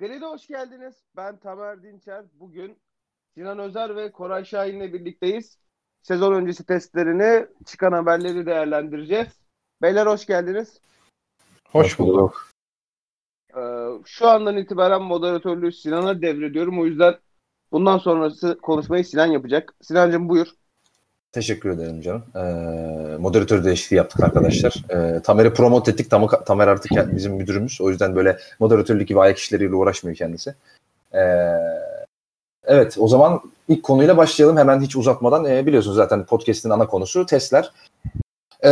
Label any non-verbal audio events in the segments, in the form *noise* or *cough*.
Grid'e hoş geldiniz. Ben Tamer Dinçer. Bugün Sinan Özer ve Koray Şahin'le birlikteyiz. Sezon öncesi testlerini, çıkan haberleri değerlendireceğiz. Beyler hoş geldiniz. Hoş bulduk. Ee, şu andan itibaren moderatörlüğü Sinan'a devrediyorum. O yüzden bundan sonrası konuşmayı Sinan yapacak. Sinancığım buyur. Teşekkür ederim canım. Ee, moderatör değişikliği yaptık arkadaşlar. Ee, Tamer'i promote ettik. Tam, Tamer artık bizim müdürümüz. O yüzden böyle moderatörlük gibi ayak işleriyle uğraşmıyor kendisi. Ee, evet o zaman ilk konuyla başlayalım. Hemen hiç uzatmadan. Ee, biliyorsunuz zaten podcast'in ana konusu testler. Ee,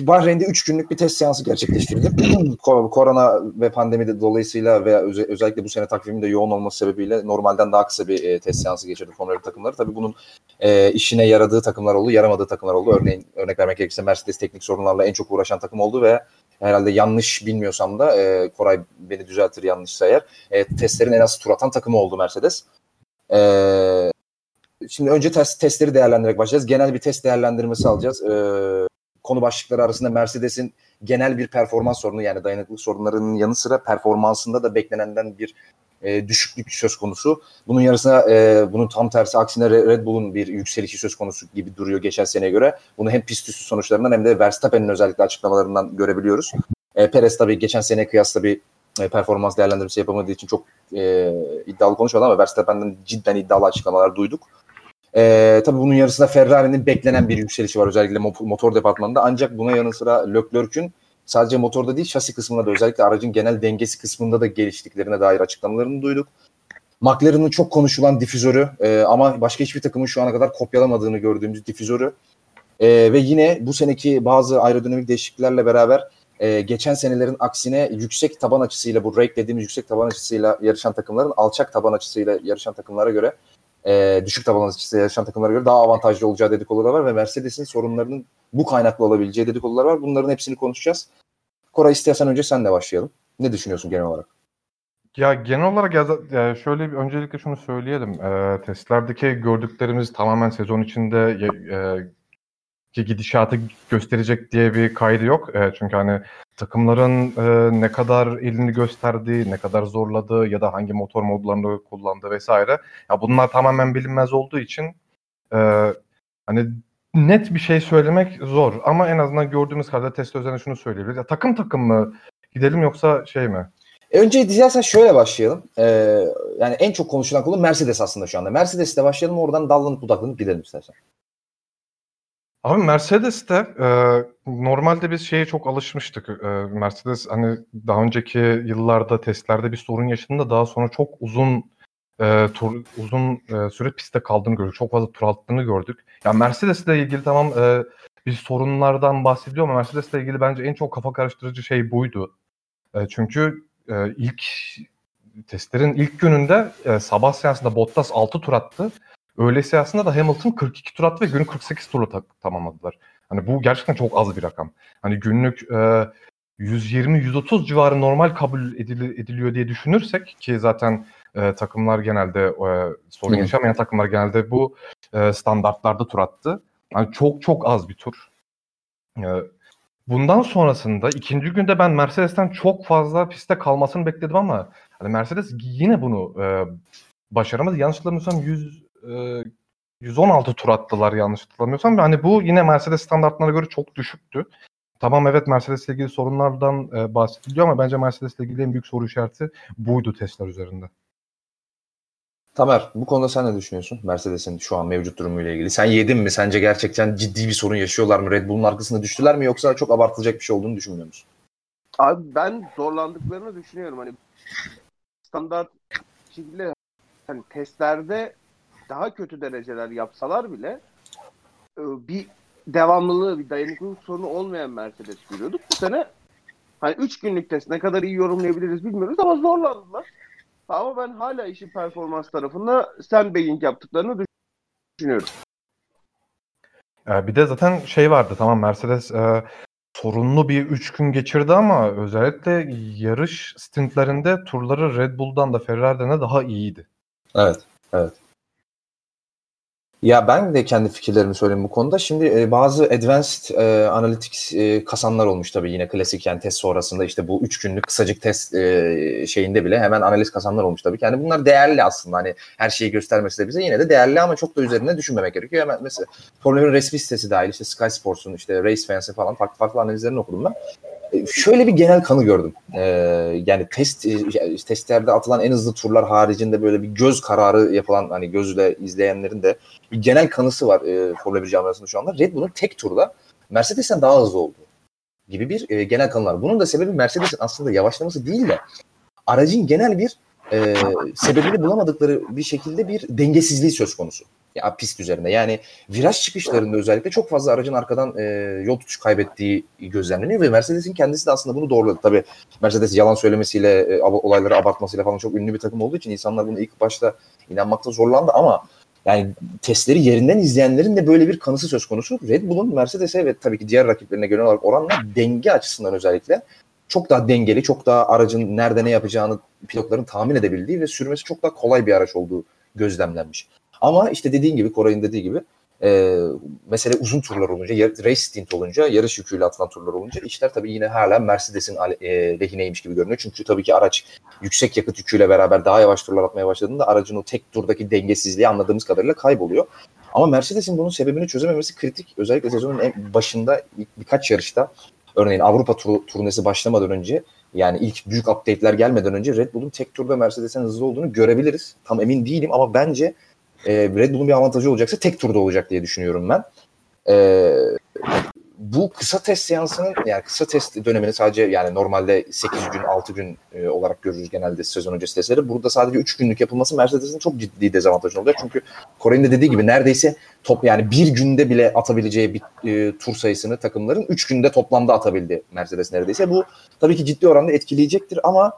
Bahreyn'de 3 günlük bir test seansı gerçekleştirdim. *clears throat* Korona ve pandemi de dolayısıyla ve özellikle bu sene takvimin de yoğun olması sebebiyle normalden daha kısa bir e, test seansı geçirdi Formula takımları. Tabii bunun e, işine yaradığı takımlar oldu, yaramadığı takımlar oldu. Örneğin örnek vermek gerekirse Mercedes teknik sorunlarla en çok uğraşan takım oldu ve herhalde yanlış bilmiyorsam da e, Koray beni düzeltir yanlışsa eğer e, testlerin en az tur atan takımı oldu Mercedes. E, şimdi önce test, testleri değerlendirerek başlayacağız. Genel bir test değerlendirmesi alacağız. E, konu başlıkları arasında Mercedes'in genel bir performans sorunu yani dayanıklılık sorunlarının yanı sıra performansında da beklenenden bir e, düşüklük söz konusu. Bunun yarısına e, bunun tam tersi aksine Red Bull'un bir yükselişi söz konusu gibi duruyor geçen seneye göre. Bunu hem pist üstü sonuçlarından hem de Verstappen'in özellikle açıklamalarından görebiliyoruz. E, Perez tabii geçen seneye kıyasla bir e, performans değerlendirmesi yapamadığı için çok e, iddialı konuşmadı ama Verstappen'den cidden iddialı açıklamalar duyduk. E, tabii bunun yarısında Ferrari'nin beklenen bir yükselişi var özellikle motor departmanında. Ancak buna yanı sıra Leclerc'ün sadece motorda değil şasi kısmında da özellikle aracın genel dengesi kısmında da geliştiklerine dair açıklamalarını duyduk. McLaren'ın çok konuşulan difüzörü e, ama başka hiçbir takımın şu ana kadar kopyalamadığını gördüğümüz difüzörü e, ve yine bu seneki bazı aerodinamik değişikliklerle beraber e, geçen senelerin aksine yüksek taban açısıyla bu rake dediğimiz yüksek taban açısıyla yarışan takımların alçak taban açısıyla yarışan takımlara göre e, düşük taban açısıyla yarışan takımlara göre daha avantajlı olacağı dedikodular var ve Mercedes'in sorunlarının bu kaynaklı olabileceği dedikodular var. Bunların hepsini konuşacağız. Koray istersen önce sen de başlayalım. Ne düşünüyorsun genel olarak? Ya genel olarak ya, şöyle bir öncelikle şunu söyleyelim. E, testlerdeki gördüklerimiz tamamen sezon içinde e, ki gidişatı gösterecek diye bir kaydı yok. E, çünkü hani takımların e, ne kadar elini gösterdiği, ne kadar zorladığı ya da hangi motor modlarını kullandığı vesaire. Ya bunlar tamamen bilinmez olduğu için e, hani net bir şey söylemek zor ama en azından gördüğümüz kadarıyla test üzerine şunu söyleyebiliriz. Ya, takım takım mı gidelim yoksa şey mi? E, önce dilersen şöyle başlayalım. Ee, yani en çok konuşulan konu Mercedes aslında şu anda. Mercedes'te başlayalım oradan dallanıp budaklanıp gidelim istersen. Abi Mercedes'te e, normalde biz şeye çok alışmıştık. E, Mercedes hani daha önceki yıllarda testlerde bir sorun yaşadığında daha sonra çok uzun e, tur uzun e, süre pistte kaldığını gördük. Çok fazla tur attığını gördük. Ya yani Mercedes'le ilgili tamam e, bir sorunlardan bahsediyor ama Mercedes'le ilgili bence en çok kafa karıştırıcı şey buydu. E, çünkü e, ilk testlerin ilk gününde e, sabah seansında Bottas 6 tur attı. Öğle seansında da Hamilton 42 tur attı ve günü 48 turla ta- tamamladılar. Hani bu gerçekten çok az bir rakam. Hani günlük e, 120-130 civarı normal kabul edili- ediliyor diye düşünürsek ki zaten e, takımlar genelde e, sorun yaşamayan takımlar genelde bu e, standartlarda tur attı. Yani çok çok az bir tur. E, bundan sonrasında ikinci günde ben Mercedes'ten çok fazla piste kalmasını bekledim ama hani Mercedes yine bunu e, başaramadı. Yanlış hatırlamıyorsam 100 e, 116 tur attılar yanlış hatırlamıyorsam. Hani bu yine Mercedes standartlarına göre çok düşüktü. Tamam evet Mercedes ile ilgili sorunlardan e, bahsediliyor ama bence Mercedes ile ilgili en büyük soru işareti buydu testler üzerinde. Tamer bu konuda sen ne düşünüyorsun Mercedes'in şu an mevcut durumuyla ilgili? Sen yedin mi? Sence gerçekten ciddi bir sorun yaşıyorlar mı? Red Bull'un arkasında düştüler mi yoksa çok abartılacak bir şey olduğunu düşünmüyor musun? Abi ben zorlandıklarını düşünüyorum. Hani standart şekilde hani testlerde daha kötü dereceler yapsalar bile e, bir devamlılığı, bir dayanıklılık sorunu olmayan Mercedes görüyorduk. Bu sene hani 3 günlük test ne kadar iyi yorumlayabiliriz bilmiyoruz ama zorlandılar. Ama ben hala işin performans tarafında sandbagging yaptıklarını düşünüyorum. Ee, bir de zaten şey vardı tamam Mercedes e, sorunlu bir 3 gün geçirdi ama özellikle yarış stintlerinde turları Red Bull'dan da Ferrari'den de daha iyiydi. Evet, evet. Ya ben de kendi fikirlerimi söyleyeyim bu konuda. Şimdi e, bazı advanced e, analytics e, kasanlar olmuş tabii yine klasik yani test sonrasında işte bu 3 günlük kısacık test e, şeyinde bile hemen analiz kasanlar olmuş tabii. Yani bunlar değerli aslında hani her şeyi göstermesi de bize yine de değerli ama çok da üzerine düşünmemek gerekiyor. Hemen mesela Formula 1 resmi sitesi dahil işte Sky Sports'un işte Race Fans'i falan farklı farklı analizlerini okudum ben. E, şöyle bir genel kanı gördüm. E, yani test e, testlerde atılan en hızlı turlar haricinde böyle bir göz kararı yapılan hani gözle izleyenlerin de bir genel kanısı var e, Formula 1 camiasında şu anda. Red Bull'un tek turda Mercedes'ten daha hızlı olduğu gibi bir e, genel kanı. Bunun da sebebi Mercedes'in aslında yavaşlaması değil de aracın genel bir e, sebebini bulamadıkları bir şekilde bir dengesizliği söz konusu. Ya pist üzerinde. Yani viraj çıkışlarında özellikle çok fazla aracın arkadan e, yol tutuş kaybettiği gözlemleniyor ve Mercedes'in kendisi de aslında bunu doğruladı. Tabii Mercedes yalan söylemesiyle, e, olayları abartmasıyla falan çok ünlü bir takım olduğu için insanlar bunu ilk başta inanmakta zorlandı ama yani testleri yerinden izleyenlerin de böyle bir kanısı söz konusu. Red Bull'un Mercedes'e ve tabii ki diğer rakiplerine göre olarak oranla denge açısından özellikle çok daha dengeli, çok daha aracın nerede ne yapacağını pilotların tahmin edebildiği ve sürmesi çok daha kolay bir araç olduğu gözlemlenmiş. Ama işte dediğin gibi Koray'ın dediği gibi e, mesele uzun turlar olunca, race stint olunca, yarış yüküyle atılan turlar olunca işler tabii yine hala Mercedes'in e, lehineymiş gibi görünüyor. Çünkü tabii ki araç yüksek yakıt yüküyle beraber daha yavaş turlar atmaya başladığında aracın o tek turdaki dengesizliği anladığımız kadarıyla kayboluyor. Ama Mercedes'in bunun sebebini çözememesi kritik. Özellikle sezonun en başında birkaç yarışta örneğin Avrupa tur, turnesi başlamadan önce yani ilk büyük update'ler gelmeden önce Red Bull'un tek turda Mercedes'in hızlı olduğunu görebiliriz. Tam emin değilim ama bence e, Red Bull'un bir avantajı olacaksa tek turda olacak diye düşünüyorum ben. E, bu kısa test seansının yani kısa test dönemini sadece yani normalde 8 gün 6 gün e, olarak görürüz genelde sezon öncesi testleri. Burada sadece 3 günlük yapılması Mercedes'in çok ciddi dezavantajı olacak. Çünkü Kore'nin de dediği gibi neredeyse top yani bir günde bile atabileceği bir e, tur sayısını takımların 3 günde toplamda atabildi Mercedes neredeyse. Bu tabii ki ciddi oranda etkileyecektir ama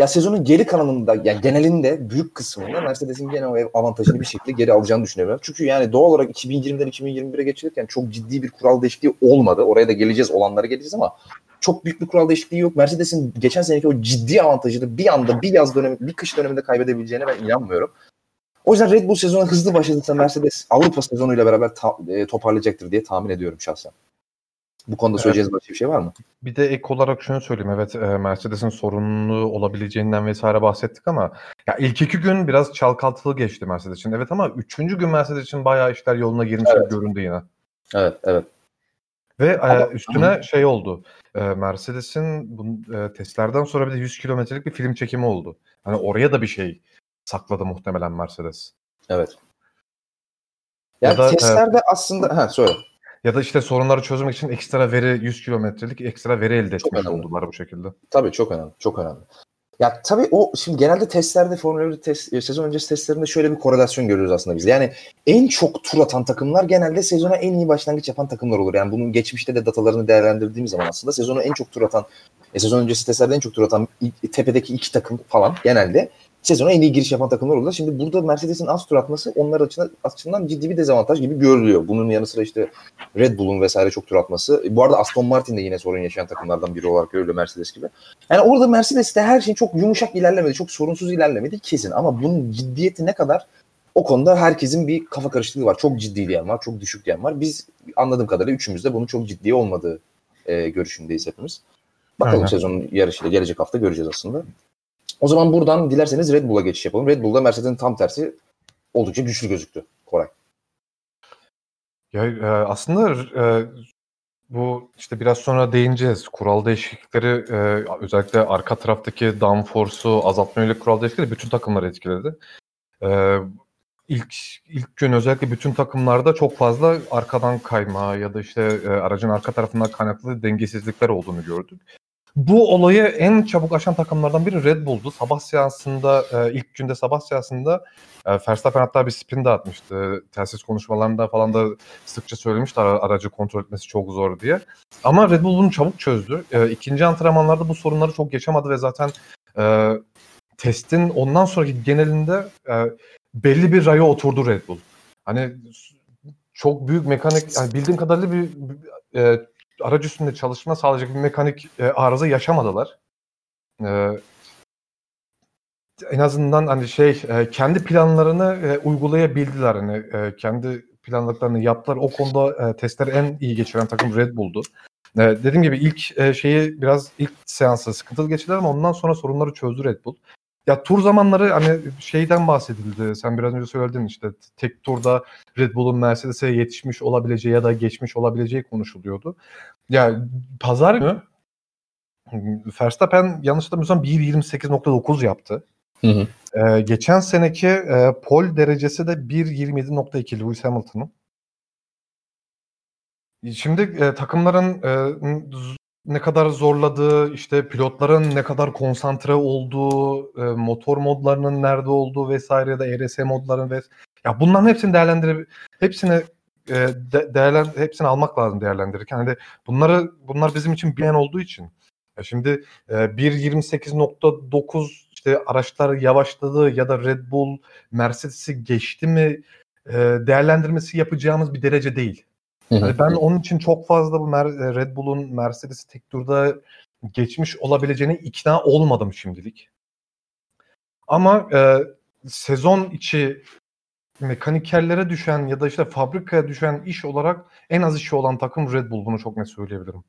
ya sezonun geri kalanında yani genelinde büyük kısmında Mercedes'in gene o avantajını bir şekilde geri alacağını düşünüyorum. Çünkü yani doğal olarak 2020'den 2021'e geçilirken çok ciddi bir kural değişikliği olmadı. Oraya da geleceğiz, olanlara geleceğiz ama çok büyük bir kural değişikliği yok. Mercedes'in geçen seneki o ciddi avantajını bir anda bir yaz dönemi, bir kış döneminde kaybedebileceğine ben inanmıyorum. O yüzden Red Bull sezonu hızlı başladıysa Mercedes Avrupa sezonuyla beraber ta- e, toparlayacaktır diye tahmin ediyorum şahsen. Bu konuda evet. başka bir şey var mı? Bir de ek olarak şunu söyleyeyim. Evet Mercedes'in sorunlu olabileceğinden vesaire bahsettik ama ya ilk iki gün biraz çalkantılı geçti Mercedes için. Evet ama üçüncü gün Mercedes için bayağı işler yoluna girmiş evet. göründü yine. Evet, evet. Ve ama, üstüne ama... şey oldu. Mercedes'in bu testlerden sonra bir de 100 kilometrelik bir film çekimi oldu. Hani oraya da bir şey sakladı muhtemelen Mercedes. Evet. Yani ya da, testlerde e, aslında ha söyle. Ya da işte sorunları çözmek için ekstra veri 100 kilometrelik ekstra veri elde etmiş oldular bu şekilde. Tabii çok önemli. Çok önemli. Ya tabii o şimdi genelde testlerde Formula 1 test, e, sezon öncesi testlerinde şöyle bir korelasyon görüyoruz aslında biz. Yani en çok tur atan takımlar genelde sezona en iyi başlangıç yapan takımlar olur. Yani bunun geçmişte de datalarını değerlendirdiğimiz zaman aslında sezonu en çok tur atan, e, sezon öncesi testlerde en çok tur atan tepedeki iki takım falan genelde sezona en iyi giriş yapan takımlar oldular. Şimdi burada Mercedes'in az tur atması onlar açısından, açısından ciddi bir dezavantaj gibi görülüyor. Bunun yanı sıra işte Red Bull'un vesaire çok tur atması. Bu arada Aston Martin de yine sorun yaşayan takımlardan biri olarak görülüyor Mercedes gibi. Yani orada Mercedes'te her şey çok yumuşak ilerlemedi, çok sorunsuz ilerlemedi kesin. Ama bunun ciddiyeti ne kadar o konuda herkesin bir kafa karışıklığı var. Çok ciddi diyen var, çok düşük diyen var. Biz anladığım kadarıyla üçümüz de bunun çok ciddi olmadığı e, görüşündeyiz hepimiz. Bakalım Aynen. sezonun yarışıyla gelecek hafta göreceğiz aslında. O zaman buradan dilerseniz Red Bull'a geçiş yapalım. Red Bull'da Mercedes'in tam tersi oldukça güçlü gözüktü Koray. Ya e, aslında e, bu işte biraz sonra değineceğiz. Kural değişiklikleri e, özellikle arka taraftaki downforce'u azaltma yönelik kural değişiklikleri bütün takımları etkiledi. E, ilk ilk gün özellikle bütün takımlarda çok fazla arkadan kayma ya da işte e, aracın arka tarafından kaynaklı dengesizlikler olduğunu gördük. Bu olayı en çabuk aşan takımlardan biri Red Bull'du. Sabah seansında, e, ilk günde sabah seansında e, Verstappen hatta bir spin de atmıştı. Telsiz konuşmalarında falan da sıkça söylemişti aracı kontrol etmesi çok zor diye. Ama Red Bull bunu çabuk çözdü. E, ikinci antrenmanlarda bu sorunları çok geçemedi ve zaten e, testin ondan sonraki genelinde e, belli bir raya oturdu Red Bull. Hani çok büyük mekanik, yani bildiğim kadarıyla bir, bir aracı üstünde çalışma sağlayacak bir mekanik e, arıza yaşamadılar. E, en azından hani şey e, kendi planlarını e, uygulayabildiler hani e, kendi planladıklarını yaptılar. O konuda e, testleri en iyi geçiren takım Red Bull'du. E, dediğim gibi ilk e, şeyi biraz ilk seansı sıkıntılı geçirdiler ama ondan sonra sorunları çözdü Red Bull. Ya tur zamanları hani şeyden bahsedildi. Sen biraz önce söyledin işte tek turda Red Bull'un Mercedes'e yetişmiş olabileceği ya da geçmiş olabileceği konuşuluyordu. Ya pazar günü Verstappen yanlış hatırlamıyorsam 1.28.9 yaptı. Hı hı. Ee, geçen seneki e, pol derecesi de 1.27.2 Lewis Hamilton'ın. Şimdi e, takımların e, ne kadar zorladığı, işte pilotların ne kadar konsantre olduğu, e, motor modlarının nerede olduğu vesaire ya da ERS modlarının ve ya bunların hepsini değerlendirip hepsini e, de, değerlen hepsini almak lazım değerlendirirken. Hani bunları bunlar bizim için bilen olduğu için. Ya şimdi e, 1.28.9 işte araçlar yavaşladı ya da Red Bull Mercedes'i geçti mi e, değerlendirmesi yapacağımız bir derece değil. Yani ben onun için çok fazla bu Mer- Red Bull'un Mercedes'i tek turda geçmiş olabileceğine ikna olmadım şimdilik. Ama e, sezon içi mekanikerlere düşen ya da işte fabrikaya düşen iş olarak en az işi olan takım Red Bull bunu çok net söyleyebilirim.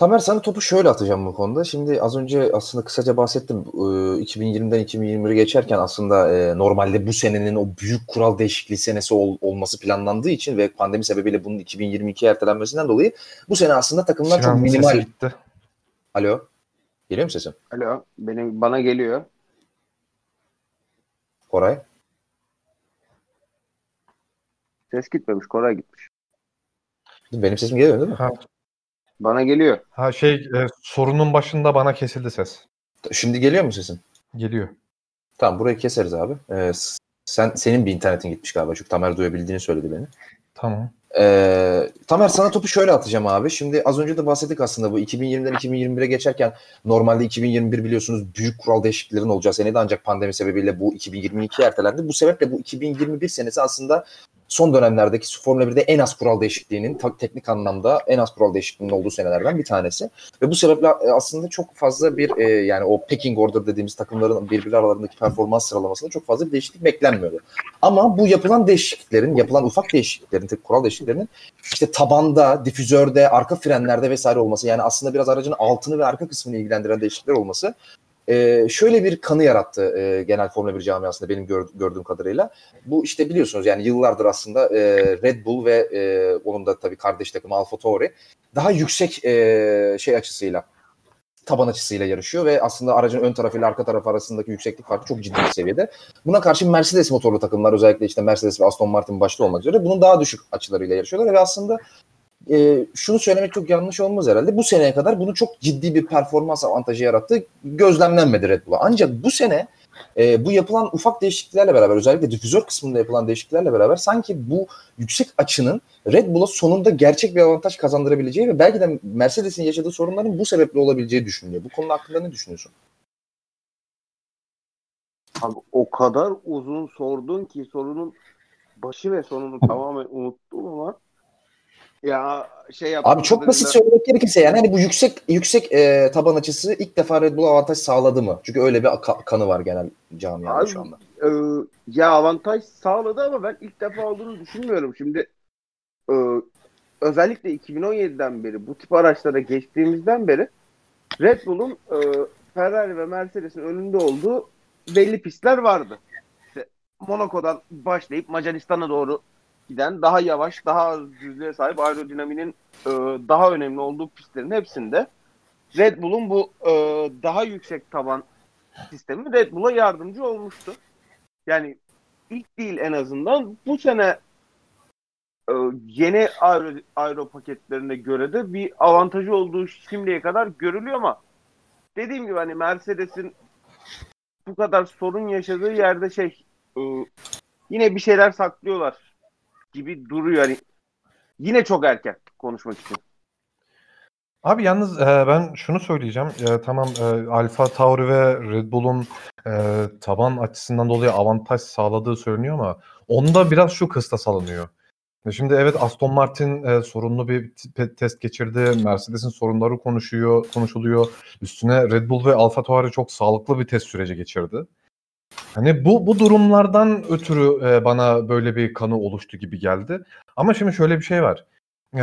Tamer sana topu şöyle atacağım bu konuda. Şimdi az önce aslında kısaca bahsettim. Ee, 2020'den 2021'e geçerken aslında e, normalde bu senenin o büyük kural değişikliği senesi ol- olması planlandığı için ve pandemi sebebiyle bunun 2022'ye ertelenmesinden dolayı bu sene aslında takımlar çok Sinan'ın sesi minimal. gitti. Alo. Geliyor mu sesim? Alo, benim bana geliyor. Koray. Ses gitmemiş, Koray gitmiş. Benim sesim geliyor değil mi? Ha, Bana geliyor. ha şey e, sorunun başında bana kesildi ses. Şimdi geliyor mu sesin? Geliyor. Tamam burayı keseriz abi. Ee, sen senin bir internetin gitmiş galiba. Çünkü Tamer duyabildiğini söyledi beni. Tamam. Ee, Tamer sana topu şöyle atacağım abi. Şimdi az önce de bahsettik aslında bu 2020'den 2021'e geçerken normalde 2021 biliyorsunuz büyük kural değişikliklerin olacağı seneydi ancak pandemi sebebiyle bu 2022'ye ertelendi. Bu sebeple bu 2021 senesi aslında son dönemlerdeki Formula 1'de en az kural değişikliğinin teknik anlamda en az kural değişikliğinin olduğu senelerden bir tanesi. Ve bu sebeple e, aslında çok fazla bir e, yani o pecking order dediğimiz takımların birbiri aralarındaki performans sıralamasında çok fazla bir değişiklik beklenmiyordu. Ama bu yapılan değişikliklerin, yapılan ufak değişikliklerin, tek kural değişikliklerinin işte tabanda, difüzörde, arka frenlerde vesaire olması yani aslında biraz aracın altını ve arka kısmını ilgilendiren değişiklikler olması e, şöyle bir kanı yarattı e, genel Formula 1 camiasında benim gör- gördüğüm kadarıyla. Bu işte biliyorsunuz yani yıllardır aslında e, Red Bull ve e, onun da tabii kardeş takımı Alfa Tauri daha yüksek e, şey açısıyla taban açısıyla yarışıyor ve aslında aracın ön tarafıyla arka tarafı arasındaki yükseklik farkı çok ciddi bir seviyede. Buna karşı Mercedes motorlu takımlar özellikle işte Mercedes ve Aston Martin başta olmak üzere bunun daha düşük açılarıyla yarışıyorlar ve aslında e, şunu söylemek çok yanlış olmaz herhalde. Bu seneye kadar bunu çok ciddi bir performans avantajı yarattı. Gözlemlenmedi Red Bull'a. Ancak bu sene e, bu yapılan ufak değişikliklerle beraber özellikle difüzör kısmında yapılan değişikliklerle beraber sanki bu yüksek açının Red Bull'a sonunda gerçek bir avantaj kazandırabileceği ve belki de Mercedes'in yaşadığı sorunların bu sebeple olabileceği düşünülüyor. Bu konu hakkında ne düşünüyorsun? Abi o kadar uzun sordun ki sorunun başı ve sonunu *laughs* tamamen unuttum ama ya şey yaptım. Abi çok basit söylemek gerekirse yani hani bu yüksek yüksek e, taban açısı ilk defa Red Bull'a avantaj sağladı mı? Çünkü öyle bir ka- kanı var genel camiada şu anda. Ee, ya avantaj sağladı ama ben ilk defa olduğunu düşünmüyorum. Şimdi e, özellikle 2017'den beri bu tip araçlara geçtiğimizden beri Red Bull'un e, Ferrari ve Mercedes'in önünde olduğu belli pistler vardı. İşte Monaco'dan başlayıp Macaristan'a doğru giden daha yavaş, daha az düzlüğe sahip aerodinaminin e, daha önemli olduğu pistlerin hepsinde Red Bull'un bu e, daha yüksek taban sistemi Red Bull'a yardımcı olmuştu. Yani ilk değil en azından bu sene e, yeni aero, aero paketlerine göre de bir avantajı olduğu şimdiye kadar görülüyor ama dediğim gibi hani Mercedes'in bu kadar sorun yaşadığı yerde şey e, yine bir şeyler saklıyorlar gibi duruyor. Yani yine çok erken konuşmak için. Abi yalnız e, ben şunu söyleyeceğim. E, tamam e, Alfa Tauri ve Red Bull'un e, taban açısından dolayı avantaj sağladığı söyleniyor ama onda biraz şu kıstas alınıyor. E Şimdi evet Aston Martin e, sorunlu bir test geçirdi. Mercedes'in sorunları konuşuyor, konuşuluyor. Üstüne Red Bull ve AlphaTauri çok sağlıklı bir test süreci geçirdi. Hani bu bu durumlardan ötürü e, bana böyle bir kanı oluştu gibi geldi. Ama şimdi şöyle bir şey var. E,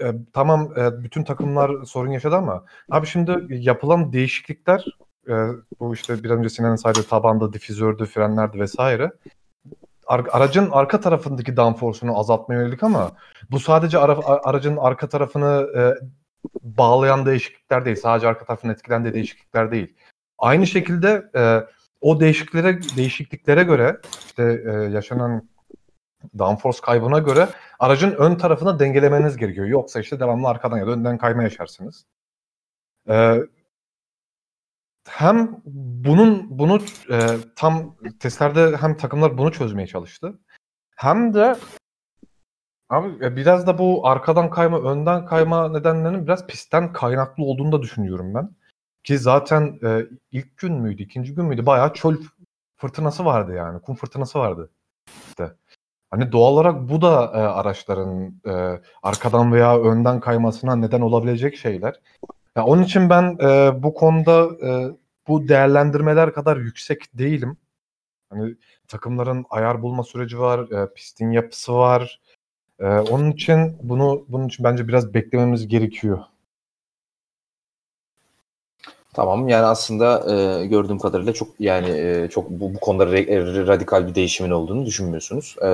e, tamam e, bütün takımlar sorun yaşadı ama abi şimdi yapılan değişiklikler e, bu işte biraz önce Sinan'ın saydığı tabanda, difüzördü, frenlerdi vesaire ar- aracın arka tarafındaki downforce'unu azaltmaya yönelik ama bu sadece ara- aracın arka tarafını e, bağlayan değişiklikler değil. Sadece arka tarafını etkilen de değişiklikler değil. Aynı şekilde e, o değişikliklere değişikliklere göre işte e, yaşanan downforce kaybına göre aracın ön tarafını dengelemeniz gerekiyor. Yoksa işte devamlı arkadan ya da önden kayma yaşarsınız. E, hem bunun bunu e, tam testlerde hem takımlar bunu çözmeye çalıştı. Hem de abi e, biraz da bu arkadan kayma, önden kayma nedenlerinin biraz pistten kaynaklı olduğunu da düşünüyorum ben. Ki zaten e, ilk gün müydü, ikinci gün müydü? Bayağı çöl fırtınası vardı yani. Kum fırtınası vardı. İşte. Hani doğal olarak bu da e, araçların e, arkadan veya önden kaymasına neden olabilecek şeyler. Ya onun için ben e, bu konuda e, bu değerlendirmeler kadar yüksek değilim. Hani takımların ayar bulma süreci var, e, pistin yapısı var. E, onun için bunu bunun için bence biraz beklememiz gerekiyor. Tamam yani aslında e, gördüğüm kadarıyla çok yani e, çok bu, bu konuda re- radikal bir değişimin olduğunu düşünmüyorsunuz. E,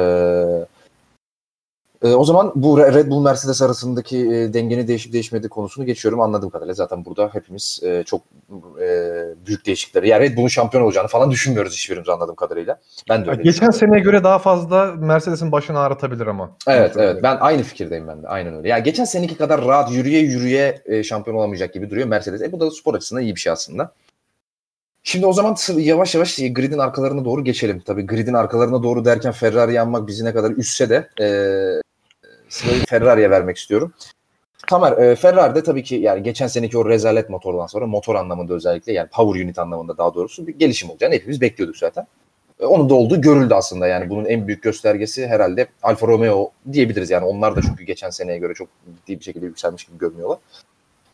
e, o zaman bu Red Bull Mercedes arasındaki e, dengenin değişip değişmediği konusunu geçiyorum anladığım kadarıyla. Zaten burada hepimiz e, çok e, büyük değişiklikleri yani Red Bull'un şampiyon olacağını falan düşünmüyoruz hiçbirimiz anladığım kadarıyla. Ben de öyle Geçen seneye göre daha fazla Mercedes'in başını ağrıtabilir ama. Evet evet ben aynı fikirdeyim ben de aynen öyle. Yani geçen seneki kadar rahat yürüye yürüye e, şampiyon olamayacak gibi duruyor Mercedes. E bu da spor açısından iyi bir şey aslında. Şimdi o zaman yavaş yavaş gridin arkalarına doğru geçelim. Tabii gridin arkalarına doğru derken Ferrari yanmak bizi ne kadar üstse de e, sırayı Ferrari'ye vermek istiyorum. Tamer, e, Ferrari'de tabii ki yani geçen seneki o rezalet motordan sonra motor anlamında özellikle yani power unit anlamında daha doğrusu bir gelişim olacağını hepimiz bekliyorduk zaten. E, onun da olduğu görüldü aslında yani bunun en büyük göstergesi herhalde Alfa Romeo diyebiliriz yani onlar da çünkü geçen seneye göre çok ciddi bir şekilde yükselmiş gibi görünüyorlar.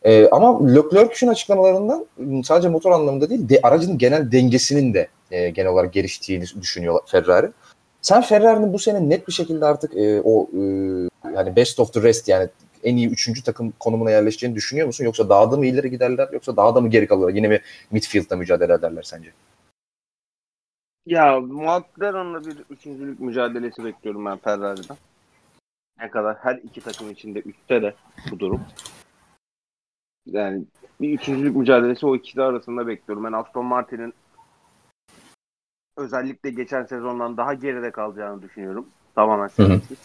E, ama Leclerc'ün açıklamalarından sadece motor anlamında değil de, aracın genel dengesinin de e, genel olarak geliştiğini düşünüyor Ferrari. Sen Ferrari'nin bu sene net bir şekilde artık e, o e, yani best of the rest yani en iyi üçüncü takım konumuna yerleşeceğini düşünüyor musun? Yoksa daha da mı ileri giderler yoksa daha da mı geri kalırlar? Yine mi midfield'da mücadele ederler sence? Ya McLaren'la bir üçüncülük mücadelesi bekliyorum ben Ferrari'den. Ne kadar her iki takım içinde üstte de bu durum. Yani bir üçüncülük mücadelesi o ikisi arasında bekliyorum. Ben Aston Martin'in özellikle geçen sezondan daha geride kalacağını düşünüyorum. Tamamen sebepsiz.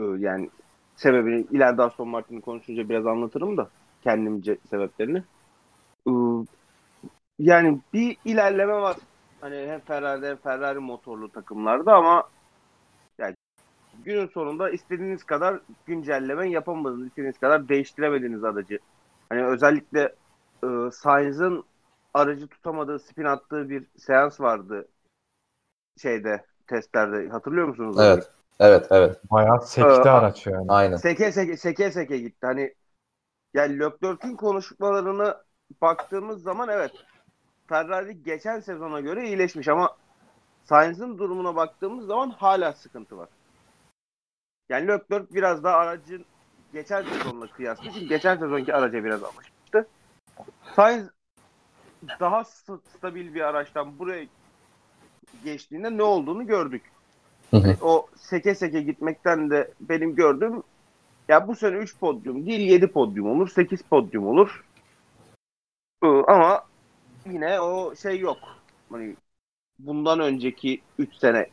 Ee, yani sebebini ileride Aston Martin'i konuşunca biraz anlatırım da kendimce sebeplerini. Ee, yani bir ilerleme var. Hani hem Ferrari'de hem Ferrari motorlu takımlarda ama yani günün sonunda istediğiniz kadar güncelleme yapamadınız. istediğiniz kadar değiştiremediniz aracı. Hani özellikle e, Sainz'ın aracı tutamadığı, spin attığı bir seans vardı şeyde testlerde. Hatırlıyor musunuz? Evet. Evet, evet. Bayağı sekti Ee, araç yani. Aynen. Seke seke seke seke gitti. Hani yani Leclerc'ün konuşmalarını baktığımız zaman evet Ferrari geçen sezona göre iyileşmiş ama Sainz'ın durumuna baktığımız zaman hala sıkıntı var. Yani Leclerc biraz daha aracın geçen sezonla kıyasla çünkü geçen sezonki araca biraz alışmıştı. Sainz daha st- stabil bir araçtan buraya geçtiğinde ne olduğunu gördük. Hı hı. O seke seke gitmekten de benim gördüğüm ya bu sene 3 podyum değil 7 podyum olur, 8 podyum olur. Ee, Ama yine o şey yok. Hani bundan önceki 3 sene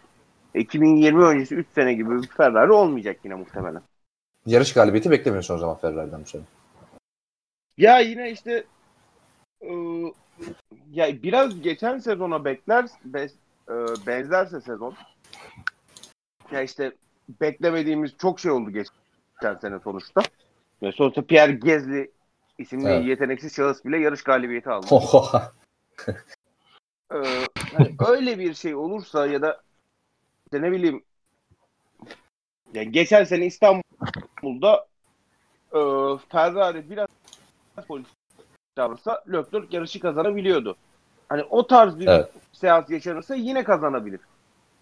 2020 öncesi 3 sene gibi bir Ferrari olmayacak yine muhtemelen. Yarış galibiyeti beklemiyorsun o zaman Ferrari'den bu sene. Ya yine işte e, ya biraz geçen sezona bekler be- e, benzerse sezon. Ya işte beklemediğimiz çok şey oldu geçen sene sonuçta. Ve sonuçta Pierre Gezli isimli Evet. yeteneksiz şahıs bile yarış galibiyeti aldı. Ee, hani öyle bir şey olursa ya da işte ne bileyim Yani geçen sene İstanbul'da e, Ferrari biraz polis davransa Leclerc yarışı kazanabiliyordu. Hani o tarz bir Evet. seans yaşanırsa yine kazanabilir.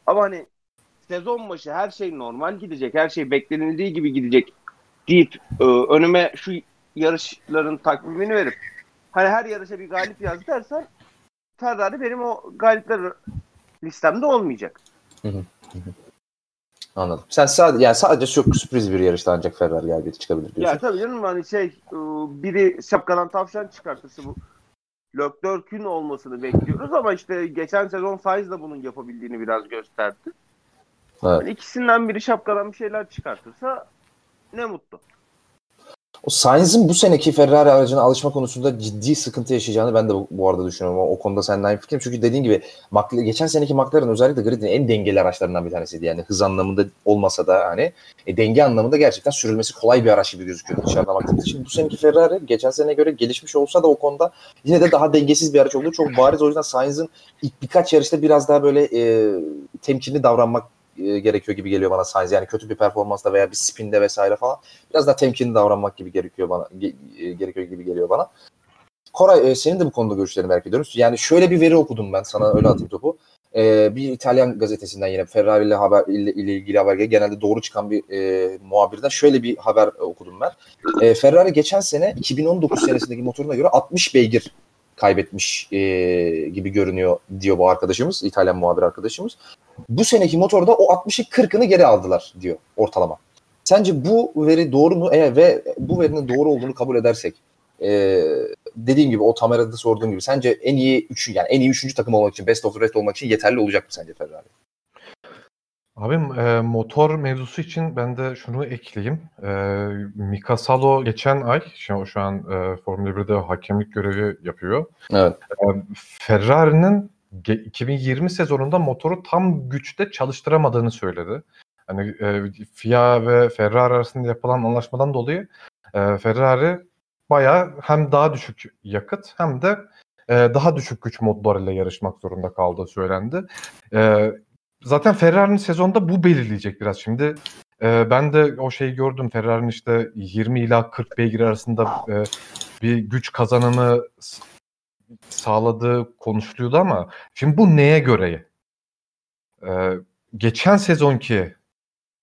Ama hani sezon başı her şey normal gidecek, her şey beklenildiği gibi gidecek deyip e, önüme şu yarışların takvimini verip hani her yarışa bir galip yaz dersen Ferrari benim o galipler listemde olmayacak. Anladım. Sen sadece yani sadece çok sürpriz bir yarışta ancak Ferrari galibiyeti çıkabilir diyorsun. Ya tabii canım hani şey e, biri şapkadan tavşan çıkartırsa bu Leclerc'ün olmasını bekliyoruz ama işte geçen sezon Sainz da bunun yapabildiğini biraz gösterdi. Evet. Hani ikisinden biri şapkadan bir şeyler çıkartırsa ne mutlu. O Sainz'in bu seneki Ferrari aracına alışma konusunda ciddi sıkıntı yaşayacağını ben de bu, bu arada düşünüyorum. O, o konuda seninle aynı fikrim. Çünkü dediğin gibi geçen seneki McLaren özellikle gridin en dengeli araçlarından bir tanesiydi. Yani hız anlamında olmasa da hani e, denge anlamında gerçekten sürülmesi kolay bir araç gibi gözüküyordu dışarıdan baktığımızda. Şimdi bu seneki Ferrari geçen sene göre gelişmiş olsa da o konuda yine de daha dengesiz bir araç olduğu çok bariz. O yüzden Sainz'in ilk birkaç yarışta biraz daha böyle e, temkinli davranmak e, gerekiyor gibi geliyor bana Sainz. Yani kötü bir performansla veya bir spinde vesaire falan biraz daha temkinli davranmak gibi gerekiyor bana e, gerekiyor gibi geliyor bana. Koray e, senin de bu konuda görüşlerini merak ediyoruz. Yani şöyle bir veri okudum ben sana öyle atayım topu. E, bir İtalyan gazetesinden yine Ferrari ile haber ile, ile ilgili haber genelde doğru çıkan bir e, muhabirden şöyle bir haber okudum ben. E, Ferrari geçen sene 2019 senesindeki motoruna göre 60 beygir kaybetmiş e, gibi görünüyor diyor bu arkadaşımız, İtalyan muhabir arkadaşımız. Bu seneki motorda o 60'ı 40'ını geri aldılar diyor ortalama. Sence bu veri doğru mu? Eğer ve bu verinin doğru olduğunu kabul edersek e, dediğim gibi o Tamera'da sorduğum gibi sence en iyi üçü yani en iyi üçüncü takım olmak için best of the rest olmak için yeterli olacak mı sence Ferrari? Abim e, motor mevzusu için ben de şunu ekleyeyim. E, Mika Salo geçen ay şu, şu an e, Formula 1'de hakemlik görevi yapıyor. Evet. E, Ferrari'nin ge- 2020 sezonunda motoru tam güçte çalıştıramadığını söyledi. Hani e, FIA ve Ferrari arasında yapılan anlaşmadan dolayı e, Ferrari bayağı hem daha düşük yakıt hem de e, daha düşük güç modlarıyla yarışmak zorunda kaldığı söylendi. E, zaten Ferrari'nin sezonda bu belirleyecek biraz. Şimdi e, ben de o şeyi gördüm. Ferrari'nin işte 20 ila 40 beygir arasında e, bir güç kazanımı sağladığı konuşuluyordu ama şimdi bu neye göre? E, geçen sezonki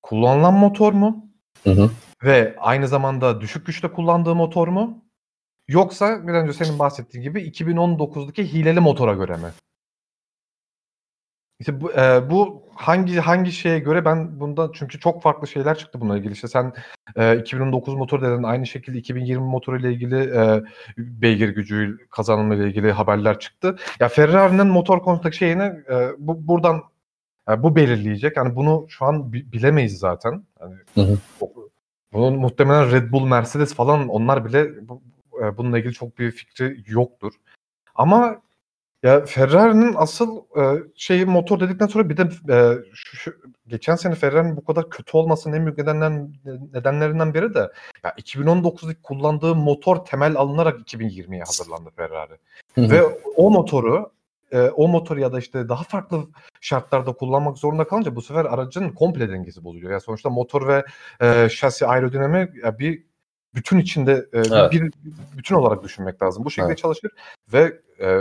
kullanılan motor mu? Hı hı. Ve aynı zamanda düşük güçte kullandığı motor mu? Yoksa bir önce senin bahsettiğin gibi 2019'daki hileli motora göre mi? İşte bu, e, bu hangi hangi şeye göre ben bunda çünkü çok farklı şeyler çıktı bununla ilgili. İşte sen e, 2009 motor dedin aynı şekilde 2020 motoru ile ilgili e, beygir gücü kazanımı ile ilgili haberler çıktı. Ya Ferrari'nin motor konusundaki şeyini e, bu buradan e, bu belirleyecek. Yani bunu şu an bi- bilemeyiz zaten. Hani Hı hı. bunun muhtemelen Red Bull, Mercedes falan onlar bile bu, e, bununla ilgili çok bir fikri yoktur. Ama ya Ferrari'nin asıl e, şeyi motor dedikten sonra bir de e, şu, şu- geçen sene Ferrari'nin bu kadar kötü olmasının en büyük nedenden, nedenlerinden biri de ya 2019'daki kullandığı motor temel alınarak 2020'ye hazırlandı Ferrari. Ve o motoru e, o motor ya da işte daha farklı şartlarda kullanmak zorunda kalınca bu sefer aracın komple dengesi bozuluyor. Yani sonuçta motor ve e, şasi aerodinami ya bir bütün içinde e, bir- Evet. bir bütün olarak düşünmek lazım. Bu şekilde Evet. çalışır ve e,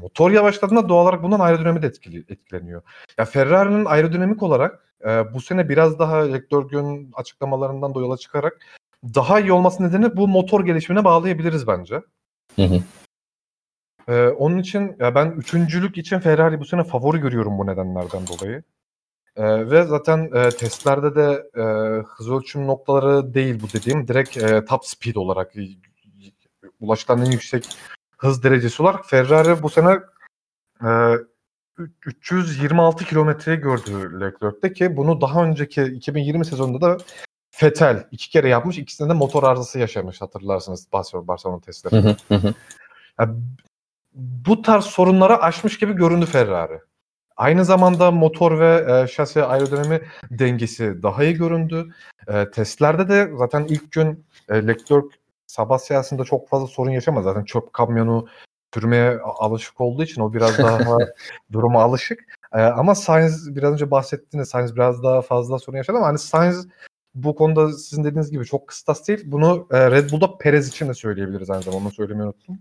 motor yavaşladığında doğal olarak bundan aerodinami de etkili, etkileniyor. Ya Ferrari'nin aerodinamik olarak e, bu sene biraz daha Leclerc'ün açıklamalarından da yola çıkarak daha iyi olması nedeni bu motor gelişimine bağlayabiliriz bence. Hı hı. Ee, onun için ya ben üçüncülük için Ferrari bu sene favori görüyorum bu nedenlerden dolayı. Ee, ve zaten e, testlerde de e, hız ölçüm noktaları değil bu dediğim. Direkt e, top speed olarak ulaşılan en yüksek hız derecesi olarak Ferrari bu sene e, ü- 326 kilometreyi gördü Leclerc'te ki bunu daha önceki 2020 sezonunda da Vettel iki kere yapmış. İkisinde de motor arızası yaşamış hatırlarsınız Barcelona, Barcelona testleri. Hı hı. Hı hı. Ya, bu tarz sorunları aşmış gibi göründü Ferrari. Aynı zamanda motor ve e, şasi aerodinami dengesi daha iyi göründü. E, testlerde de zaten ilk gün e, Leclerc sabah seansında çok fazla sorun yaşamadı. Zaten çöp kamyonu sürmeye alışık olduğu için o biraz daha *laughs* duruma alışık. E, ama Sainz biraz önce bahsettiğiniz Sainz biraz daha fazla sorun yaşadı ama hani Sainz bu konuda sizin dediğiniz gibi çok kıstas değil. Bunu e, Red Bull'da Perez için de söyleyebiliriz aynı zamanda. Onu söylemeyi unuttum.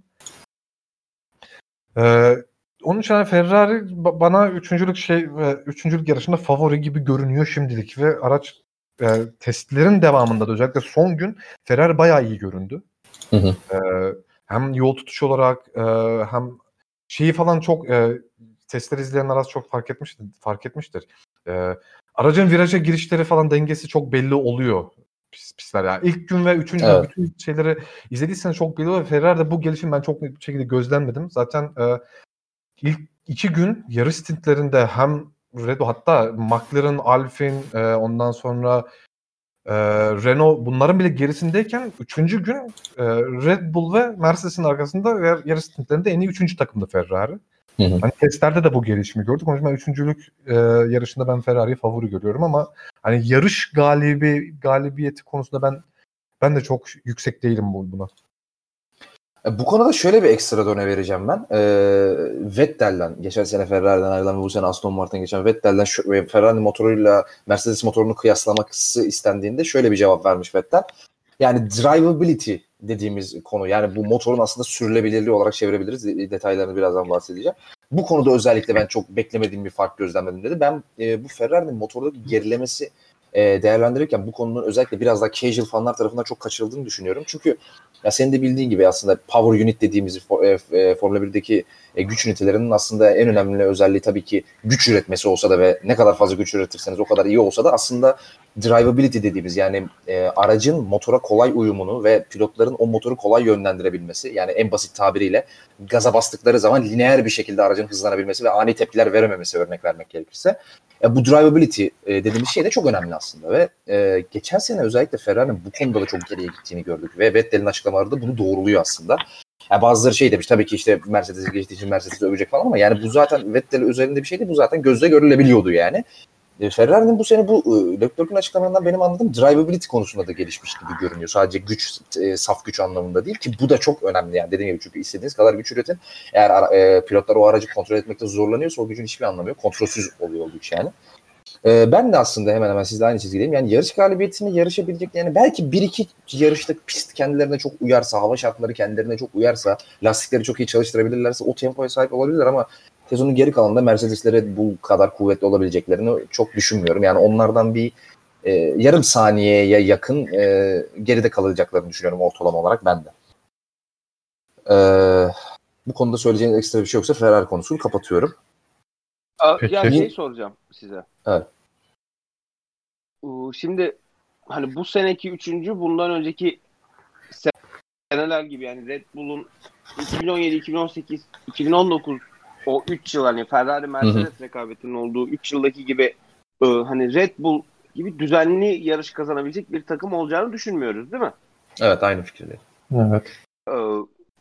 E, onun için hani Ferrari bana üçüncülük şey ve üçüncülük yarışında favori gibi görünüyor şimdilik ve araç e, testlerin devamında da özellikle son gün Ferrari bayağı iyi göründü. Hı hı. E, hem yol tutuş olarak e, hem şeyi falan çok e, testleri izleyenler az çok fark etmiştir. Fark etmiştir. E, aracın viraja girişleri falan dengesi çok belli oluyor pistler. Yani ilk gün ve üçüncü evet. gün bütün şeyleri izlediyseniz çok belli oluyor. Ferrari'de bu gelişim ben çok net bir şekilde gözlemledim. Zaten e, ilk iki gün yarış stintlerinde hem Red hatta McLaren, Alpine e, ondan sonra e, Renault bunların bile gerisindeyken üçüncü gün e, Red Bull ve Mercedes'in arkasında yarış stintlerinde en iyi üçüncü takımdı Ferrari. Hı hı. Hani testlerde de bu gelişimi gördük. Onun için ben üçüncülük e, yarışında ben Ferrari'yi favori görüyorum ama hani yarış galibi galibiyeti konusunda ben ben de çok yüksek değilim buna. E, bu konuda şöyle bir ekstra döne vereceğim ben. E, Vettel'den, geçen sene Ferrari'den ayrılan ve bu sene Aston Martin geçen Vettel'den şu, Ferrari motoruyla Mercedes motorunu kıyaslaması istendiğinde şöyle bir cevap vermiş Vettel. Yani drivability dediğimiz konu yani bu motorun aslında sürülebilirliği olarak çevirebiliriz. Detaylarını birazdan bahsedeceğim. Bu konuda özellikle ben çok beklemediğim bir fark gözlemledim dedi. Ben e, bu Ferrari'nin motordaki gerilemesi e, değerlendirirken bu konunun özellikle biraz daha casual fanlar tarafından çok kaçırıldığını düşünüyorum. Çünkü ya senin de bildiğin gibi aslında power unit dediğimiz e, e, Formula 1'deki e, güç ünitelerinin aslında en önemli özelliği tabii ki güç üretmesi olsa da ve ne kadar fazla güç üretirseniz o kadar iyi olsa da aslında drivability dediğimiz yani e, aracın motora kolay uyumunu ve pilotların o motoru kolay yönlendirebilmesi yani en basit tabiriyle gaza bastıkları zaman lineer bir şekilde aracın hızlanabilmesi ve ani tepkiler verememesi örnek vermek gerekirse e, bu drivability e, dediğimiz şey de çok önemli aslında ve e, geçen sene özellikle Ferrari'nin bu konuda da çok geriye gittiğini gördük ve Vettel'in açıklamaları da bunu doğruluyor aslında. Yani bazıları şey demiş tabii ki işte Mercedes'e geçtiği için Mercedes'i övecek falan ama yani bu zaten Vettel üzerinde bir şeydi bu zaten gözle görülebiliyordu yani. E, Ferrari'nin bu sene bu e, Leclerc'in açıklamalarından benim anladığım drivability konusunda da gelişmiş gibi görünüyor. Sadece güç, e, saf güç anlamında değil ki bu da çok önemli yani dediğim gibi çünkü istediğiniz kadar güç üretin. Eğer e, pilotlar o aracı kontrol etmekte zorlanıyorsa o gücün hiçbir anlamı yok. Kontrolsüz oluyor o güç yani. Ben de aslında hemen hemen sizle aynı çizgideyim. Yani yarış galibiyetini yarışabilecek yani belki bir iki yarışta pist kendilerine çok uyarsa, hava şartları kendilerine çok uyarsa, lastikleri çok iyi çalıştırabilirlerse o tempoya sahip olabilirler ama sezonun geri kalanında Mercedes'lere bu kadar kuvvetli olabileceklerini çok düşünmüyorum. Yani onlardan bir e, yarım saniyeye yakın e, geride kalacaklarını düşünüyorum ortalama olarak ben de. E, bu konuda söyleyeceğiniz ekstra bir şey yoksa Ferrari konusunu kapatıyorum. Peki. Ya şey soracağım size. Evet. Şimdi hani bu seneki üçüncü bundan önceki seneler gibi yani Red Bull'un 2017, 2018, 2019 o 3 yıl hani Ferrari Mercedes rekabetinin olduğu 3 yıldaki gibi e, hani Red Bull gibi düzenli yarış kazanabilecek bir takım olacağını düşünmüyoruz değil mi? Evet aynı fikirdeyim. Evet. Ee,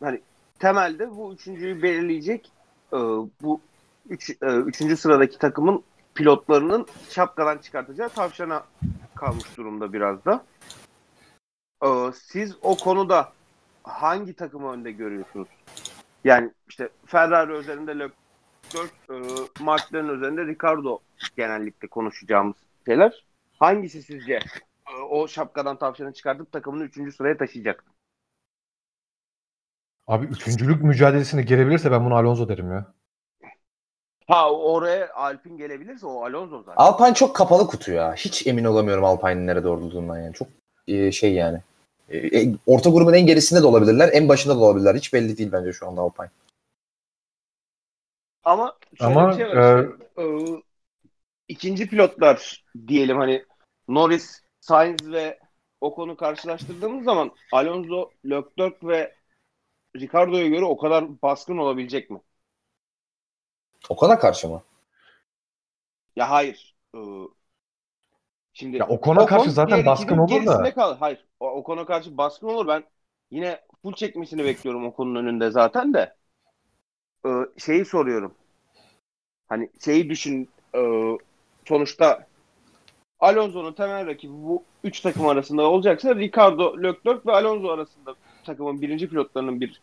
hani temelde bu üçüncüyü belirleyecek e, bu üç, e, üçüncü sıradaki takımın pilotlarının şapkadan çıkartacağı tavşana kalmış durumda biraz da. Ee, siz o konuda hangi takımı önde görüyorsunuz? Yani işte Ferrari üzerinde Leclerc, e, McLaren üzerinde Ricardo genellikle konuşacağımız şeyler. Hangisi sizce e, o şapkadan tavşanı çıkartıp takımını üçüncü sıraya taşıyacak? Abi üçüncülük mücadelesini gelebilirse ben bunu Alonso derim ya. Ha oraya Alpin gelebilirse o Alonso zaten. Alpine çok kapalı kutu ya. Hiç emin olamıyorum Alpine'in nerede olduğundan yani. Çok e, şey yani. E, e, orta grubun en gerisinde de olabilirler. En başında da olabilirler. Hiç belli değil bence şu anda Alpine. Ama Ama şey var. E... Işte, ikinci pilotlar diyelim hani Norris, Sainz ve Ocon'u karşılaştırdığımız zaman Alonso, Leclerc ve Ricardo'ya göre o kadar baskın olabilecek mi? Ocon'a karşı mı? Ya hayır. Ee, şimdi ya Ocon'a karşı zaten baskın olur da. Kal. Hayır. Ocon'a karşı baskın olur. Ben yine full çekmesini bekliyorum Ocon'un önünde zaten de. Ee, şeyi soruyorum. Hani şeyi düşün. E, sonuçta Alonso'nun temel rakibi bu üç takım arasında olacaksa Ricardo, Leclerc ve Alonso arasında takımın birinci pilotlarının bir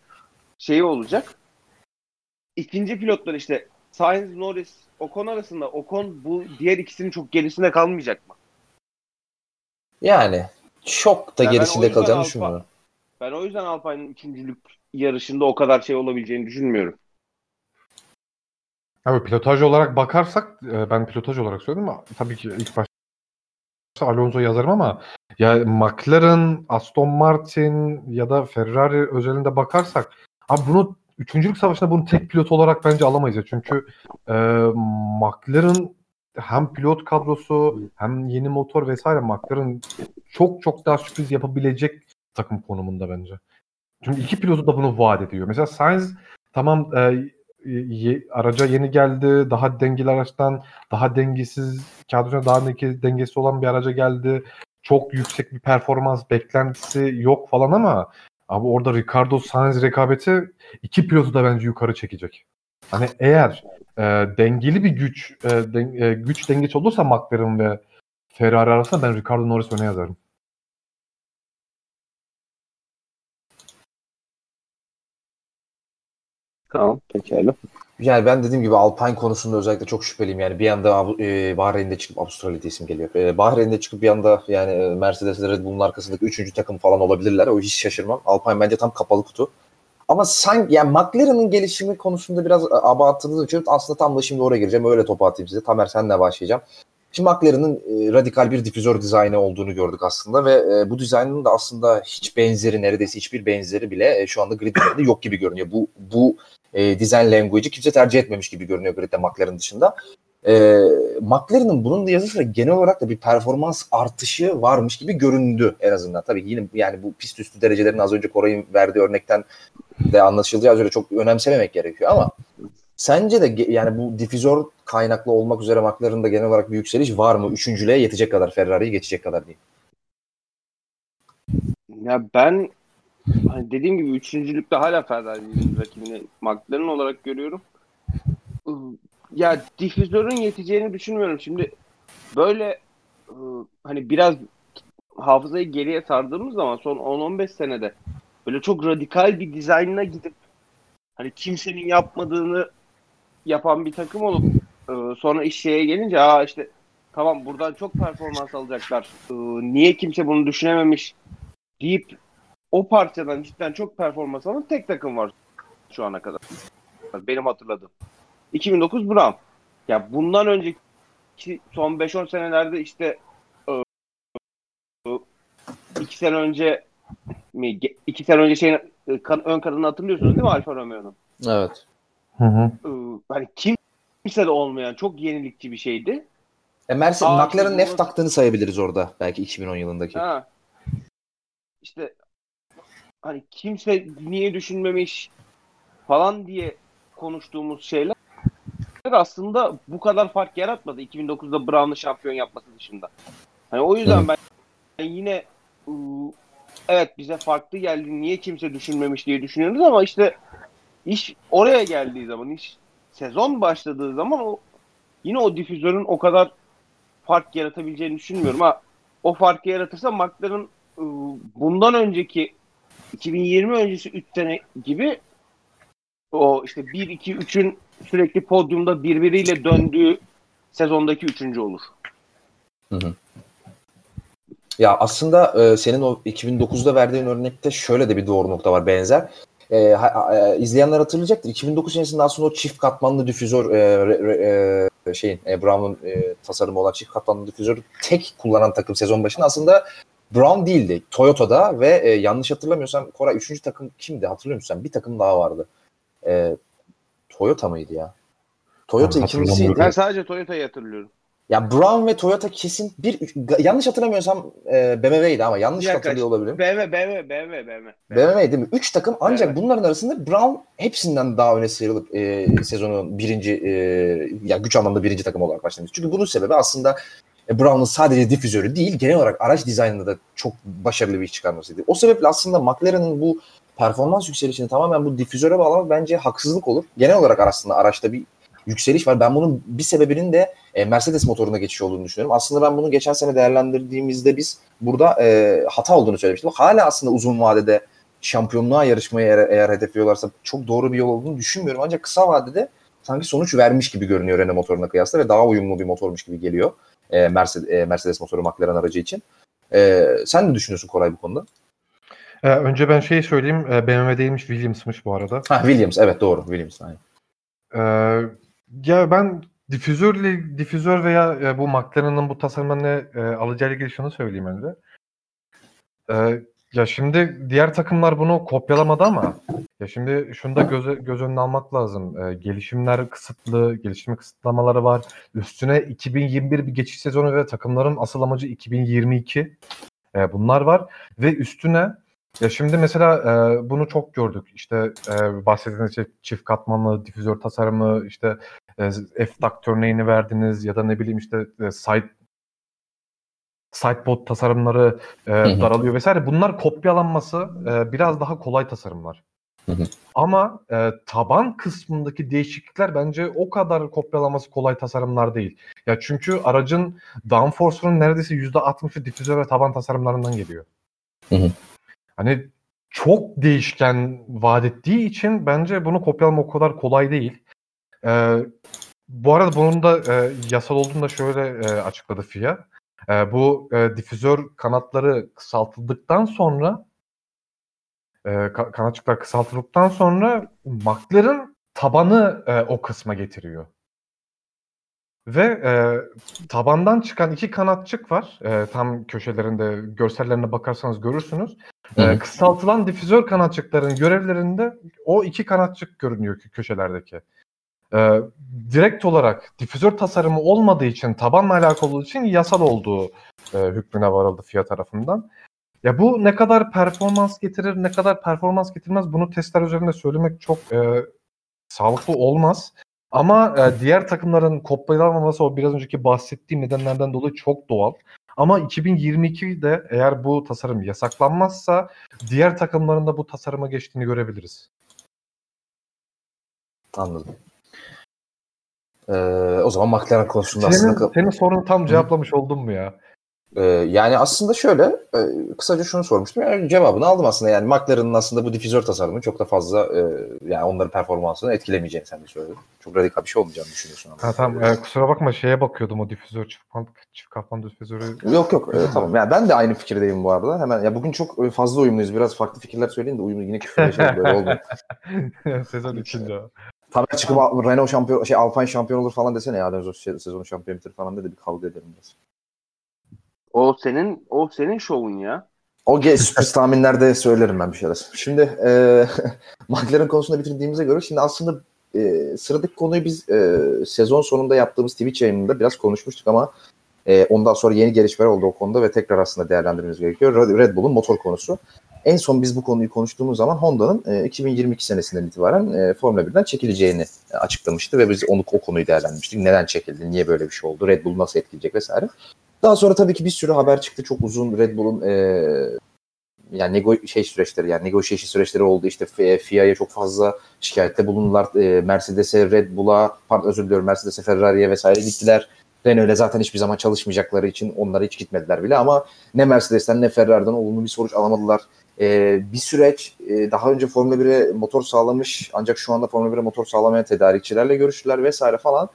şeyi olacak. İkinci pilotlar işte Sainz, Norris, Ocon arasında Ocon bu diğer ikisinin çok gerisinde kalmayacak mı? Yani çok da Ya gerisinde kalacağını Alfa- düşünmüyorum. Ben o yüzden Alpine'ın üçüncülük yarışında o kadar şey olabileceğini düşünmüyorum. Abi pilotaj olarak bakarsak e, ben pilotaj olarak söyledim ama tabii ki ilk başta Alonso yazarım ama ya McLaren, Aston Martin ya da Ferrari özelinde bakarsak abi bunu üçüncülük savaşında bunu tek pilot olarak bence alamayız ya. Çünkü e, McLaren hem pilot kadrosu hem yeni motor vesaire McLaren çok çok daha sürpriz yapabilecek takım konumunda bence. Çünkü iki pilotu da bunu vaat ediyor. Mesela Sainz tamam e, ye- araca yeni geldi. Daha dengeli araçtan daha dengesiz, kağıdına daha denge- dengesi olan bir araca geldi. Çok yüksek bir performans beklentisi yok falan ama abi orada Ricardo Sainz rekabeti iki pilotu da bence yukarı çekecek. Hani eğer e, dengeli bir güç e, den- e, güç dengesi olursa McLaren ve Ferrari arasında ben Ricardo Norris öne yazarım. Tamam pekala. Yani ben dediğim gibi Alpine konusunda özellikle çok şüpheliyim. Yani bir anda e, Bahreyn'de çıkıp Avustralya'da isim geliyor. E, Bahreyn'de çıkıp bir anda yani e, Mercedes Red Bull'un arkasındaki üçüncü takım falan olabilirler. O hiç şaşırmam. Alpine bence tam kapalı kutu. Ama sanki yani McLaren'ın gelişimi konusunda biraz e, abarttığınızı düşünüyorum. Aslında tam da şimdi oraya gireceğim. Öyle topu atayım size. Tamer senle başlayacağım. Şimdi McLaren'ın e, radikal bir difüzör dizaynı olduğunu gördük aslında ve e, bu dizaynın da aslında hiç benzeri neredeyse hiçbir benzeri bile e, şu anda grid üzerinde *coughs* yok gibi görünüyor. Bu bu e, design language'i kimse tercih etmemiş gibi görünüyor gridde McLaren dışında. E, McLaren'ın bunun yanı sıra genel olarak da bir performans artışı varmış gibi göründü en azından. Tabii yine yani bu pist üstü derecelerin az önce Koray'ın verdiği örnekten de anlaşılacağı üzere çok önemsememek gerekiyor ama sence de yani bu difüzör kaynaklı olmak üzere McLaren'da genel olarak bir yükseliş var mı? Üçüncülüğe yetecek kadar Ferrari'yi geçecek kadar değil. Ya ben hani dediğim gibi üçüncülükte hala Ferrari'nin rakibini McLaren olarak görüyorum. Ya difüzörün yeteceğini düşünmüyorum. Şimdi böyle ıı, hani biraz hafızayı geriye sardığımız zaman son 10-15 senede böyle çok radikal bir dizaynına gidip hani kimsenin yapmadığını yapan bir takım olup ıı, sonra iş şeye gelince aa işte tamam buradan çok performans alacaklar. ıı, Niye kimse bunu düşünememiş deyip o parçadan cidden çok performans alan tek takım var şu ana kadar. Benim hatırladığım. 2009 Brown. Ya bundan önceki son 5-10 senelerde işte ıı, iki sene önce mi iki sene önce şeyin kan- ön kadını hatırlıyorsunuz değil mi Alfa Romeo'nun? Evet. Hı hı. Iı, Hani kimse de olmayan çok yenilikçi bir şeydi. E Mercedes, Aa, McLaren'ın işte F bu- taktığını sayabiliriz orada belki 2010 yılındaki. Ha. İşte hani kimse niye düşünmemiş falan diye konuştuğumuz şeyler aslında bu kadar fark yaratmadı 2009'da Brown'u şampiyon yapması dışında. Hani o yüzden ben ben yine ıı, evet bize farklı geldi niye kimse düşünmemiş diye düşünüyoruz ama işte iş oraya geldiği zaman iş sezon başladığı zaman o yine o difüzörün o kadar fark yaratabileceğini düşünmüyorum ha o farkı yaratırsa McLaren ıı, bundan önceki 2020 öncesi 3 sene gibi o işte 1 2 3'ün sürekli podyumda birbiriyle döndüğü sezondaki üçüncü olur. Ya aslında e, senin o 2009'da verdiğin örnekte şöyle de bir doğru nokta var benzer. E, ha- e, izleyenler hatırlayacaktır. 2009 senesinde aslında o çift katmanlı difüzör e, re- re- e, şeyin e, Brown'un e, tasarımı olan çift katmanlı difüzörü tek kullanan takım sezon başında aslında Brown değildi. Toyota'da ve e, yanlış hatırlamıyorsam Koray 3. takım kimdi hatırlıyor musun? Bir takım daha vardı. E, Toyota mıydı ya? Toyota Ben ikincisiydi. Ben sadece Toyota'yı hatırlıyorum. Ya Brown ve Toyota kesin bir yanlış hatırlamıyorsam e, BMW'ydi ama yanlış dakika, hatırlıyor olabilirim. BMW, BMW, BMW, BMW. BMW değil mi? Üç takım ancak Evet. bunların arasında Brown hepsinden daha öne sıyrılıp e, sezonun birinci e, ya güç anlamda birinci takım olarak başlamış. Çünkü bunun sebebi aslında e, Brown'un sadece difüzörü değil genel olarak araç dizaynında da çok başarılı bir iş çıkarmasıydı. O sebeple aslında McLaren'ın bu performans yükselişini tamamen bu difüzöre bağlamak bence haksızlık olur. Genel olarak aslında araçta bir yükseliş var. Ben bunun bir sebebinin de e, Mercedes motoruna geçiş olduğunu düşünüyorum. Aslında ben bunu geçen sene değerlendirdiğimizde biz burada e, hata olduğunu söylemiştim. Hala aslında uzun vadede şampiyonluğa yarışmayı eğer, eğer hedefliyorlarsa çok doğru bir yol olduğunu düşünmüyorum. Ancak kısa vadede sanki sonuç vermiş gibi görünüyor Renault motoruna kıyasla ve daha uyumlu bir motormuş gibi geliyor e, Mercedes, e, Mercedes motoru McLaren aracı için. E, sen ne düşünüyorsun Koray bu konuda? Ee, önce ben şeyi söyleyeyim. Ee, BMW değilmiş Williams'mış bu arada. Ha Williams evet doğru Williams. Aynen. Ee, ya ben difüzörle difüzör veya e, bu McLaren'ın bu tasarımını e, alacağıyla ilgili şunu söyleyeyim önce. Ee, ya şimdi diğer takımlar bunu kopyalamadı ama ya şimdi şunu da göz, göz önüne almak lazım. Ee, gelişimler kısıtlı, gelişim kısıtlamaları var. Üstüne 2021 bir geçiş sezonu ve takımların asıl amacı 2022. Ee, bunlar var ve üstüne ya şimdi mesela e, bunu çok gördük. İşte e, bahsettiğiniz şey çift katmanlı difüzör tasarımı, işte e, F-Duct örneğini verdiniz ya da ne bileyim işte e, side sidebot tasarımları e, daralıyor vesaire. Bunlar kopyalanması e, biraz daha kolay tasarımlar. Hı hı. Ama e, taban kısmındaki değişiklikler bence o kadar kopyalaması kolay tasarımlar değil. Ya çünkü aracın downforce'unun neredeyse %60'ı difüzör ve taban tasarımlarından geliyor. Hı hı. Hani çok değişken vaat ettiği için bence bunu kopyalamak o kadar kolay değil. Ee, bu arada bunun da e, yasal olduğunu da şöyle e, açıkladı FIA. E, bu e, difüzör kanatları kısaltıldıktan sonra e, ka- kanatçıklar kısaltıldıktan sonra McLaren tabanı e, o kısma getiriyor. Ve e, tabandan çıkan iki kanatçık var. E, tam köşelerinde görsellerine bakarsanız görürsünüz. E, kısaltılan difüzör kanatçıkların görevlerinde o iki kanatçık görünüyor kö- köşelerdeki. E, direkt olarak difüzör tasarımı olmadığı için, tabanla alakalı olduğu için yasal olduğu e, hükmüne varıldı FIA tarafından. Ya bu ne kadar performans getirir, ne kadar performans getirmez bunu testler üzerinde söylemek çok e, sağlıklı olmaz. Ama e, diğer takımların kopyalanmaması o biraz önceki bahsettiğim nedenlerden dolayı çok doğal. Ama 2022'de eğer bu tasarım yasaklanmazsa diğer takımların da bu tasarıma geçtiğini görebiliriz. Anladım. Ee, o zaman McLaren konusunda Senin, aslında senin sorunu tam cevaplamış oldun mu ya? Ee, yani aslında şöyle e, kısaca şunu sormuştum. Yani cevabını aldım aslında. Yani McLaren'ın aslında bu difüzör tasarımı çok da fazla e, yani onların performansını etkilemeyeceğini sen de söyledin. Çok radikal bir şey olmayacağını düşünüyorsun. ama. Ha, tamam e, kusura bakma şeye bakıyordum o difüzör çift, çift katman difüzörü. Yok yok e, tamam. Yani ben de aynı fikirdeyim bu arada. Hemen ya bugün çok e, fazla uyumluyuz. Biraz farklı fikirler söyleyin de uyumlu yine küfürleşelim böyle olmuyor. *laughs* Sezon içinde. Tabii çıkıp Renault şampiyon şey Alpine şampiyon olur falan desene ya Alonso şey, sezonu şampiyon bitir falan dedi bir kavga edelim biraz. O senin o senin şovun ya. O sürpriz tahminlerde söylerim ben bir şeyler. Şimdi e, *laughs* McLaren konusunda bitirdiğimize göre şimdi aslında e, sıradaki konuyu biz e, sezon sonunda yaptığımız Twitch yayınında biraz konuşmuştuk ama e, ondan sonra yeni gelişmeler oldu o konuda ve tekrar aslında değerlendirmemiz gerekiyor. Red Bull'un motor konusu. En son biz bu konuyu konuştuğumuz zaman Honda'nın e, 2022 senesinden itibaren e, Formula 1'den çekileceğini e, açıklamıştı ve biz onu o konuyu değerlendirmiştik. Neden çekildi, niye böyle bir şey oldu, Red Bull nasıl etkileyecek vesaire. Daha sonra tabii ki bir sürü haber çıktı. Çok uzun Red Bull'un e, yani nego şey süreçleri yani negotiation süreçleri oldu. İşte FIA'ya çok fazla şikayette bulundular. E, Mercedes'e, Red Bull'a, pardon özür diliyorum Mercedes'e, Ferrari'ye vesaire gittiler. Renault'le zaten hiçbir zaman çalışmayacakları için onlara hiç gitmediler bile ama ne Mercedes'ten ne Ferrari'den olumlu bir sonuç alamadılar. E, bir süreç e, daha önce Formula 1'e motor sağlamış ancak şu anda Formula 1'e motor sağlamayan tedarikçilerle görüştüler vesaire falan.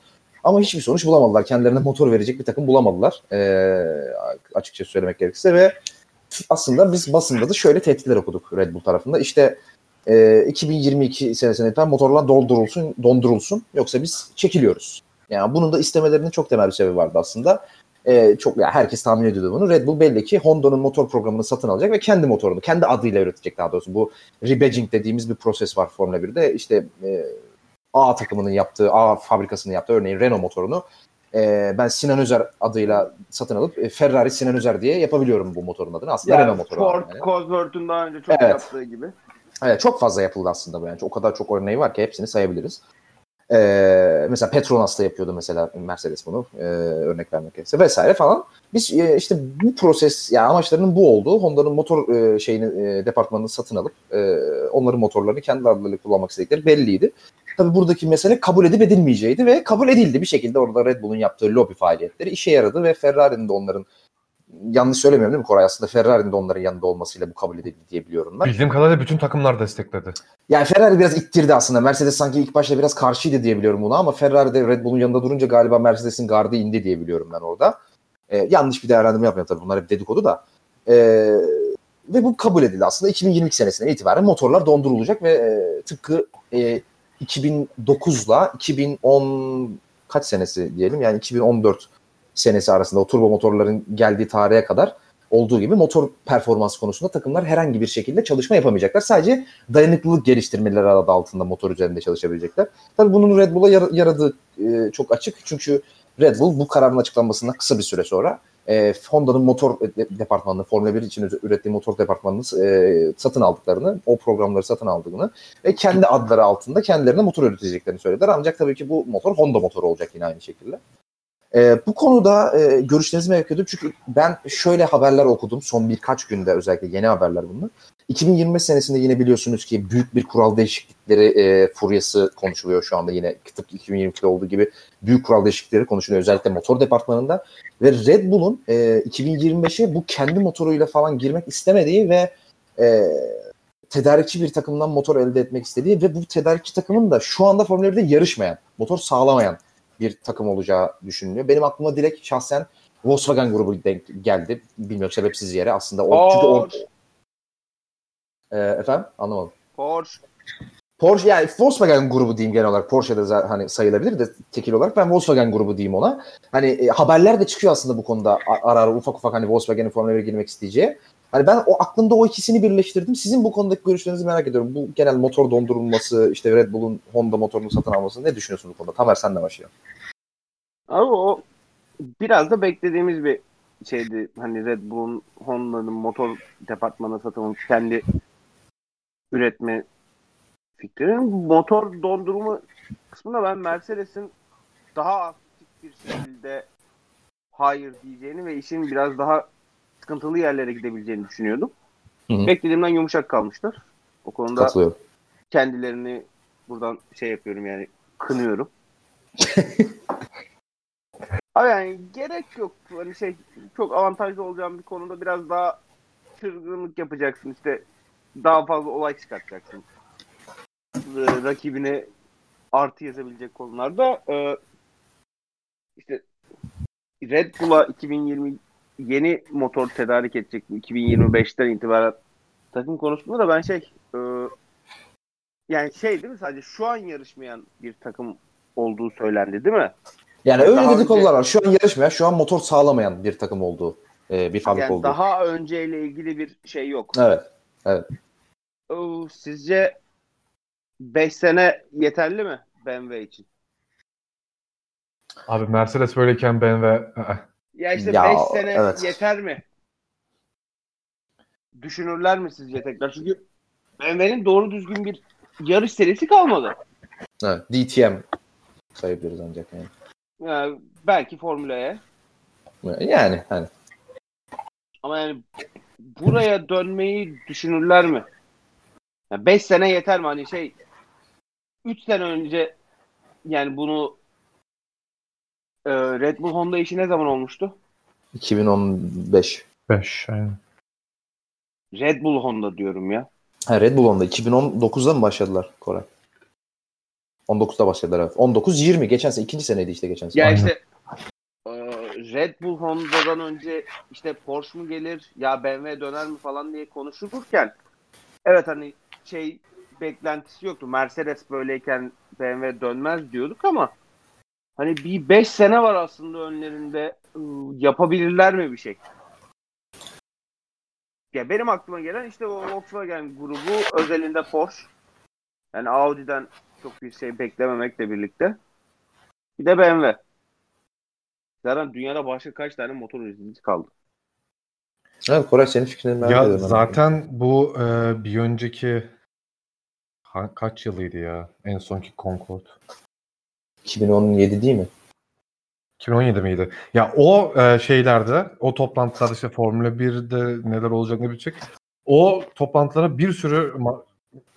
Ama hiçbir sonuç bulamadılar. Kendilerine motor verecek bir takım bulamadılar. Ee, açıkça söylemek gerekirse ve aslında biz basında da şöyle tehditler okuduk Red Bull tarafında. İşte e, 2022 senesine itibaren motorlar doldurulsun, dondurulsun yoksa biz çekiliyoruz. Yani bunun da istemelerinin çok temel bir sebebi vardı aslında. E, çok yani herkes tahmin ediyordu bunu. Red Bull belli ki Honda'nın motor programını satın alacak ve kendi motorunu, kendi adıyla üretecek daha doğrusu. Bu rebadging dediğimiz bir proses var Formula 1'de. İşte e, A takımının yaptığı, A fabrikasının yaptığı örneğin Renault motorunu e, ben Sinan Özer adıyla satın alıp e, Ferrari Sinan Özer diye yapabiliyorum bu motorun adını. Aslında Yani Renault motoru. Ford, yani. Cosworth'un daha önce çok Evet. yaptığı gibi. Evet, çok fazla yapıldı aslında bu yani. O kadar çok örneği var ki hepsini sayabiliriz. Ee, mesela Petronas da yapıyordu mesela Mercedes bunu e, örnek vermek gerekirse vesaire falan. Biz e, işte bu proses yani amaçlarının bu olduğu Honda'nın motor e, şeyini e, departmanını satın alıp e, onların motorlarını kendi adlarıyla kullanmak istedikleri belliydi. Tabii buradaki mesele kabul edip edilmeyeceğiydi ve kabul edildi bir şekilde orada Red Bull'un yaptığı lobi faaliyetleri işe yaradı ve Ferrari'nin de onların yanlış söylemiyorum değil mi Koray? Aslında Ferrari'nin de onların yanında olmasıyla bu kabul edildi diye biliyorum ben. Bildiğim kadarıyla bütün takımlar destekledi. Yani Ferrari biraz ittirdi aslında. Mercedes sanki ilk başta biraz karşıydı diye biliyorum buna ama Ferrari de Red Bull'un yanında durunca galiba Mercedes'in gardı indi diye biliyorum ben orada. Ee, yanlış bir değerlendirme yapmıyorum tabii bunlar hep dedikodu da. Ee, ve bu kabul edildi aslında 2022 senesinden itibaren motorlar dondurulacak ve e, tıpkı e, 2009'la 2010 kaç senesi diyelim yani 2014 senesi arasında o turbo motorların geldiği tarihe kadar olduğu gibi motor performans konusunda takımlar herhangi bir şekilde çalışma yapamayacaklar. Sadece dayanıklılık geliştirmeleri adı altında motor üzerinde çalışabilecekler. Tabii bunun Red Bull'a yar- yaradığı e, çok açık. Çünkü Red Bull bu kararın açıklanmasından kısa bir süre sonra e, Honda'nın motor de- departmanını, Formula 1 için ürettiği motor departmanını e, satın aldıklarını, o programları satın aldığını ve kendi adları altında kendilerine motor üreteceklerini söylediler. Ancak tabii ki bu motor Honda motoru olacak yine aynı şekilde. E, bu konuda e, görüşlerinizi merak ediyorum. Çünkü ben şöyle haberler okudum son birkaç günde özellikle yeni haberler bunlar. 2025 senesinde yine biliyorsunuz ki büyük bir kural değişiklikleri e, furyası konuşuluyor şu anda yine tıpkı 2022'de olduğu gibi büyük kural değişiklikleri konuşuluyor özellikle motor departmanında ve Red Bull'un e, 2025'e bu kendi motoruyla falan girmek istemediği ve e, tedarikçi bir takımdan motor elde etmek istediği ve bu tedarikçi takımın da şu anda Formula 1'de yarışmayan, motor sağlamayan bir takım olacağı düşünülüyor. Benim aklıma direkt şahsen Volkswagen grubu denk geldi. Bilmiyorum sebepsiz yere aslında. O, çünkü o, Porsche, e, efendim anlamadım. Porsche. Porsche yani Volkswagen grubu diyeyim genel olarak. Porsche'de zaten hani sayılabilir de tekil olarak ben Volkswagen grubu diyeyim ona. Hani e, haberler de çıkıyor aslında bu konuda ara ara ufak ufak hani Volkswagen'in Formula 1'e girmek isteyeceği. Hani ben o aklımda o ikisini birleştirdim. Sizin bu konudaki görüşlerinizi merak ediyorum. Bu genel motor dondurulması, işte Red Bull'un Honda motorunu satın alması ne düşünüyorsun bu konuda? Tamer sen de başlayalım. Abi o biraz da beklediğimiz bir şeydi. Hani Red Bull'un Honda'nın motor departmanına satın kendi üretme fikri. Motor dondurma kısmında ben Mercedes'in daha aktif bir şekilde hayır diyeceğini ve işin biraz daha sıkıntılı yerlere gidebileceğini düşünüyordum. Hı hı. Beklediğimden yumuşak kalmışlar. O konuda kendilerini buradan şey yapıyorum yani kınıyorum. *laughs* Abi yani gerek yok. Hani şey çok avantajlı olacağım bir konuda biraz daha çılgınlık yapacaksın işte daha fazla olay çıkartacaksın. Ee, rakibine artı yazabilecek konularda ee, işte Red Bull'a 2020 yeni motor tedarik edecek bu 2025'ten itibaren takım konusunda da ben şey ee, yani şey değil mi sadece şu an yarışmayan bir takım olduğu söylendi değil mi? Yani öyle daha dedikodular önce- var. Şu an yarışmayan, şu an motor sağlamayan bir takım olduğu, e, bir fabrika Yani olduğu. daha önceyle ilgili bir şey yok. Evet. Oo, Sizce 5 sene yeterli mi BMW için? Abi Mercedes böyleyken BMW. Ya işte 5 Ya, sene evet. yeter mi? Düşünürler mi sizce tekrar? Çünkü BMW'nin doğru düzgün bir yarış serisi kalmadı. evet. DTM sayabiliriz ancak yani. Yani belki Formula'ya. Yani hani Ama yani buraya dönmeyi düşünürler mi? 5 sene yeter mi? Hani şey 3 sene önce yani bunu e, Red Bull Honda işi ne zaman olmuştu? 2015. 5 aynen. Red Bull Honda diyorum ya. Ha, Red Bull onda 2019'da mı başladılar Koray? 19'da başladılar evet. 19-20 geçen sene ikinci seneydi işte geçen sene. Ya Aynen. işte e, Red Bull Honda'dan önce işte Porsche mu gelir ya BMW döner mi falan diye konuşulurken evet hani şey beklentisi yoktu. Mercedes böyleyken BMW dönmez diyorduk ama hani bir 5 sene var aslında önlerinde Iı, yapabilirler mi bir şey? Ya benim aklıma gelen işte o Volkswagen grubu özelinde Porsche. Yani Audi'den çok bir şey beklememekle birlikte. Bir de BMW. Zaten dünyada başka kaç tane motor üreticisi kaldı? Evet Koray senin fikrini merak Ya ediyorum. zaten bu e, bir önceki ha- kaç yılıydı ya en sonki Concorde? 2017 değil mi? 2017 miydi? Ya o e, şeylerde, o toplantılarda işte Formula 1'de neler olacak ne bitecek. O toplantılara bir sürü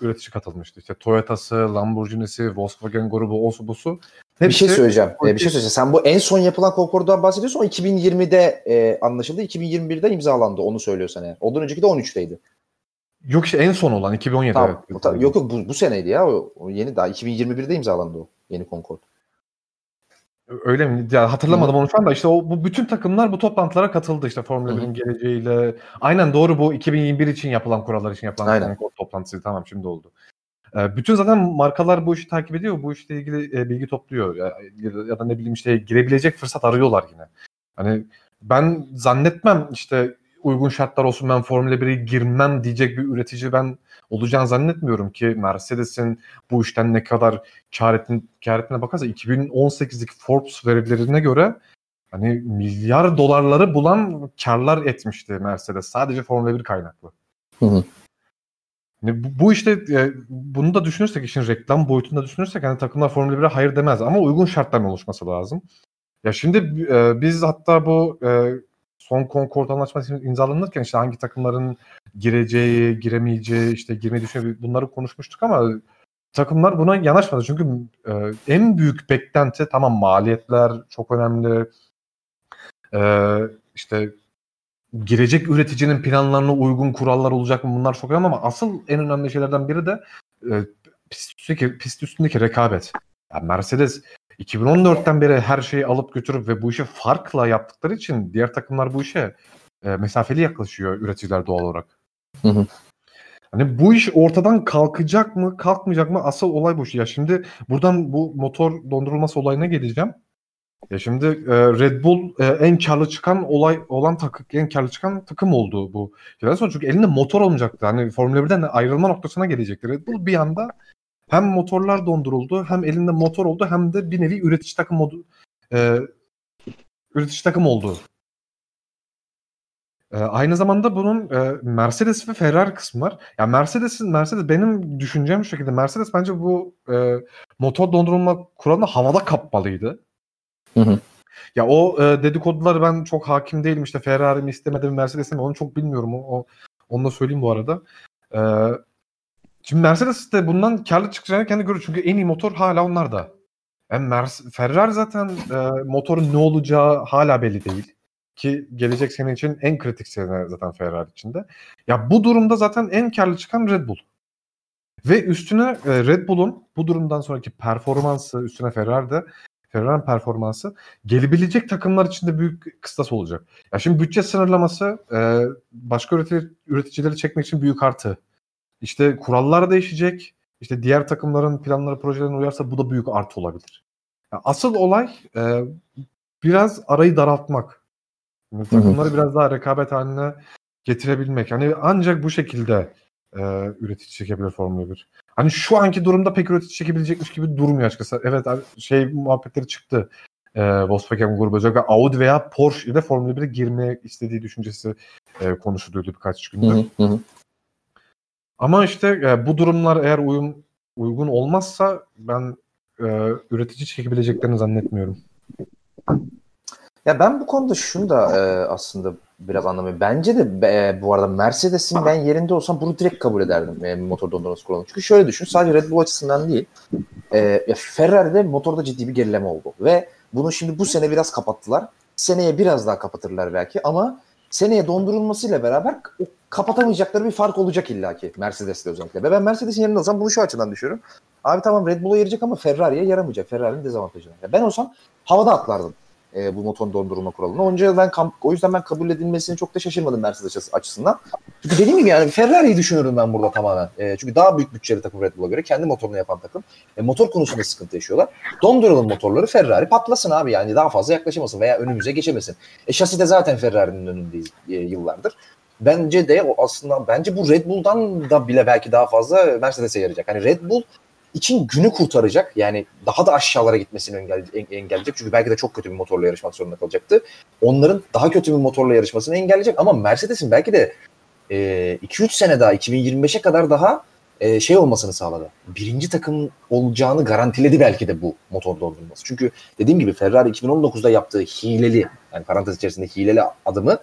üretici katılmıştı. İşte Toyota'sı, Lamborghini'si, Volkswagen grubu, osu busu. bir şey söyleyeceğim. Ee, bir şey söyleyeceğim. Sen bu en son yapılan Concorde'dan bahsediyorsun. O 2020'de e, anlaşıldı. 2021'de imzalandı. Onu söylüyorsan eğer. Ondan önceki de 13'teydi. Yok işte en son olan 2017. Tamam. Evet. Yok yok bu, bu seneydi ya. O, o yeni daha 2021'de imzalandı o yeni Concorde. Öyle mi? Ya hatırlamadım onu şu anda. İşte o bu bütün takımlar bu toplantılara katıldı işte Formula 1'in geleceğiyle. Aynen doğru bu 2021 için yapılan kurallar için yapılan Aynen. toplantısı. Tamam şimdi oldu. Ee, bütün zaten markalar bu işi takip ediyor. Bu işle ilgili e, bilgi topluyor. Ya, ya da ne bileyim işte girebilecek fırsat arıyorlar yine. Hani ben zannetmem işte uygun şartlar olsun ben Formula 1'e girmem diyecek bir üretici ben olacağını zannetmiyorum ki Mercedes'in bu işten ne kadar kar, ettiğine, kar ettiğine bakarsa 2018'deki Forbes verilerine göre hani milyar dolarları bulan karlar etmişti Mercedes sadece Formula 1 kaynaklı. Hı hı. Yani bu, bu işte e, bunu da düşünürsek işin reklam boyutunda düşünürsek hani takımlar Formula 1'e hayır demez ama uygun şartların oluşması lazım. Ya şimdi e, biz hatta bu e, son Concord anlaşması imzalanırken işte hangi takımların gireceği, giremeyeceği, işte girmeyi düşünüyor bunları konuşmuştuk ama takımlar buna yanaşmadı. Çünkü e, en büyük beklenti tamam maliyetler çok önemli. E, işte girecek üreticinin planlarına uygun kurallar olacak mı bunlar çok önemli ama asıl en önemli şeylerden biri de e, pist, üstündeki, pist üstündeki rekabet. Yani Mercedes 2014'ten beri her şeyi alıp götürüp ve bu işi farkla yaptıkları için diğer takımlar bu işe e, mesafeli yaklaşıyor üreticiler doğal olarak. Hı hı. Hani bu iş ortadan kalkacak mı, kalkmayacak mı? Asıl olay bu. Ya şimdi buradan bu motor dondurulması olayına geleceğim. Ya şimdi e, Red Bull e, en karlı çıkan olay olan takım en karlı çıkan takım oldu bu. Yıllar sonra çünkü elinde motor olmayacaktı. Hani Formula 1'den ayrılma noktasına gelecekti. Red Bull bir anda hem motorlar donduruldu, hem elinde motor oldu, hem de bir nevi üretici takım modu e, üretici takım oldu. E, aynı zamanda bunun e, Mercedes ve Ferrari kısmı var. Ya yani Mercedes'in Mercedes benim düşüncem şu şekilde Mercedes bence bu e, motor dondurulma kuralını havada kapmalıydı. Hı hı. Ya o e, dedikoduları ben çok hakim değilim. İşte Ferrari mi istemedi mi Mercedes mi onu çok bilmiyorum. O, o onu da söyleyeyim bu arada. E, şimdi Mercedes de bundan karlı çıkacağını kendi görüyor. Çünkü en iyi motor hala onlarda. Yani Mer- Ferrari zaten e, motorun ne olacağı hala belli değil. Ki gelecek sene için en kritik sene zaten Ferrari içinde. Ya bu durumda zaten en karlı çıkan Red Bull. Ve üstüne e, Red Bull'un bu durumdan sonraki performansı üstüne Ferrari'de Ferrari performansı gelebilecek takımlar için de büyük kıstas olacak. Ya şimdi bütçe sınırlaması e, başka üretici, üreticileri çekmek için büyük artı. İşte kurallar değişecek. İşte diğer takımların planları projelerine uyarsa bu da büyük artı olabilir. Yani asıl olay e, biraz arayı daraltmak. Yani takımları biraz daha rekabet haline getirebilmek. Yani ancak bu şekilde e, üretici çekebilir Formula 1. Hani şu anki durumda pek üretici çekebilecekmiş gibi durmuyor açıkçası. Evet şey muhabbetleri çıktı. E, Volkswagen grubu özellikle Audi veya Porsche ile Formula 1'e girmeye istediği düşüncesi e, konuşuluyordu birkaç gündür. Hı hı. Ama işte e, bu durumlar eğer uyum uygun olmazsa ben e, üretici çekebileceklerini zannetmiyorum. Ya ben bu konuda şunu da e, aslında biraz anlamıyorum. Bence de e, bu arada Mercedes'in ben yerinde olsam bunu direkt kabul ederdim e, motor dondurması kullanımı. Çünkü şöyle düşün sadece Red Bull açısından değil. E, ya Ferrari'de motorda ciddi bir gerileme oldu. Ve bunu şimdi bu sene biraz kapattılar. Seneye biraz daha kapatırlar belki ama seneye dondurulmasıyla beraber kapatamayacakları bir fark olacak illaki Mercedes'te özellikle. Ve ben Mercedes'in yerinde olsam bunu şu açıdan düşünüyorum. Abi tamam Red Bull'a yarayacak ama Ferrari'ye yaramayacak. Ferrari'nin dezavantajına. Ya ben olsam havada atlardım e, bu motor dondurulma kuralını. Onca ben o yüzden ben kabul edilmesini çok da şaşırmadım Mercedes açısından. Çünkü dediğim gibi yani Ferrari'yi düşünüyorum ben burada tamamen. E, çünkü daha büyük bütçeli takım Red Bull'a göre kendi motorunu yapan takım. E, motor konusunda sıkıntı yaşıyorlar. Donduralım motorları Ferrari patlasın abi yani daha fazla yaklaşamasın veya önümüze geçemesin. E, şasi de zaten Ferrari'nin önündeyiz e, yıllardır. Bence de o aslında bence bu Red Bull'dan da bile belki daha fazla Mercedes'e yarayacak. Hani Red Bull için günü kurtaracak. Yani daha da aşağılara gitmesini engelleyecek. Çünkü belki de çok kötü bir motorla yarışmak zorunda kalacaktı. Onların daha kötü bir motorla yarışmasını engelleyecek. Ama Mercedes'in belki de e, 2-3 sene daha 2025'e kadar daha e, şey olmasını sağladı. Birinci takım olacağını garantiledi belki de bu motor dondurması. Çünkü dediğim gibi Ferrari 2019'da yaptığı hileli yani parantez içerisinde hileli adımı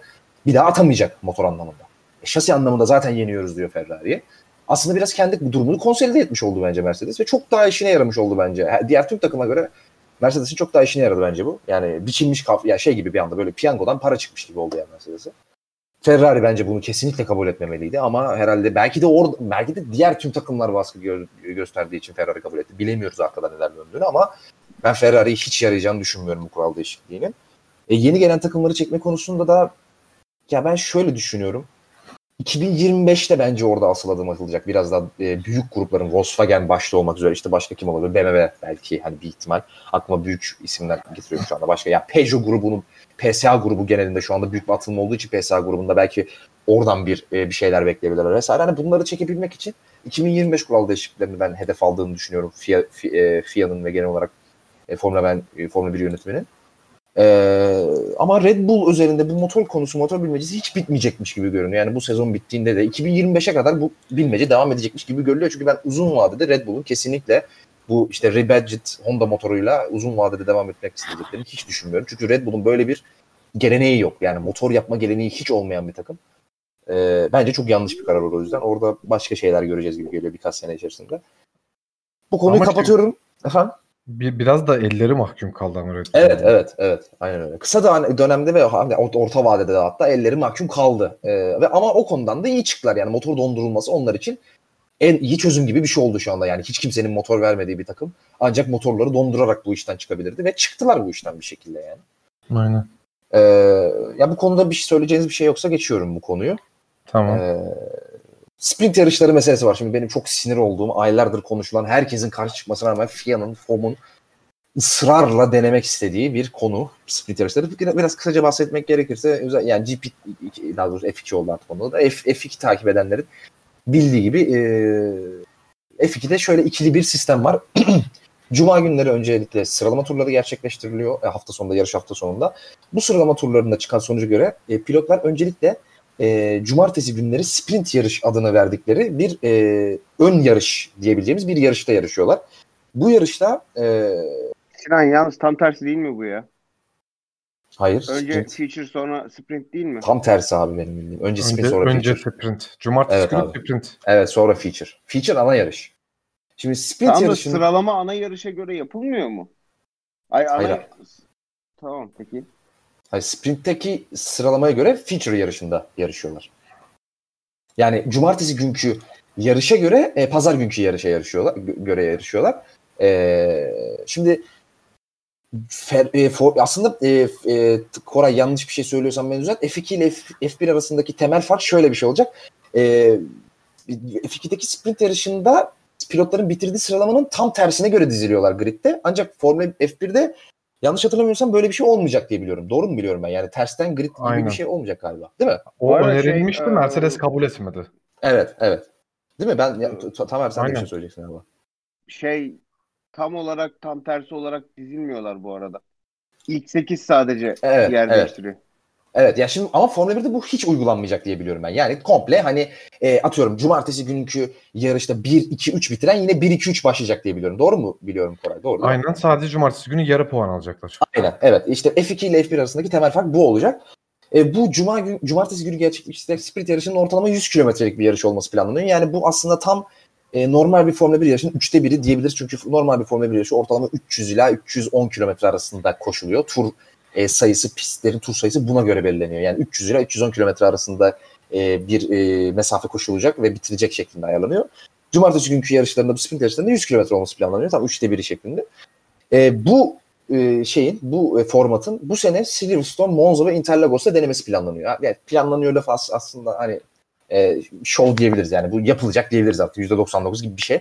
bir daha atamayacak motor anlamında. E, şasi anlamında zaten yeniyoruz diyor Ferrari'ye aslında biraz kendi durumunu konsolide etmiş oldu bence Mercedes ve çok daha işine yaramış oldu bence. Diğer tüm takıma göre Mercedes'in çok daha işine yaradı bence bu. Yani biçilmiş kaf ya şey gibi bir anda böyle piyangodan para çıkmış gibi oldu yani Mercedes'e. Ferrari bence bunu kesinlikle kabul etmemeliydi ama herhalde belki de orada belki de diğer tüm takımlar baskı gö- gösterdiği için Ferrari kabul etti. Bilemiyoruz arkada neler döndüğünü ama ben Ferrari'yi hiç yarayacağını düşünmüyorum bu kural değişikliğinin. E, yeni gelen takımları çekme konusunda da ya ben şöyle düşünüyorum. 2025'te bence orada asıl adım atılacak. Biraz daha e, büyük grupların Volkswagen başta olmak üzere işte başka kim olabilir? BMW belki hani bir ihtimal. Aklıma büyük isimler getiriyorum şu anda başka. Ya Peugeot grubunun PSA grubu genelinde şu anda büyük bir atılma olduğu için PSA grubunda belki oradan bir e, bir şeyler bekleyebilirler vesaire. Hani bunları çekebilmek için 2025 kural değişikliklerini ben hedef aldığını düşünüyorum FIA, FIA'nın ve genel olarak e, Formula 1 e, Formula 1 yönetiminin. Ee, ama Red Bull üzerinde bu motor konusu, motor bilmecesi hiç bitmeyecekmiş gibi görünüyor. Yani bu sezon bittiğinde de 2025'e kadar bu bilmece devam edecekmiş gibi görülüyor. Çünkü ben uzun vadede Red Bull'un kesinlikle bu işte rebadged Honda motoruyla uzun vadede devam etmek istediklerini hiç düşünmüyorum. Çünkü Red Bull'un böyle bir geleneği yok. Yani motor yapma geleneği hiç olmayan bir takım. Ee, bence çok yanlış bir karar olur o yüzden. Orada başka şeyler göreceğiz gibi geliyor birkaç sene içerisinde. Bu konuyu Ama kapatıyorum. Efendim? Bir, biraz da elleri mahkum kaldı ama Red Bull'un. Evet, evet, evet. Aynen öyle. Kısa da dönemde ve hani orta vadede de hatta elleri mahkum kaldı. Ee, ve ama o konudan da iyi çıktılar. Yani motor dondurulması onlar için en iyi çözüm gibi bir şey oldu şu anda. Yani hiç kimsenin motor vermediği bir takım ancak motorları dondurarak bu işten çıkabilirdi ve çıktılar bu işten bir şekilde yani. Aynen. Ee, ya bu konuda bir şey söyleyeceğiniz bir şey yoksa geçiyorum bu konuyu. Tamam. Ee, sprint yarışları meselesi var. Şimdi benim çok sinir olduğum, aylardır konuşulan, herkesin karşı çıkmasına rağmen FIA'nın, FOM'un ısrarla denemek istediği bir konu sprint yarışları. Biraz, kısaca bahsetmek gerekirse özel, yani GP daha doğrusu F2 oldu artık onda da F, F2 takip edenlerin bildiği gibi e, F2'de şöyle ikili bir sistem var. *clears throat* Cuma günleri öncelikle sıralama turları gerçekleştiriliyor e, hafta sonunda, yarış hafta sonunda. Bu sıralama turlarında çıkan sonuca göre e, pilotlar öncelikle e, cumartesi günleri sprint yarış adını verdikleri bir e, ön yarış diyebileceğimiz bir yarışta yarışıyorlar. Bu yarışta e, Sinan yalnız tam tersi değil mi bu ya? hayır Önce sprint. feature sonra sprint değil mi? Tam tersi abi benim bildiğim. Önce sprint Önce, sonra önce feature. sprint. Cumartesi Evet günü abi. sprint. Evet sonra feature. Feature ana yarış. Şimdi sprint Tamam yarışının sıralama ana yarışa göre yapılmıyor mu? Ay ana... Hayır. Tamam peki. Hayır, sprintteki sıralamaya göre feature yarışında yarışıyorlar. Yani cumartesi günkü yarışa göre e, pazar günkü yarışa yarışıyorlar gö- göre yarışıyorlar. E, şimdi Fer- e, for- aslında e, e, Koray yanlış bir şey söylüyorsam ben düzelt. F2 ile F- F1 arasındaki temel fark şöyle bir şey olacak. E, F2'deki sprint yarışında pilotların bitirdiği sıralamanın tam tersine göre diziliyorlar gridde. Ancak Formula F1'de yanlış hatırlamıyorsam böyle bir şey olmayacak diye biliyorum. Doğru mu biliyorum ben? Yani tersten grid gibi Aynen. bir şey olmayacak galiba. Değil mi? O arada önerilmişti. şey, e, Mercedes kabul etmedi. Evet, evet. Değil mi? Ben ya, t- Tamer sen de bir Aynen. şey söyleyeceksin galiba. Şey tam olarak tam tersi olarak dizilmiyorlar bu arada. İlk 8 sadece Evet, yer evet. değiştiriyor. Evet ya şimdi ama Formula 1'de bu hiç uygulanmayacak diye biliyorum ben. Yani komple hani e, atıyorum cumartesi günkü yarışta 1 2 3 bitiren yine 1 2 3 başlayacak diye biliyorum. Doğru mu biliyorum Koray? Doğru. Aynen sadece cumartesi günü yarı puan alacaklar. Aynen. Evet. İşte F2 ile F1 arasındaki temel fark bu olacak. E, bu cuma gün cumartesi günü gerçekleşecek sprint yarışının ortalama 100 kilometrelik bir yarış olması planlanıyor. Yani bu aslında tam e, normal bir Formula 1 yarışının üçte biri diyebiliriz. Çünkü normal bir Formula 1 yarışı ortalama 300 ila 310 kilometre arasında koşuluyor. Tur e, sayısı, pistlerin tur sayısı buna göre belirleniyor. Yani 300 ila 310 kilometre arasında e, bir e, mesafe koşulacak ve bitirecek şeklinde ayarlanıyor. Cumartesi günkü yarışlarında bu sprint yarışlarında 100 kilometre olması planlanıyor. Tam üçte biri şeklinde. E, bu e, şeyin, bu e, formatın bu sene Silverstone, Monza ve Interlagos'ta denemesi planlanıyor. Yani planlanıyor laf as- aslında hani e, show diyebiliriz yani bu yapılacak diyebiliriz artık %99 gibi bir şey.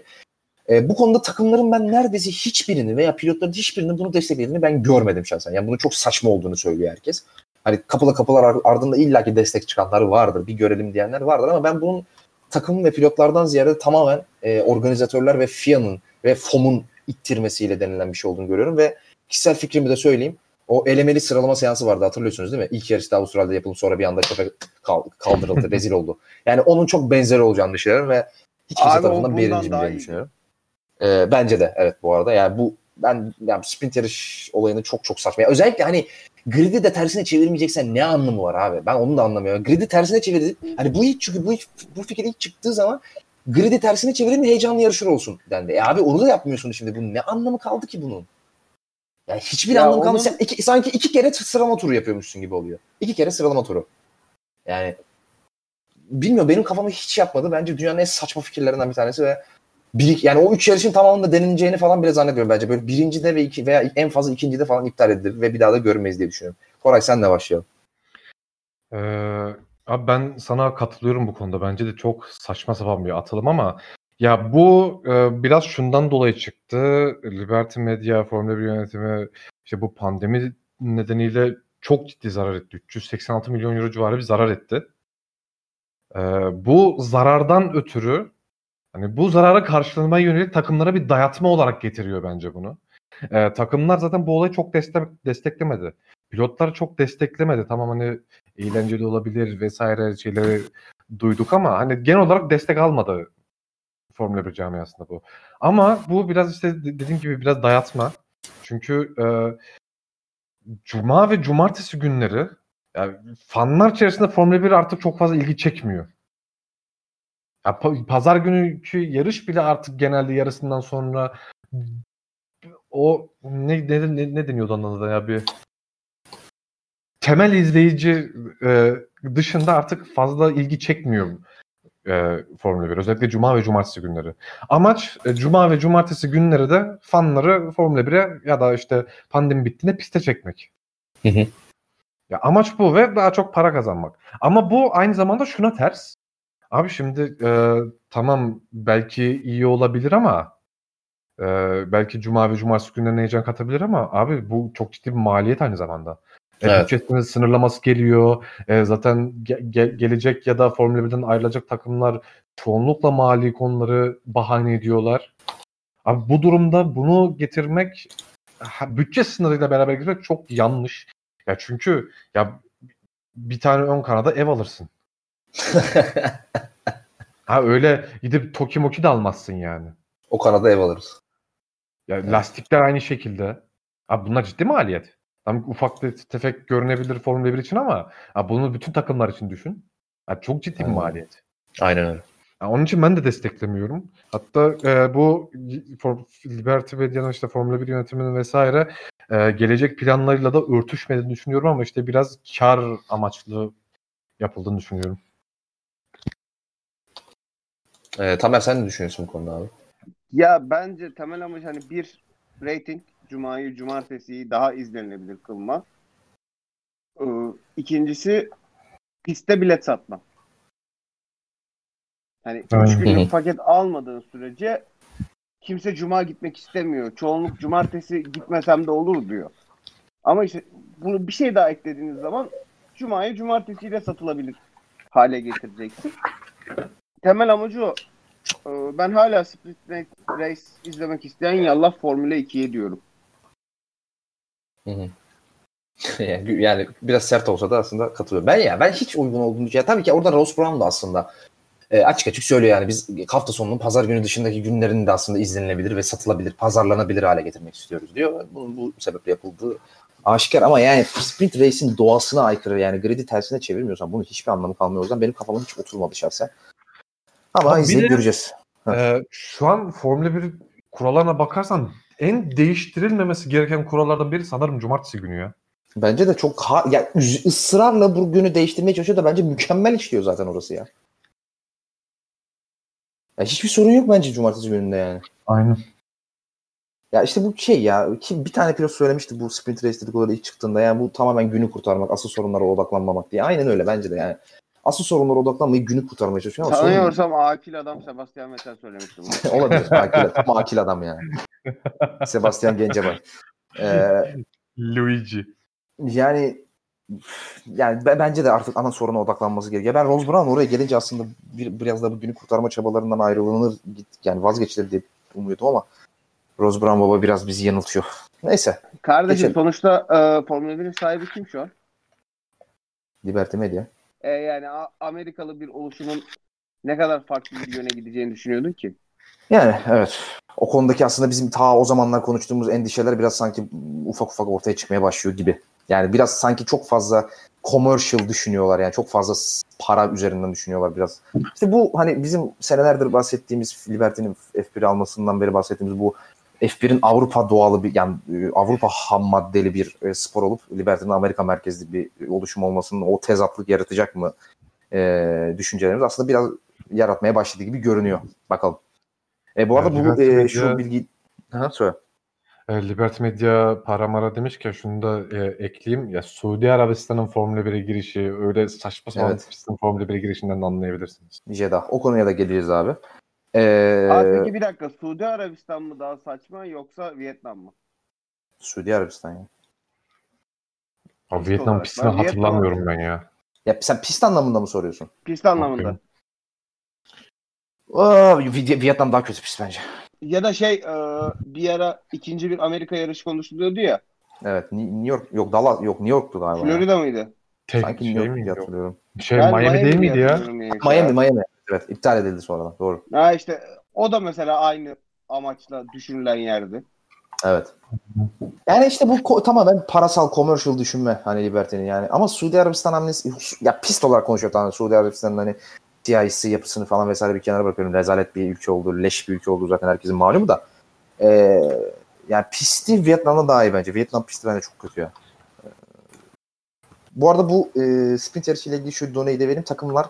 E, bu konuda takımların ben neredeyse hiçbirini veya pilotların hiçbirinin bunu desteklediğini ben görmedim şahsen. Yani bunun çok saçma olduğunu söylüyor herkes. Hani kapıla kapılar ar- ardında illaki destek çıkanlar vardır, bir görelim diyenler vardır ama ben bunun takım ve pilotlardan ziyade tamamen e, organizatörler ve FIA'nın ve FOM'un ittirmesiyle denilen bir şey olduğunu görüyorum ve kişisel fikrimi de söyleyeyim. O elemeli sıralama seansı vardı hatırlıyorsunuz değil mi? İlk yarışta Avustralya'da yapılıp sonra bir anda kal- kaldırıldı, *laughs* rezil oldu. Yani onun çok benzeri olacağını düşünüyorum ve hiç kimse Abi tarafından beğenilmeyeceğini düşünüyorum. Ee, bence de evet bu arada. Yani bu ben yani sprint yarış olayını çok çok saçma. Yani özellikle hani grid'i de tersine çevirmeyeceksen ne anlamı var abi? Ben onu da anlamıyorum. Grid'i tersine çevirdi. Hani bu ilk çünkü bu bu fikir ilk çıktığı zaman grid'i tersine çevirin heyecanlı yarışır olsun dendi. E abi onu da yapmıyorsun şimdi. Bu ne anlamı kaldı ki bunun? Yani hiçbir Ya anlamı onun- kalmıyor. Sen iki- sanki iki kere sıralama turu yapıyormuşsun gibi oluyor. İki kere sıralama turu. Yani bilmiyorum benim kafamı hiç yapmadı. Bence dünyanın en saçma fikirlerinden bir tanesi ve bir, yani o üç yarışın tamamında deneneceğini falan bile zannetmiyorum bence. Böyle birincide ve iki veya en fazla ikincide falan iptal edilir ve bir daha da görmeyiz diye düşünüyorum. Koray sen de başlayalım. Ee, abi ben sana katılıyorum bu konuda. Bence de çok saçma sapan bir atılım ama ya bu e, biraz şundan dolayı çıktı. Liberty Media, Formula 1 yönetimi işte bu pandemi nedeniyle çok ciddi zarar etti. 386 milyon euro civarı bir zarar etti. Ee, bu zarardan ötürü hani bu zarara karşılamaya yönelik takımlara bir dayatma olarak getiriyor bence bunu. Ee, takımlar zaten bu olayı çok destek, desteklemedi. Pilotlar çok desteklemedi. Tamam hani eğlenceli olabilir vesaire şeyleri duyduk ama hani genel olarak destek almadı Formula 1 camiasında bu. Ama bu biraz işte de- dediğim gibi biraz dayatma. Çünkü e, cuma ve cumartesi günleri yani fanlar içerisinde Formula 1 artık çok fazla ilgi çekmiyor. Ya, pa- pazar günkü yarış bile artık genelde yarısından sonra o ne ne, ne, ne deniyordu adına ya bir temel izleyici e, dışında artık fazla ilgi çekmiyor e, Formula 1. Özellikle Cuma ve Cumartesi günleri. Amaç e, Cuma ve Cumartesi günleri de fanları Formula 1'e ya da işte pandemi bittiğinde piste çekmek. Hı hı. Ya amaç bu ve daha çok para kazanmak. Ama bu aynı zamanda şuna ters. Abi şimdi e, tamam belki iyi olabilir ama e, belki Cuma ve Cumartesi günlerine heyecan katabilir ama abi bu çok ciddi bir maliyet aynı zamanda. E, Evet. Bütçesinin sınırlaması geliyor. E, zaten ge- ge- gelecek ya da Formula 1'den ayrılacak takımlar çoğunlukla mali konuları bahane ediyorlar. Abi bu durumda bunu getirmek ha, bütçe sınırıyla beraber getirmek çok yanlış. Ya çünkü ya bir tane ön kanada ev alırsın. Ha öyle gidip Toki Moki de almazsın yani. o kanada ev alırız. Ya lastikler aynı şekilde. Abi bunlar ciddi maliyet. Tam ufak tefek görünebilir Formula 1 için ama ha bunu bütün takımlar için düşün. Ha çok ciddi bir maliyet. Aynen öyle. Ha, onun için ben de desteklemiyorum. Hatta e, bu For- Liberty Media'nın işte Formula 1 yönetiminin vesaire e, gelecek planlarıyla da örtüşmediğini düşünüyorum ama işte biraz kar amaçlı yapıldığını düşünüyorum. Ee, Tamer sen ne düşünüyorsun bu konuda abi? Ya bence temel amaç hani bir rating Cuma'yı Cumartesi'yi daha izlenilebilir kılma. Ee, İkincisi piste bilet satma. Hani üç Aynen. Hı günlük hı. paket almadığın sürece kimse Cuma gitmek istemiyor. Çoğunluk Cumartesi gitmesem de olur diyor. Ama işte bunu bir şey daha eklediğiniz zaman Cuma'yı Cumartesi'yle satılabilir hale getireceksin. Temel amacı o. Ee, Ben hala Split Race izlemek isteyen yallah Formula 2'ye diyorum. *laughs* Yani, biraz sert olsa da aslında katılıyorum. Ben ya ben hiç uygun olduğunu ya tabii ki orada Ross Brown da aslında e, açık açık söylüyor yani biz hafta sonunun pazar günü dışındaki günlerini de aslında izlenilebilir ve satılabilir, pazarlanabilir hale getirmek istiyoruz diyor. Bunun bu sebeple yapıldığı aşikar ama yani sprint race'in doğasına aykırı yani gridi tersine çevirmiyorsan bunun hiçbir anlamı kalmıyor. O yüzden benim kafama hiç oturmadı şahsen. Ama Abi izleyip de- göreceğiz. Ee, şu an Formula 1 kurallarına bakarsan en değiştirilmemesi gereken kurallardan biri sanırım cumartesi günü ya. Bence de çok ha, ya, ısrarla bu günü değiştirmeye çalışıyor da bence mükemmel işliyor zaten orası ya. Ya hiçbir sorun yok bence cumartesi gününde yani. Aynen. Ya işte bu şey ya ki bir tane pilot söylemişti bu sprint race dedikoları ilk çıktığında yani bu tamamen günü kurtarmak, asıl sorunlara odaklanmamak diye. Aynen öyle bence de yani. Asıl sorunlara odaklanmayıp günü kurtarmaya çalışıyor ama sorun Tanıyorsam akil adam Sebastian Vettel söylemişti bunu. *laughs* olabilir. Akil, tam akil adam yani. *laughs* Sebastian Gencebay. Ee, Luigi. yani yani be- bence de artık ana soruna odaklanması gerekiyor. Ben Rose Brown oraya gelince aslında bir, biraz da bu günü kurtarma çabalarından ayrılınır git yani vazgeçilir diye umuyordum ama Rose Brown baba biraz bizi yanıltıyor. Neyse. Kardeşim Geçelim. sonuçta e, Formula 1'in sahibi kim şu an? Liberty Media. E, yani A- Amerikalı bir oluşumun ne kadar farklı bir yöne gideceğini düşünüyordun ki? Yani evet. O konudaki aslında bizim ta o zamanlar konuştuğumuz endişeler biraz sanki ufak ufak ortaya çıkmaya başlıyor gibi. Yani biraz sanki çok fazla commercial düşünüyorlar yani çok fazla para üzerinden düşünüyorlar biraz. İşte bu hani bizim senelerdir bahsettiğimiz Liberty'nin F1 almasından beri bahsettiğimiz bu F1'in Avrupa doğalı bir yani e, Avrupa ham maddeli bir e, spor olup Liberty'nin Amerika merkezli bir oluşum olmasının o tezatlık yaratacak mı e, düşüncelerimiz aslında biraz yaratmaya başladı gibi görünüyor. Bakalım. E, bu arada Yani bu e, Media- şu bilgi ha, söyle. E, Liberty Media paramara demişken şunu da e, ekleyeyim. Ya Suudi Arabistan'ın Formula 1'e girişi öyle saçma sapan Evet. pistin Formula 1'e girişinden de anlayabilirsiniz. Jeddah. O konuya da geleceğiz abi. E, Abi peki bir dakika Suudi Arabistan mı daha saçma yoksa Vietnam mı? Suudi Arabistan ya. Abi Pist Vietnam olarak. pistini Ben Vietnam- hatırlamıyorum ben ya. Ya sen pist anlamında mı soruyorsun? Pist anlamında. Aa, Vi- Vietnam daha kötü pist bence. Ya da şey e, bir ara ikinci bir Amerika yarışı konuşuluyordu ya. Evet Ni- New York yok Dallas yok New York'tu galiba. Florida mıydı? Tek Sanki şey New York miydi diye o? hatırlıyorum. Şey Miami değil miydi ya? hatırlıyorum. Miami Miami. Evet iptal edildi sonradan. Doğru. Ha işte o da mesela aynı amaçla düşünülen yerdi. Evet. Yani işte bu tamamen parasal, commercial düşünme hani Liberty'nin yani. Ama Suudi Arabistan hamlesi ya pist olarak konuşuyor tamam. Suudi Arabistan'ın hani siyasi yapısını falan vesaire bir kenara bırakıyorum. Rezalet bir ülke olduğu, leş bir ülke olduğu zaten herkesin malumu da. Ee, yani pisti Vietnam'da daha iyi bence. Vietnam pisti bence çok kötü ya. Ee, Bu arada bu e, sprint yarışıyla ilgili şu doneyi de vereyim. Takımlar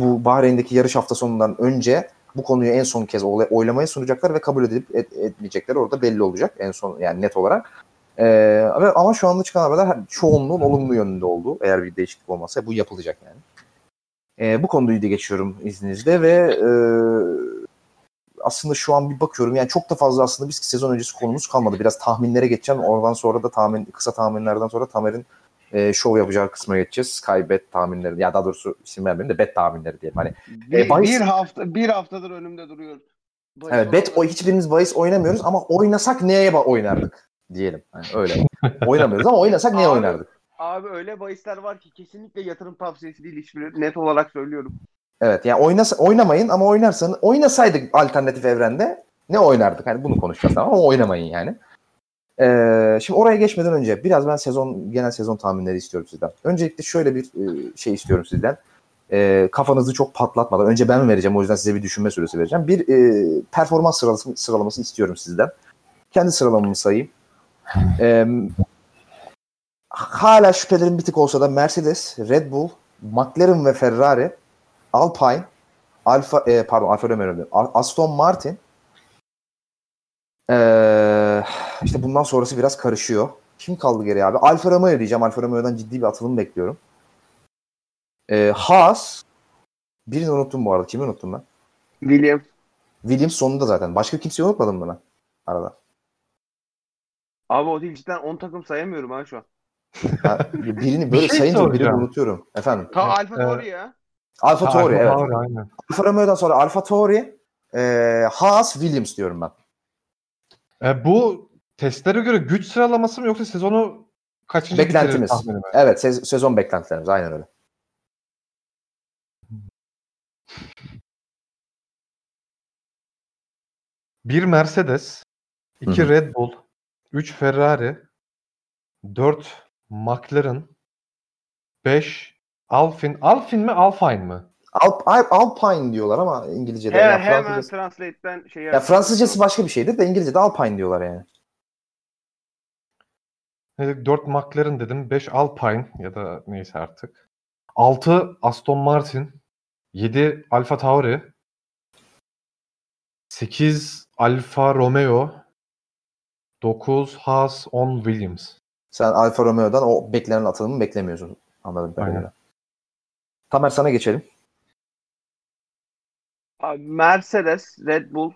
bu Bahreyn'deki yarış hafta sonundan önce bu konuyu en son kez oy- oylamaya sunacaklar ve kabul edilip et, etmeyecekleri orada belli olacak en son yani net olarak. Ee, ama şu anda çıkan haberler çoğunluğun olumlu yönünde olduğu eğer bir değişiklik olmazsa bu yapılacak yani. Ee, bu konuyu da geçiyorum izninizle ve e, aslında şu an bir bakıyorum yani çok da fazla aslında biz sezon öncesi konumuz kalmadı. Biraz tahminlere geçeceğim. Oradan sonra da tahmin kısa tahminlerden sonra Tamer'in e, şov yapacağı kısma geçeceğiz. Skybet tahminleri ya daha doğrusu isim vermeyeyim de bet tahminleri diyelim. Hani Bir, bahis- bir hafta bir haftadır önümde duruyor. Bahis Evet bet o hiçbirimiz bahis oynamıyoruz ama oynasak neye oynardık diyelim. Yani öyle. Oynamıyoruz ama oynasak neye Abi- oynardık? Abi öyle bahisler var ki kesinlikle yatırım tavsiyesi değil hiçbiri. Net olarak söylüyorum. Evet yani oynasa, oynamayın ama oynarsanız oynasaydık alternatif evrende ne oynardık? Hani bunu konuşacağız ama oynamayın yani. Ee, şimdi oraya geçmeden önce biraz ben sezon genel sezon tahminleri istiyorum sizden. Öncelikle şöyle bir e, şey istiyorum sizden. E, kafanızı çok patlatmadan önce ben vereceğim o yüzden size bir düşünme süresi vereceğim. Bir e, performans sıralaması, sıralaması istiyorum sizden. Kendi sıralamamı sayayım. E, hala şüphelerim bir tık olsa da Mercedes, Red Bull, McLaren ve Ferrari, Alpine, Alfa e, pardon Alfa Romeo Aston Martin. Ee, işte bundan sonrası biraz karışıyor. Kim kaldı geriye abi? Alfa Romeo diyeceğim. Alfa Romeo'dan ciddi bir atılım bekliyorum. Ee, Haas. Birini unuttum bu arada. Kimi unuttum ben? William. Williams sonunda zaten. Başka kimseyi unutmadım mı ben? Arada. Abi o değil cidden 10 takım sayamıyorum ha şu an. Ha, birini böyle şey sayınca birini soracağım. unutuyorum. Efendim. Ta Alfa e, Tauri ya. Alfa Ha, Tauri evet. Tauri, aynen. Alfa Romeo'dan sonra Alfa Tauri, e, Haas, Williams diyorum ben. E, bu testlere göre güç sıralaması mı yoksa sezonu kaçıncı bitirir Beklentimiz. mi? Evet sez- sezon beklentilerimiz aynen öyle. Bir Mercedes, iki Hı hı. Red Bull, üç Ferrari, dört McLaren, beş Alpine. Alpine mi Alpine mi? Alp, Alp- Alpine diyorlar ama İngilizce'de. Hemen, ya hemen Fransızcası, translate'den şey ya Fransızcası başka bir şeydir de İngilizce'de Alpine diyorlar yani. Ne dedik? 4 McLaren dedim. 5 Alpine ya da neyse artık. 6 Aston Martin. 7 Alfa Tauri. 8 Alfa Romeo. 9 Haas 10 Williams. Sen Alfa Romeo'dan o beklenen atılımı beklemiyorsun anladığım kadarıyla. Aynen. Tamer sana geçelim. Abi Mercedes, Red Bull,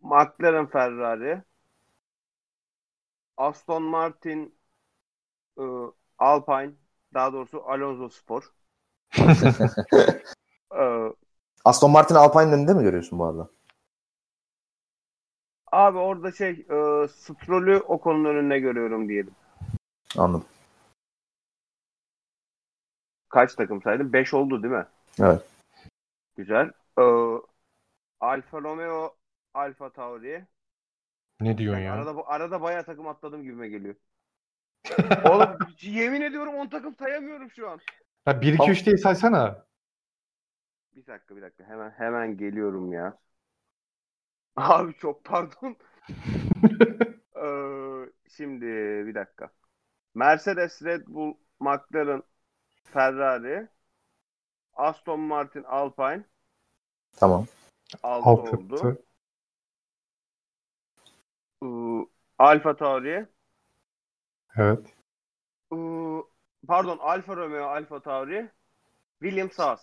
McLaren, Ferrari, Aston Martin, ıı, Alpine, daha doğrusu Alonso Spor. Ee, *laughs* Aston Martin Alpine'ın önünde mi görüyorsun bu arada? abi orada şey, e, Stroll'ü o konunun önüne görüyorum diyelim. Anladım. Kaç takım saydım? 5 oldu değil mi? Evet. Güzel. Ee, Alfa Romeo, Alfa Tauri. Ne diyorsun ya? arada arada bayağı takım atladım gibime geliyor. Oğlum yemin ediyorum 10 takım sayamıyorum şu an. Ya 1 2 3 diye saysana. Bir dakika bir dakika hemen hemen geliyorum ya. Abi çok pardon. *laughs* Ee, şimdi bir dakika. Mercedes, Red Bull, McLaren, Ferrari, Aston Martin, Alpine Tamam. 6 Alt oldu. Ee, Alfa Tauri, Evet. pardon Alfa Romeo, Alfa Tauri, Williams Haas.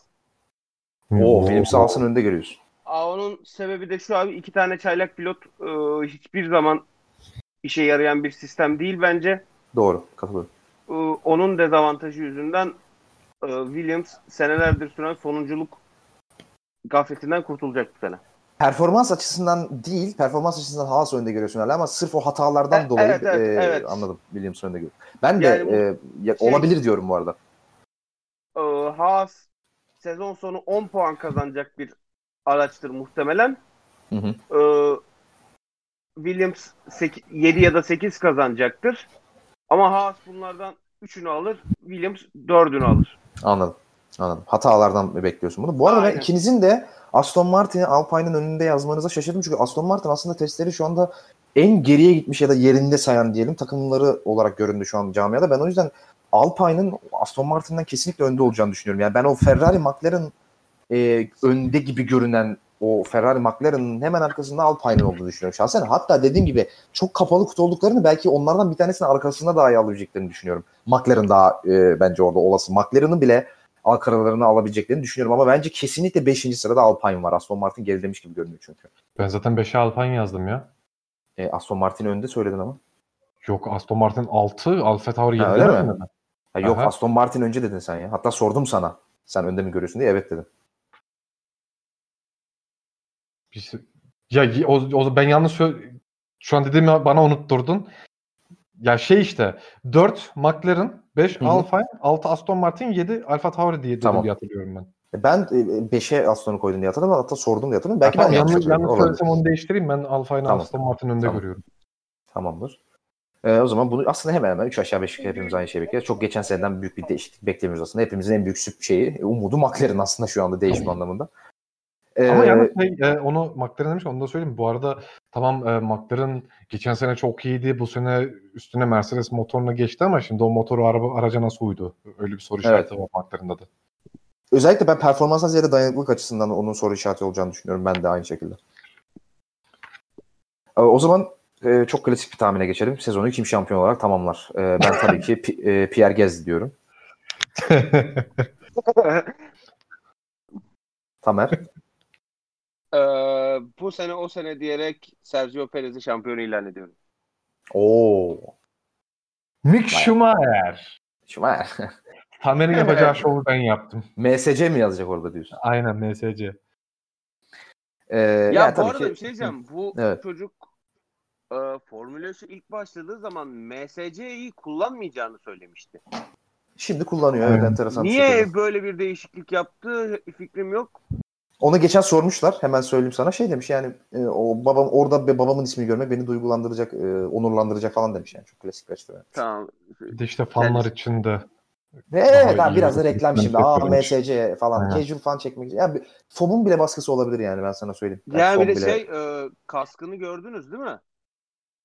Oo, Williams Sağsın önünde görüyorsun. Aa, onun sebebi de şu abi iki tane çaylak pilot e, hiçbir zaman işe yarayan bir sistem değil bence. Doğru. Katılıyorum. E, onun dezavantajı yüzünden e, Williams senelerdir süren sonunculuk gafletinden kurtulacak bu sene. Performans açısından değil, performans açısından Haas önde görüyorsun hala ama sırf o hatalardan E, dolayı evet, evet, e, evet. anladım. Williams önde görüyorum. Ben de Yani bu e, ya- şey- olabilir diyorum bu arada. E, Haas sezon sonu 10 puan kazanacak bir araçtır muhtemelen. Hı hı. E, Williams 7 ya da 8 kazanacaktır. Ama Haas bunlardan 3'ünü alır, Williams 4'ünü alır. Anladım. Anladım. Hatalardan bekliyorsun bunu. Bu arada ben Aynen. ikinizin de Aston Martin'i Alpine'ın önünde yazmanıza şaşırdım. Çünkü Aston Martin aslında testleri şu anda en geriye gitmiş ya da yerinde sayan diyelim takımları olarak göründü şu an camiada. Ben o yüzden Alpine'ın Aston Martin'den kesinlikle önde olacağını düşünüyorum. Yani ben o Ferrari McLaren e, önde gibi görünen o Ferrari McLaren'ın hemen arkasında Alpine'ın olduğunu düşünüyorum şahsen. Hatta dediğim gibi çok kapalı kutu olduklarını belki onlardan bir tanesini arkasında daha iyi alabileceklerini düşünüyorum. McLaren daha e, bence orada olası. McLaren'ın bile arkalarını alabileceklerini düşünüyorum ama bence kesinlikle 5. sırada Alpine var. Aston Martin gerilemiş gibi görünüyor çünkü. Ben zaten 5'e Alpine yazdım ya. E, Aston Martin önde söyledin ama. Yok Aston Martin 6, Alfa Tauri 7 Ha, öyle mi? mi? Ha, yok Aha. Aston Martin önce dedin sen ya. Hatta sordum sana. Sen önde mi görüyorsun diye evet dedim. Bir Ya o, o ben yanlış şu an dediğimi bana unutturdun. Ya şey işte 4 McLaren, 5 Hı hı. Alpine, 6 Aston Martin, 7 Alfa Tauri diye Tamam. diye hatırlıyorum ben. E, Ben 5'e Aston'u koydun diye hatırladım. Hatta sordum diye hatırladım. Belki Belki ben yanlış yanlış, söylesem onu değiştireyim. Ben Alpine Tamam. Aston Martin önünde Tamam. görüyorum. Tamamdır. E, o zaman bunu aslında hemen hemen 3 aşağı 5 yukarı hepimiz aynı şeyi bekliyoruz. Çok geçen seneden büyük bir değişiklik beklemiyoruz aslında. Hepimizin en büyük şeyi, e, umudu McLaren aslında şu anda değişim anlamında. E, Ama yani şey, e, onu McLaren demiş onu da söyleyeyim. Bu arada tamam e, McLaren geçen sene çok iyiydi. Bu sene üstüne Mercedes motoruna geçti ama şimdi o motoru araba araca nasıl uydu? Öyle bir soru işareti var McLaren'da da. özellikle ben performansdan ziyade dayanıklılık açısından onun soru işareti olacağını düşünüyorum. Ben de aynı şekilde. E, o zaman e, çok klasik bir tahmine geçelim. Sezonu kim şampiyon olarak tamamlar? E, ben tabii ki Pi- e, Pierre Gasly diyorum. *laughs* Tamer. Ee, bu sene o sene diyerek Sergio Perez'i şampiyon ilan ediyorum. Oo. Mick Schumacher. Şuma. Tamer'in *laughs* yapacağı şovu ben yaptım. MSC mi yazacak orada diyorsun? Aynen MSC. Ee, Ya yani bu tabii arada ki- bir şey diyeceğim. Bu Evet. çocuk e, Formula 3'e ilk başladığı zaman MSC'yi kullanmayacağını söylemişti. Şimdi kullanıyor. Evet, enteresan bir Niye şekilde. böyle bir değişiklik yaptı fikrim yok. Onu geçen sormuşlar. Hemen söyleyeyim sana. Şey demiş yani e, o babam orada be- babamın ismini görmek beni duygulandıracak, e, onurlandıracak falan demiş yani. Çok klasikleşti. Yani. Tamam. Bir de işte fanlar Yani- için de Evet Daha abi biraz da bir reklam şimdi. Aa. MSC falan. Aynen. Casual fan çekmek için. Yani bir- FOB'un bile baskısı olabilir yani ben sana söyleyeyim. Belki Yani bir de bile- şey e, kaskını gördünüz değil mi?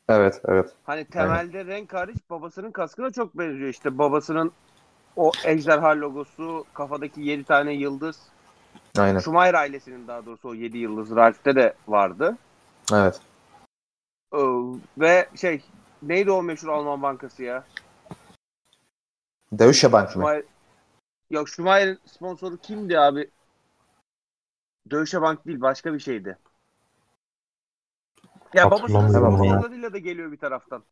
Evet evet. Hani temelde renk hariç babasının kaskına çok benziyor. İşte babasının o ejderha logosu, kafadaki 7 tane yıldız. Aynen. Schumacher ailesinin daha doğrusu o 7 yıldız Ralph'te de vardı. Evet. Ee, ve şey neydi o meşhur Alman bankası ya? Deutsche Bank mı? Schumacher... Yok Schumacher'in sponsoru kimdi abi? Deutsche Bank değil başka bir şeydi. Ya babasının sponsorlarıyla da geliyor bir taraftan.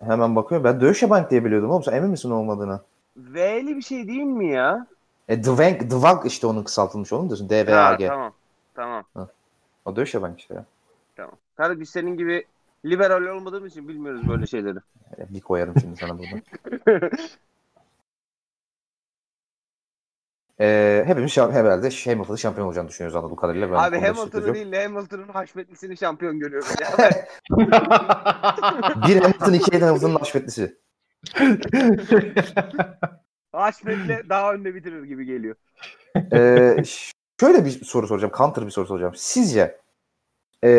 Hemen bakıyorum. Ben Deutsche Bank diye biliyordum oğlum. Sen emin misin olmadığına? V'li bir şey değil mi ya? E, Dvank, Dvank işte onun kısaltılmış onun diyorsun. Ha, DVAG. tamam. Tamam. O Deutsche Bank işte ya. Tamam. Tabii biz senin gibi liberal olmadığımız için bilmiyoruz böyle şeyleri. E, Bir koyarım şimdi sana buradan. *laughs* Ee, hepimiz şamp- herhalde Hamilton'ın şampiyon olacağını düşünüyoruz anladığım kadarıyla. Ben Abi Hamilton'ı değil de Hamilton'ın haşmetlisini şampiyon görüyoruz ya. *laughs* *laughs* Bir Hamilton, iki Hamilton'ın haşmetlisi. Haşmetle daha önde bitirir gibi geliyor. Ee, şöyle bir soru soracağım. Counter bir soru soracağım. Sizce e,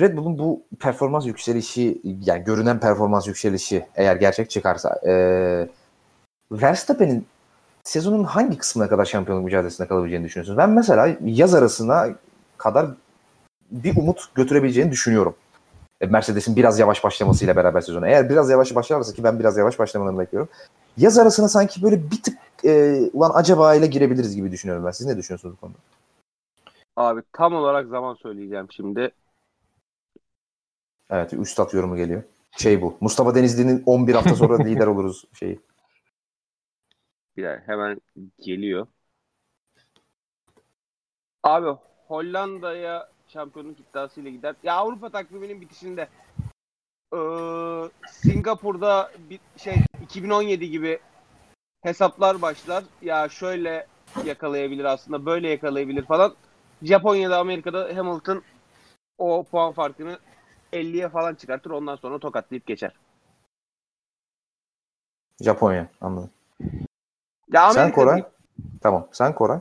Red Bull'un bu performans yükselişi yani görünen performans yükselişi eğer gerçek çıkarsa e, Verstappen'in sezonun hangi kısmına kadar şampiyonluk mücadelesinde kalabileceğini düşünüyorsunuz? Ben mesela yaz arasına kadar bir umut götürebileceğini düşünüyorum. E, Mercedes'in biraz yavaş başlamasıyla beraber sezonu. Eğer biraz yavaş başlarsa ki ben biraz yavaş başlamalarını bekliyorum. Yaz arasına sanki böyle bir tık e, ulan acaba ile girebiliriz gibi düşünüyorum ben. Siz ne düşünüyorsunuz bu konuda? Abi tam olarak zaman söyleyeceğim şimdi. Evet, üstad yorumu geliyor. Şey bu. Mustafa Denizli'nin 11 hafta sonra *laughs* lider oluruz şeyi. Bir dakika hemen geliyor. Abi Hollanda'ya şampiyonluk iddiasıyla gider. Ya Avrupa takviminin bitişinde ee, Singapur'da bir şey 2017 gibi hesaplar başlar. Ya şöyle yakalayabilir aslında böyle yakalayabilir falan. Japonya'da Amerika'da Hamilton o puan farkını 50'ye falan çıkartır. Ondan sonra tokatlayıp geçer. Japonya anladım. Ya Sen Amerika Koray? değil. Tamam. Sen Koray?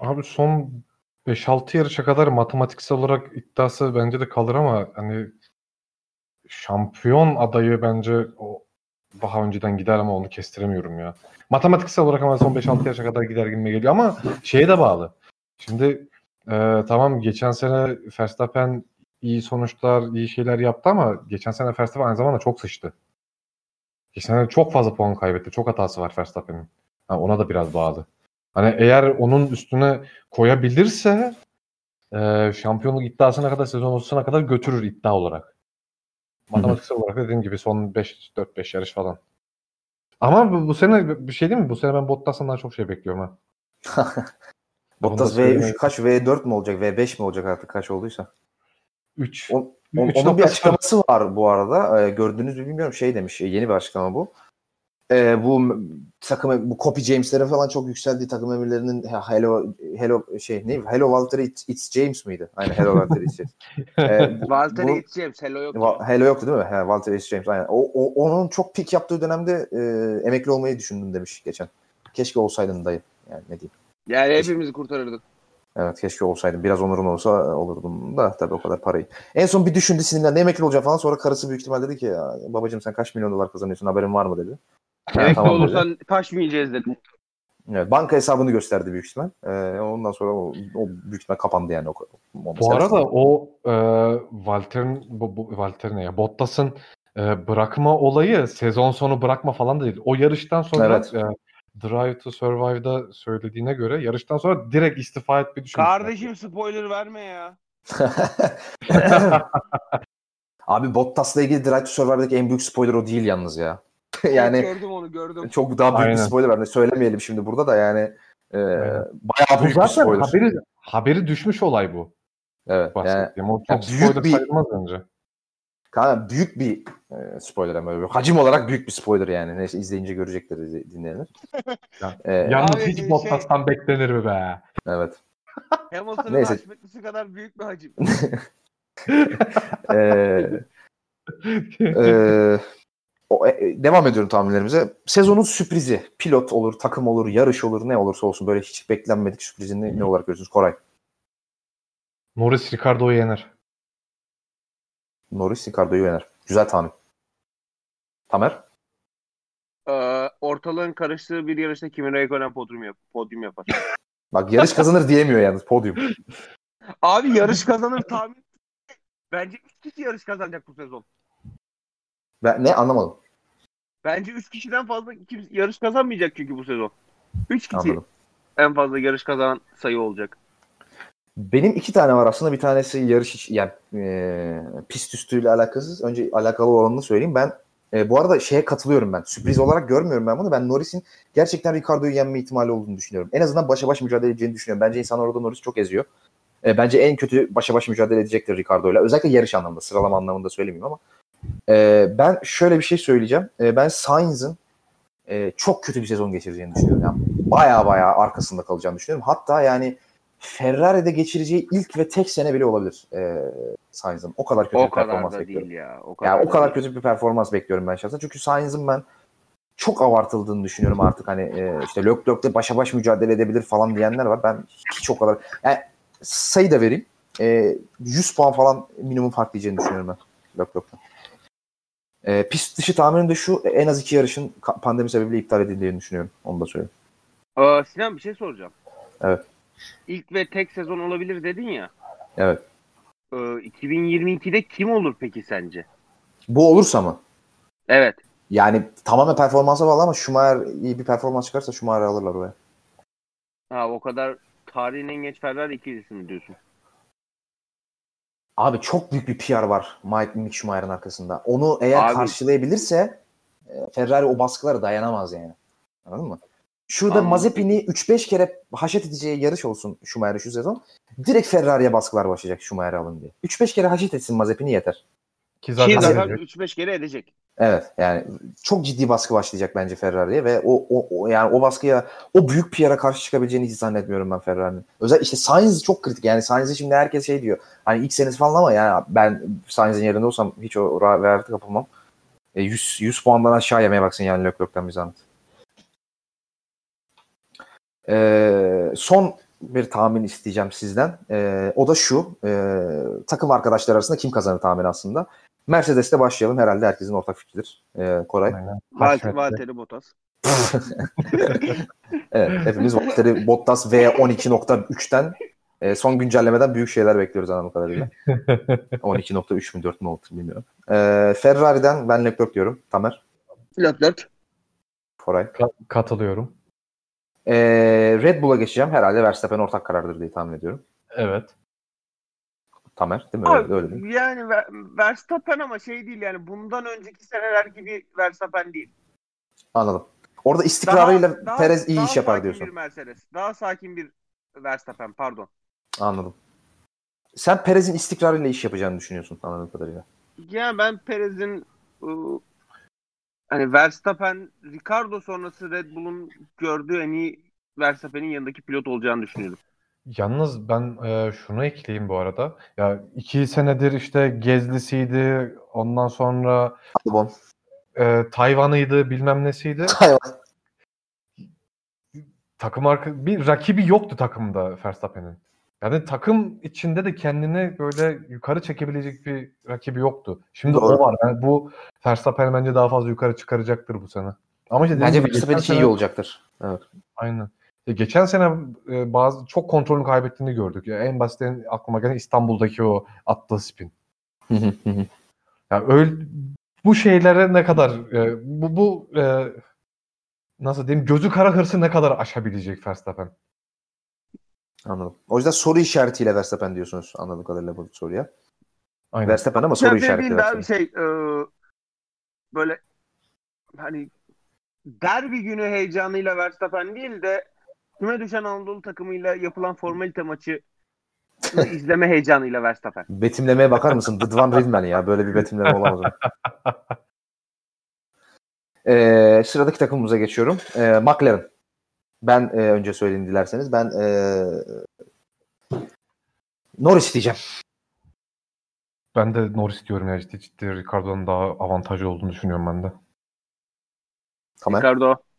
Abi son 5-6 yarışa kadar matematiksel olarak iddiası bence de kalır ama hani şampiyon adayı bence o daha önceden gider ama onu kestiremiyorum ya. Matematiksel olarak ama son 5-6 yarışa kadar gider gibi geliyor ama şeye de bağlı. Şimdi e, tamam geçen sene Verstappen iyi sonuçlar, iyi şeyler yaptı ama geçen sene Verstappen aynı zamanda çok sıçtı. Geçen sene çok fazla puan kaybetti. Çok hatası var Verstappen'in. Ha, ona da biraz bağlı. Hani eğer onun üstüne koyabilirse e, şampiyonluk iddiasına kadar sezon ortasına kadar götürür iddia olarak. Matematiksel olarak dediğim gibi son 5 4-5 yarış falan. Ama bu, bu sene bir şey değil mi? Bu sene ben Bottas'tan daha çok şey bekliyorum ha. *laughs* Bottas Bunu da V3 söylemek- kaç V4 mü olacak? V5 mi olacak artık kaç olduysa? 3. O- O- onun bir açıklaması var bu arada. Ee, gördünüz mü bilmiyorum. Şey demiş. e, Yeni bir açıklama bu. Ee, bu takım bu Copy James'lerin falan çok yükseldiği takım emirlerinin he- Hello Hello şey ne? Hello Walter it's, it's James miydi? Aynen Hello Walter it's James. *laughs* Ee, Walter bu- James, hello yok. Va-. Hello yoktu değil mi? He, Walter S. James. Aynen. O, o- onun çok pik yaptığı dönemde e, emekli olmayı düşündüm demiş geçen. Keşke olsaydın dayı. Yani ne diyeyim. Yani hepimizi kurtarırdın. Evet keşke olsaydım. Biraz onurum olsa olurdum da tabii o kadar parayı. En son bir düşündü sinirlendi emekli olacağım falan. Sonra karısı büyük ihtimal dedi ki ya, babacığım sen kaç milyon dolar kazanıyorsun haberin var mı dedi. Ha, Emekli tamam dedi. olursan taşmayacağız dedim. Evet, banka hesabını gösterdi büyük ihtimal. Ee, ondan sonra o, o büyük ihtimal kapandı yani. O, o Bu arada o e, Walter'in bu, bu, Walter ne ya? Bottas'ın e, bırakma olayı sezon sonu bırakma falan da değil. O yarıştan sonra Evet. e, Drive to Survive'da söylediğine göre yarıştan sonra direkt istifa etmeyi düşünmüş. Kardeşim spoiler verme ya. *laughs* Abi Bottas'la ilgili Drive to Survive'daki en büyük spoiler o değil yalnız ya. *laughs* yani gördüm onu gördüm. çok daha büyük Aynen. bir spoiler. Ne Söylemeyelim şimdi burada da yani e, Aynen. bayağı Bu büyük bir spoiler. haberi, haberi düşmüş olay bu. Evet. Yani, o çok büyük spoiler bir- sayılmaz bence. Kanka büyük bir e, spoiler ama böyle hacim olarak büyük bir spoiler yani. Neyse izleyince görecekler dinleyenler. *laughs* Ya- E, Yalnız hiç şey- Bottas'tan beklenir mi be? evet. *laughs* Hamilton'ın Neyse. haşmetlisi kadar büyük bir hacim. E, e, o, e, devam ediyorum tahminlerimize. Sezonun sürprizi. Pilot olur, takım olur, yarış olur, ne olursa olsun böyle hiç beklenmedik sürprizini ne, ne olarak görüyorsunuz? Koray. Norris Ricardo'yu yener. Norris Ricardo'yu yener. Güzel tahmin. Tamer? Ee, ortalığın karıştığı bir yarışta Kimi Räikkönen podyum, yap podyum yapar. *laughs* Bak yarış kazanır diyemiyor yalnız podyum. *laughs* Abi yarış kazanır tahmin. Bence 3 kişi yarış kazanacak bu sezon. Ben, ne anlamadım. Bence 3 kişiden fazla kimse yarış kazanmayacak çünkü bu sezon. 3 kişi Anladım. en fazla yarış kazanan sayı olacak. Benim iki tane var aslında. Bir tanesi yarış iç- yani e, pist üstüyle alakasız. Önce alakalı olanını söyleyeyim. Ben e, bu arada şeye katılıyorum ben. Sürpriz olarak görmüyorum ben bunu. Ben Norris'in gerçekten Ricardo'yu yenme ihtimali olduğunu düşünüyorum. En azından başa baş mücadele edeceğini düşünüyorum. Bence insanlar orada Norris çok eziyor. E, bence en kötü başa baş mücadele edecektir Ricardo'yla. Özellikle yarış anlamında, sıralama anlamında söylemeyeyim ama. E, ben şöyle bir şey söyleyeceğim. E, ben Sainz'ın e, çok kötü bir sezon geçireceğini düşünüyorum. Yani baya baya arkasında kalacağını düşünüyorum. Hatta yani Ferrari'de geçireceği ilk ve tek sene bile olabilir e, Sainz'ın. O kadar kötü O bir kadar performans bekliyorum. ya. O kadar, Yani o da kadar kötü bir performans bekliyorum ben şahsen. Çünkü Sainz'ın ben çok abartıldığını düşünüyorum artık. Hani e, işte Leclerc'le başa baş mücadele edebilir falan diyenler var. Ben hiç o kadar... Yani sayı da vereyim. e, 100 puan falan minimum fark diyeceğini düşünüyorum ben. Leclerc'ten. E, pist dışı tahminim de şu en az iki yarışın pandemi sebebiyle iptal edildiğini düşünüyorum. Onu da söyleyeyim. Aa, Sinan bir şey soracağım. Evet. İlk ve tek sezon olabilir dedin ya. Evet. Ee, 2022'de kim olur peki sence? Bu olursa mı? Evet. Yani tamamen performansa bağlı ama Schumacher iyi bir performans çıkarsa Schumacher'ı alırlar oraya. Ha o kadar tarihin en geç Ferrari ikilisi mi diyorsun? Abi çok büyük bir PR var Mike Mick Schumacher'ın arkasında. Onu eğer Abi- karşılayabilirse e, Ferrari o baskılara dayanamaz yani. Anladın mı? Şurada Anladım. Mazepin'i 3-5 kere haşet edeceği yarış olsun Schumacher'ı şu sezon. Direkt Ferrari'ye baskılar başlayacak Schumacher'ı alın diye. 3-5 kere haşet etsin Mazepin'i yeter. Ki Ki zaten zaten edecek. 3-5 kere edecek. Evet yani çok ciddi baskı başlayacak bence Ferrari'ye ve o, o, o yani o baskıya o büyük PR'a karşı çıkabileceğini hiç zannetmiyorum ben Ferrari'nin. Özellikle işte Sainz çok kritik yani Sainz'e şimdi herkes şey diyor hani ilk senesi falan ama yani ben Sainz'in yerinde olsam hiç o ra- verdi kapılmam. E, 100, 100 puandan aşağı yemeye baksın yani Leclerc'ten bir zahmet. E, son bir tahmin isteyeceğim sizden. E, o da şu. e, takım arkadaşlar arasında kim kazanır tahmin aslında. Mercedes'te başlayalım. Herhalde herkesin ortak fikridir. E, Koray. Valtteri. Valtteri Bottas. *laughs* Evet, hepimiz Valtteri Bottas V12.3'ten e, son güncellemeden büyük şeyler bekliyoruz anladığım kadarıyla. *laughs* 12.3 mü 4 mü oldu bilmiyorum. E, Ferrari'den ben Leclerc diyorum. Tamer, Leclerc. Koray. Ka- katılıyorum. E, Red Bull'a geçeceğim. Herhalde Verstappen ortak karardır diye tahmin ediyorum. Evet. Tamer değil mi? Öyle, Abi, öyle değil mi? yani Ver- Verstappen ama şey değil yani bundan önceki seneler gibi Verstappen değil. Anladım. Orada istikrarıyla Daha- daha- Perez iyi daha iş yapar sakin diyorsun. bir Mercedes. Daha sakin bir Verstappen pardon. Anladım. Sen Perez'in istikrarıyla iş yapacağını düşünüyorsun anladığım kadarıyla. Yani ben Perez'in ıı, hani Verstappen, Ricardo sonrası Red Bull'un gördüğü en iyi Verstappen'in yanındaki pilot olacağını düşünüyorum. Yalnız ben e, şunu ekleyeyim bu arada. Ya iki senedir işte Gezlisiydi, ondan sonra Albon. e, Tayvan'ıydı, bilmem nesiydi. Takım arka bir rakibi yoktu takımda Verstappen'in. Yani takım içinde de kendini böyle yukarı çekebilecek bir rakibi yoktu. Şimdi Doğru. o var. Yani bu Verstappen bence daha fazla yukarı çıkaracaktır bu sene. Ama işte dediğim Bence gibi Verstappen geçen için iyi sene- olacaktır. Evet. Aynen. E, geçen sene e, bazı çok kontrolünü kaybettiğini gördük. Ya, en basitten aklıma gelen İstanbul'daki o attığı spin. Hı hı hı hı. Ya öyle bu şeylere ne kadar e, bu bu e, nasıl diyeyim gözü kara hırsı ne kadar aşabilecek Verstappen? Anladım. O yüzden soru işaretiyle Verstappen diyorsunuz anladığım kadarıyla bu soruya. Aynen. Verstappen ama soru Ya işareti daha bir şey ıı, böyle hani derbi günü heyecanıyla Verstappen değil de küme düşen Anadolu takımıyla yapılan formalite maçı *laughs* izleme heyecanıyla Verstappen. Betimlemeye bakar mısın? Dıdvan Ridman ya. Böyle bir betimleme *laughs* olamaz. Ee, sıradaki takımımıza geçiyorum. Ee, McLaren. Ben e, önce söyleyeyim dilerseniz. Ben e, Norris diyeceğim. Ben de Norris diyorum ya ciddi ciddi Ricardo'nun daha avantajlı olduğunu düşünüyorum ben de. Tamam. Ricardo.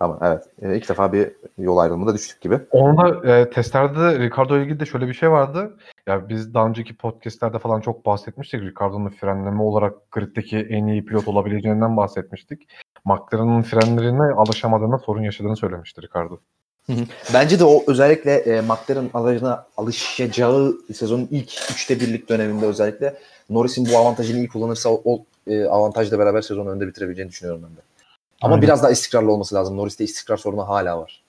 Tamam evet. Ee, ilk defa bir yol ayrılımında düştük gibi. Onda e, testlerde de Ricardo ile ilgili de şöyle bir şey vardı. Ya biz daha önceki podcastlerde falan çok bahsetmiştik. Ricardo'nun frenleme olarak griddeki en iyi pilot olabileceğinden bahsetmiştik. McLaren'ın frenlerine alışamadığına sorun yaşadığını söylemişti Ricardo. Bence de o özellikle e, McLaren aracına alışacağı sezonun ilk üçte birlik döneminde özellikle Norris'in bu avantajını iyi kullanırsa o, o e, avantajla beraber sezonu önde bitirebileceğini düşünüyorum ben de. Ama Aynen. biraz daha istikrarlı olması lazım. Norris'te istikrar sorunu hala var.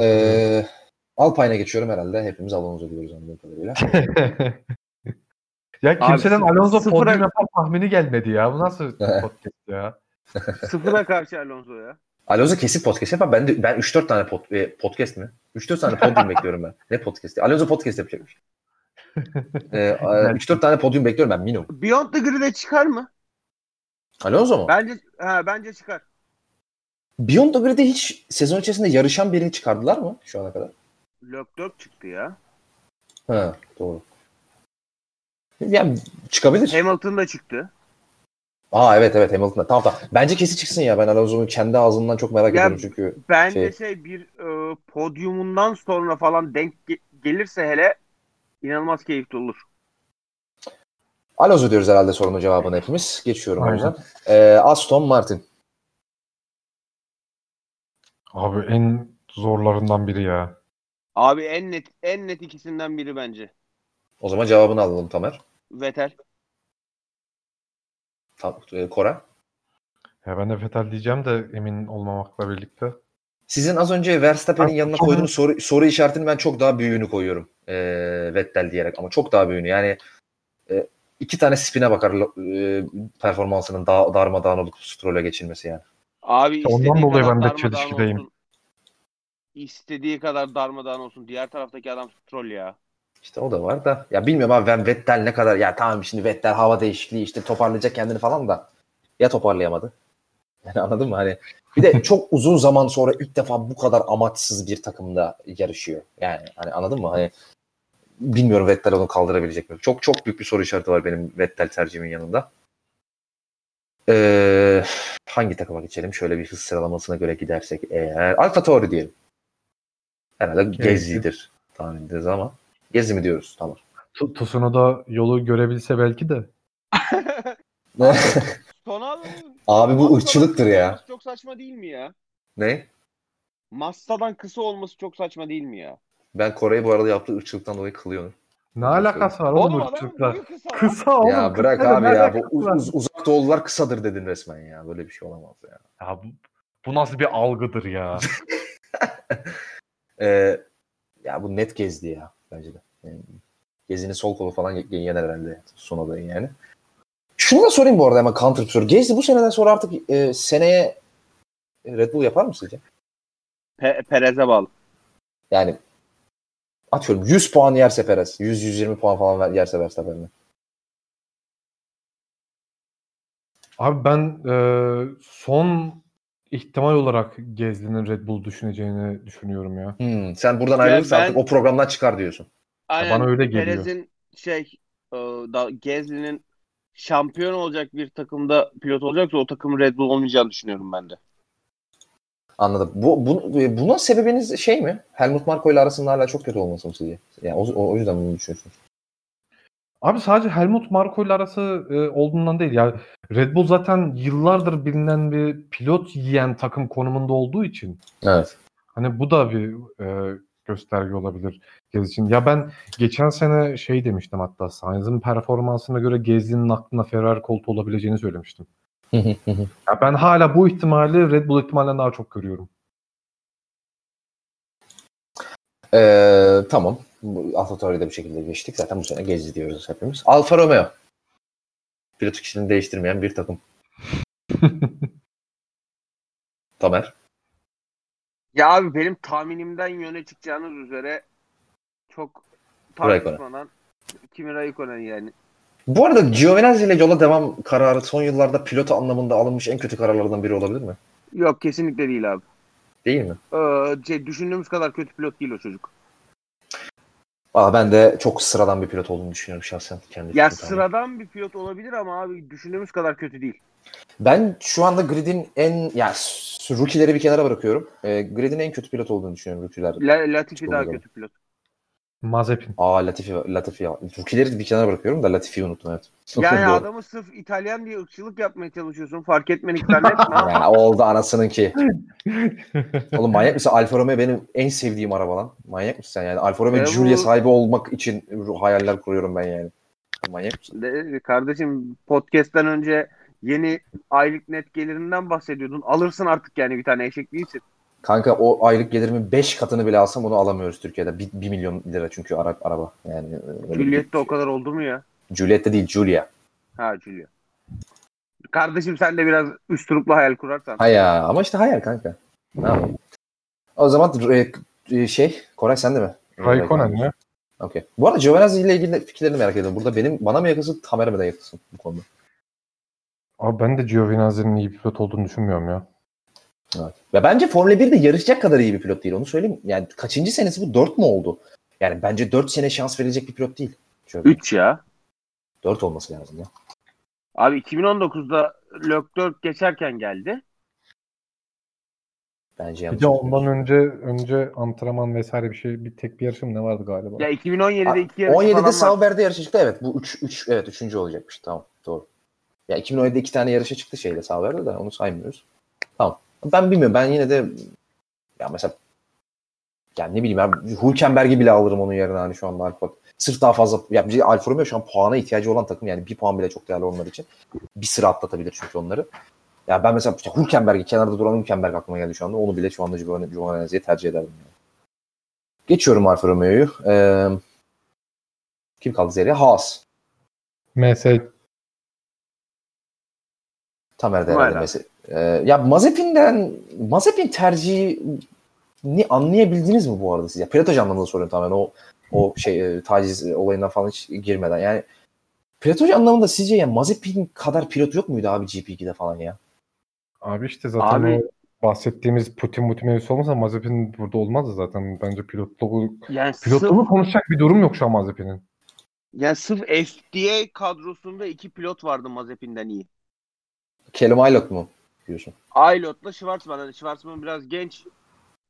Ee, Alpine'e geçiyorum herhalde. Hepimiz Alonso diyoruz anladığım kadarıyla. *laughs* ya kimseden sıfır- Alonso sıfıra- podyum yapar tahmini gelmedi ya. Bu nasıl *laughs* podcast ya? Sıfıra karşı Alonso ya. Alonso kesin podcast yapar. Ben de ben 3-4 tane pod, e, podcast mi? 3-4 tane podyum *laughs* bekliyorum ben. Ne podcast? Alonso podcast yapacakmış. Ee, e, 3-4 tane podyum bekliyorum ben minimum. Beyond the Grid'e çıkar mı? Alonso mu? Bence ha, bence çıkar. Beyond the Grid'e hiç sezon içerisinde yarışan birini çıkardılar mı şu ana kadar? Leclerc çıktı ya. Ha, doğru. Yani çıkabilir. Hamilton da çıktı. Aa evet evet Hamilton'da. Tamam tamam. Bence kesin çıksın ya. Ben Alonso'nun kendi ağzından çok merak Ya, ediyorum çünkü. Bence Şey- şey, bir e, podyumundan sonra falan denk ge- gelirse hele İnanılmaz keyifli olur. Alonso diyoruz herhalde sorunun cevabını hepimiz. Geçiyorum o Aynen. yüzden. Ee, Aston Martin. Abi en zorlarından biri ya. Abi en net en net ikisinden biri bence. O zaman cevabını alalım Tamer. Vettel. Tam, e, Kora. Ya ben de Vettel diyeceğim de emin olmamakla birlikte. Sizin az önce Verstappen'in yanına koyduğunuz soru, soru işaretini ben çok daha büyüğünü koyuyorum. Ee, Vettel diyerek ama çok daha büyüğünü. Yani e, iki tane spine bakar e, performansının da, darmadağın olup Stroll'e geçilmesi yani. Abi Ondan dolayı ben de çelişkideyim. olsun. İstediği kadar darmadağın olsun. Diğer taraftaki adam Stroll ya. İşte o da var da. Ya bilmiyorum abi ben Vettel ne kadar ya tamam şimdi Vettel hava değişikliği işte toparlayacak kendini falan da ya toparlayamadı. Yani anladın mı? Hani bir de çok *laughs* uzun zaman sonra ilk defa bu kadar amaçsız bir takımda yarışıyor. Yani hani anladın mı? Hani bilmiyorum Vettel onu kaldırabilecek mi? Çok çok büyük bir soru işareti var benim Vettel tercihimin yanında. Ee, hangi takıma geçelim? Şöyle bir hız sıralamasına göre gidersek eğer Alfa Tauri diyelim. Herhalde Gezi'dir tahmin ederiz ama. Gezi mi diyoruz? Tamam. Tu- Tsunoda yolu görebilse belki de. *laughs* Sonra Abi bu ırkçılıktır ya. Çok saçma değil mi ya? Ne? Massa'dan kısa olması çok saçma değil mi ya? Ben Kore'yi bu arada yaptığı ırkçılıktan dolayı kılıyorum. Ne alakası var oğlum Oğlum ırkçılıkla? kısa. Kısa oğlum. ya bırak kısa abi ya. Bu uz- var? uz- uzak doğulular kısadır dedin resmen ya. Böyle bir şey olamaz ya. Ya bu, bu nasıl bir algıdır ya? *laughs* Ee, ya bu net gezdi ya bence de. Yani, gezinin sol kolu falan ye- yener herhalde son adayı yani. Şunu da sorayım bu arada hemen counter soru. Gezdi bu seneden sonra artık e, seneye Red Bull yapar mı sizce? Pe- Perez'e bağlı. Yani atıyorum 100 puan yerse Perez. 100-120 puan falan ver- yerse Verstappen'le. Abi ben e, son ihtimal olarak Gezli'nin Red Bull düşüneceğini düşünüyorum ya. Hmm, sen buradan Ya ayrılırsan ben- artık o programdan çıkar diyorsun. Aynen. bana öyle geliyor. Perez'in şey e, da, Gezli'nin şampiyon olacak bir takımda pilot olacaksa o takımın Red Bull olmayacağını düşünüyorum ben de. Anladım. Bu, bu buna sebebiniz şey mi? Helmut Marko ile arasında hala çok kötü olması mı sizce? Yani o, o, yüzden bunu düşünüyorsunuz. Abi sadece Helmut Marko ile arası e, olduğundan değil. Ya Red Bull zaten yıllardır bilinen bir pilot yiyen takım konumunda olduğu için Evet. hani bu da bir e, gösterge olabilir Gez için. Ya ben geçen sene şey demiştim hatta Sainz'ın performansına göre Gezli'nin aklına Ferrari koltuğu olabileceğini söylemiştim. Ya ben hala bu ihtimali Red Bull ihtimalinden daha çok görüyorum. Ee, tamam. Bu Alfa Tauri'de bir şekilde geçtik. Zaten bu sene gezi diyoruz hepimiz. Alfa Romeo. Pilot kişiliğini değiştirmeyen bir takım. *laughs* Tamer. Ya abi benim tahminimden yöne çıkacağınız üzere çok tartışmadan Kimi Raikkonen yani. Bu arada Giovinazzi ile yola devam kararı son yıllarda pilot anlamında alınmış en kötü kararlardan biri olabilir mi? Yok kesinlikle değil abi. Değil mi? Ee, şey, düşündüğümüz kadar kötü pilot değil o çocuk. Aa, ben de çok sıradan bir pilot olduğunu düşünüyorum şahsen. Kendi Ya sıradan bir pilot olabilir ama abi düşündüğümüz kadar kötü değil. Ben şu anda grid'in en ya s- rookie'leri bir kenara bırakıyorum. E, grid'in en kötü pilot olduğunu düşünüyorum rookie'ler. La, Latifi daha kötü pilot. Mazepin. Aa Latifi Latifi ya. Rookie'leri bir kenara bırakıyorum da Latifi'yi unuttum evet. Yani Doğru. adamı sırf İtalyan diye ırkçılık yapmaya çalışıyorsun. Fark etmedik zannetme ama. Ya oldu anasının ki. *laughs* Oğlum manyak mısın? Alfa Romeo benim en sevdiğim araba lan. Manyak mısın sen yani? Alfa Romeo E bu- Giulia sahibi olmak için hayaller kuruyorum ben yani. Manyak mısın? De, kardeşim podcast'ten önce yeni aylık net gelirinden bahsediyordun. Alırsın artık yani bir tane eşek değilsin. Kanka o aylık gelirimin 5 katını bile alsam onu alamıyoruz Türkiye'de. 1 milyon lira çünkü ara, araba. Yani bir- Juliet'te o kadar oldu mu ya? Juliet'te değil Giulia. Ha Julia. Kardeşim sen de biraz üstüruplu hayal kurarsan. Ha ya ama işte hayal kanka. Ne yapayım? O zaman e, e, şey Koray sen de mi? Raikkonen ya. Okey. Bu arada Giovinazzi ile ilgili fikirlerini merak ediyorum. Burada benim bana mı yakınsın, Tamer'e mi de yakınsın bu konuda? Abi ben de Giovinazzi'nin iyi bir pilot olduğunu düşünmüyorum ya. Evet. Ve bence Formula 1'de yarışacak kadar iyi bir pilot değil. Onu söyleyeyim. Yani kaçıncı senesi bu? 4 mu oldu? Yani bence 4 sene şans verilecek bir pilot değil. Şöyle 3 ya. 4 olması lazım ya. Abi 2019'da Leclerc geçerken geldi. Bence Bir de ondan yapıyorsun. önce önce antrenman vesaire bir şey bir tek bir yarışım ne vardı galiba? Ya 2017'de iki yarış 17'de falan var. Sauber'de yarışa çıktı. Evet bu 3 3 evet 3. olacakmış. Tamam doğru. Ya 2017'de iki tane yarışa çıktı şeyle Sauber'de de onu saymıyoruz. Tamam. Ben bilmiyorum. Ben yine de ya mesela yani ne bileyim ben Hülkenberg'i bile alırım onun yerine hani şu anda Alfa. Sırf daha fazla ya bir Alfa Romeo şu an puana ihtiyacı olan takım yani bir puan bile çok değerli onlar için. Bir sıra atlatabilir çünkü onları. Ya ben mesela işte Hülkenberg'i kenarda duran Hülkenberg aklıma geldi şu anda. Onu bile şu anda Giovanni'ye tercih ederdim. Yani. Geçiyorum Alfa Romeo'yu. Ee, kim kaldı Zeriye? Haas. MS Tamer de herhalde abi. Ee, ya Mazepin'den Mazepin tercihini anlayabildiniz mi bu arada siz? Ya pilotaj anlamında soruyorum tamamen o o şey e, taciz olayından falan hiç girmeden. Yani pilotaj anlamında sizce ya Mazepin kadar pilot yok muydu abi GP2'de falan ya? Abi işte zaten Abi- bahsettiğimiz Putin Mutin mevzusu olmasa Mazepin burada olmazdı zaten. Bence pilotluğu Yani sırf, pilotluğu konuşacak bir durum yok şu an Mazepin'in. yani sırf FDA kadrosunda iki pilot vardı Mazepin'den iyi. Callum Aylot mu diyorsun? Aylot'la Schwarzman. Hani Schwarzman biraz genç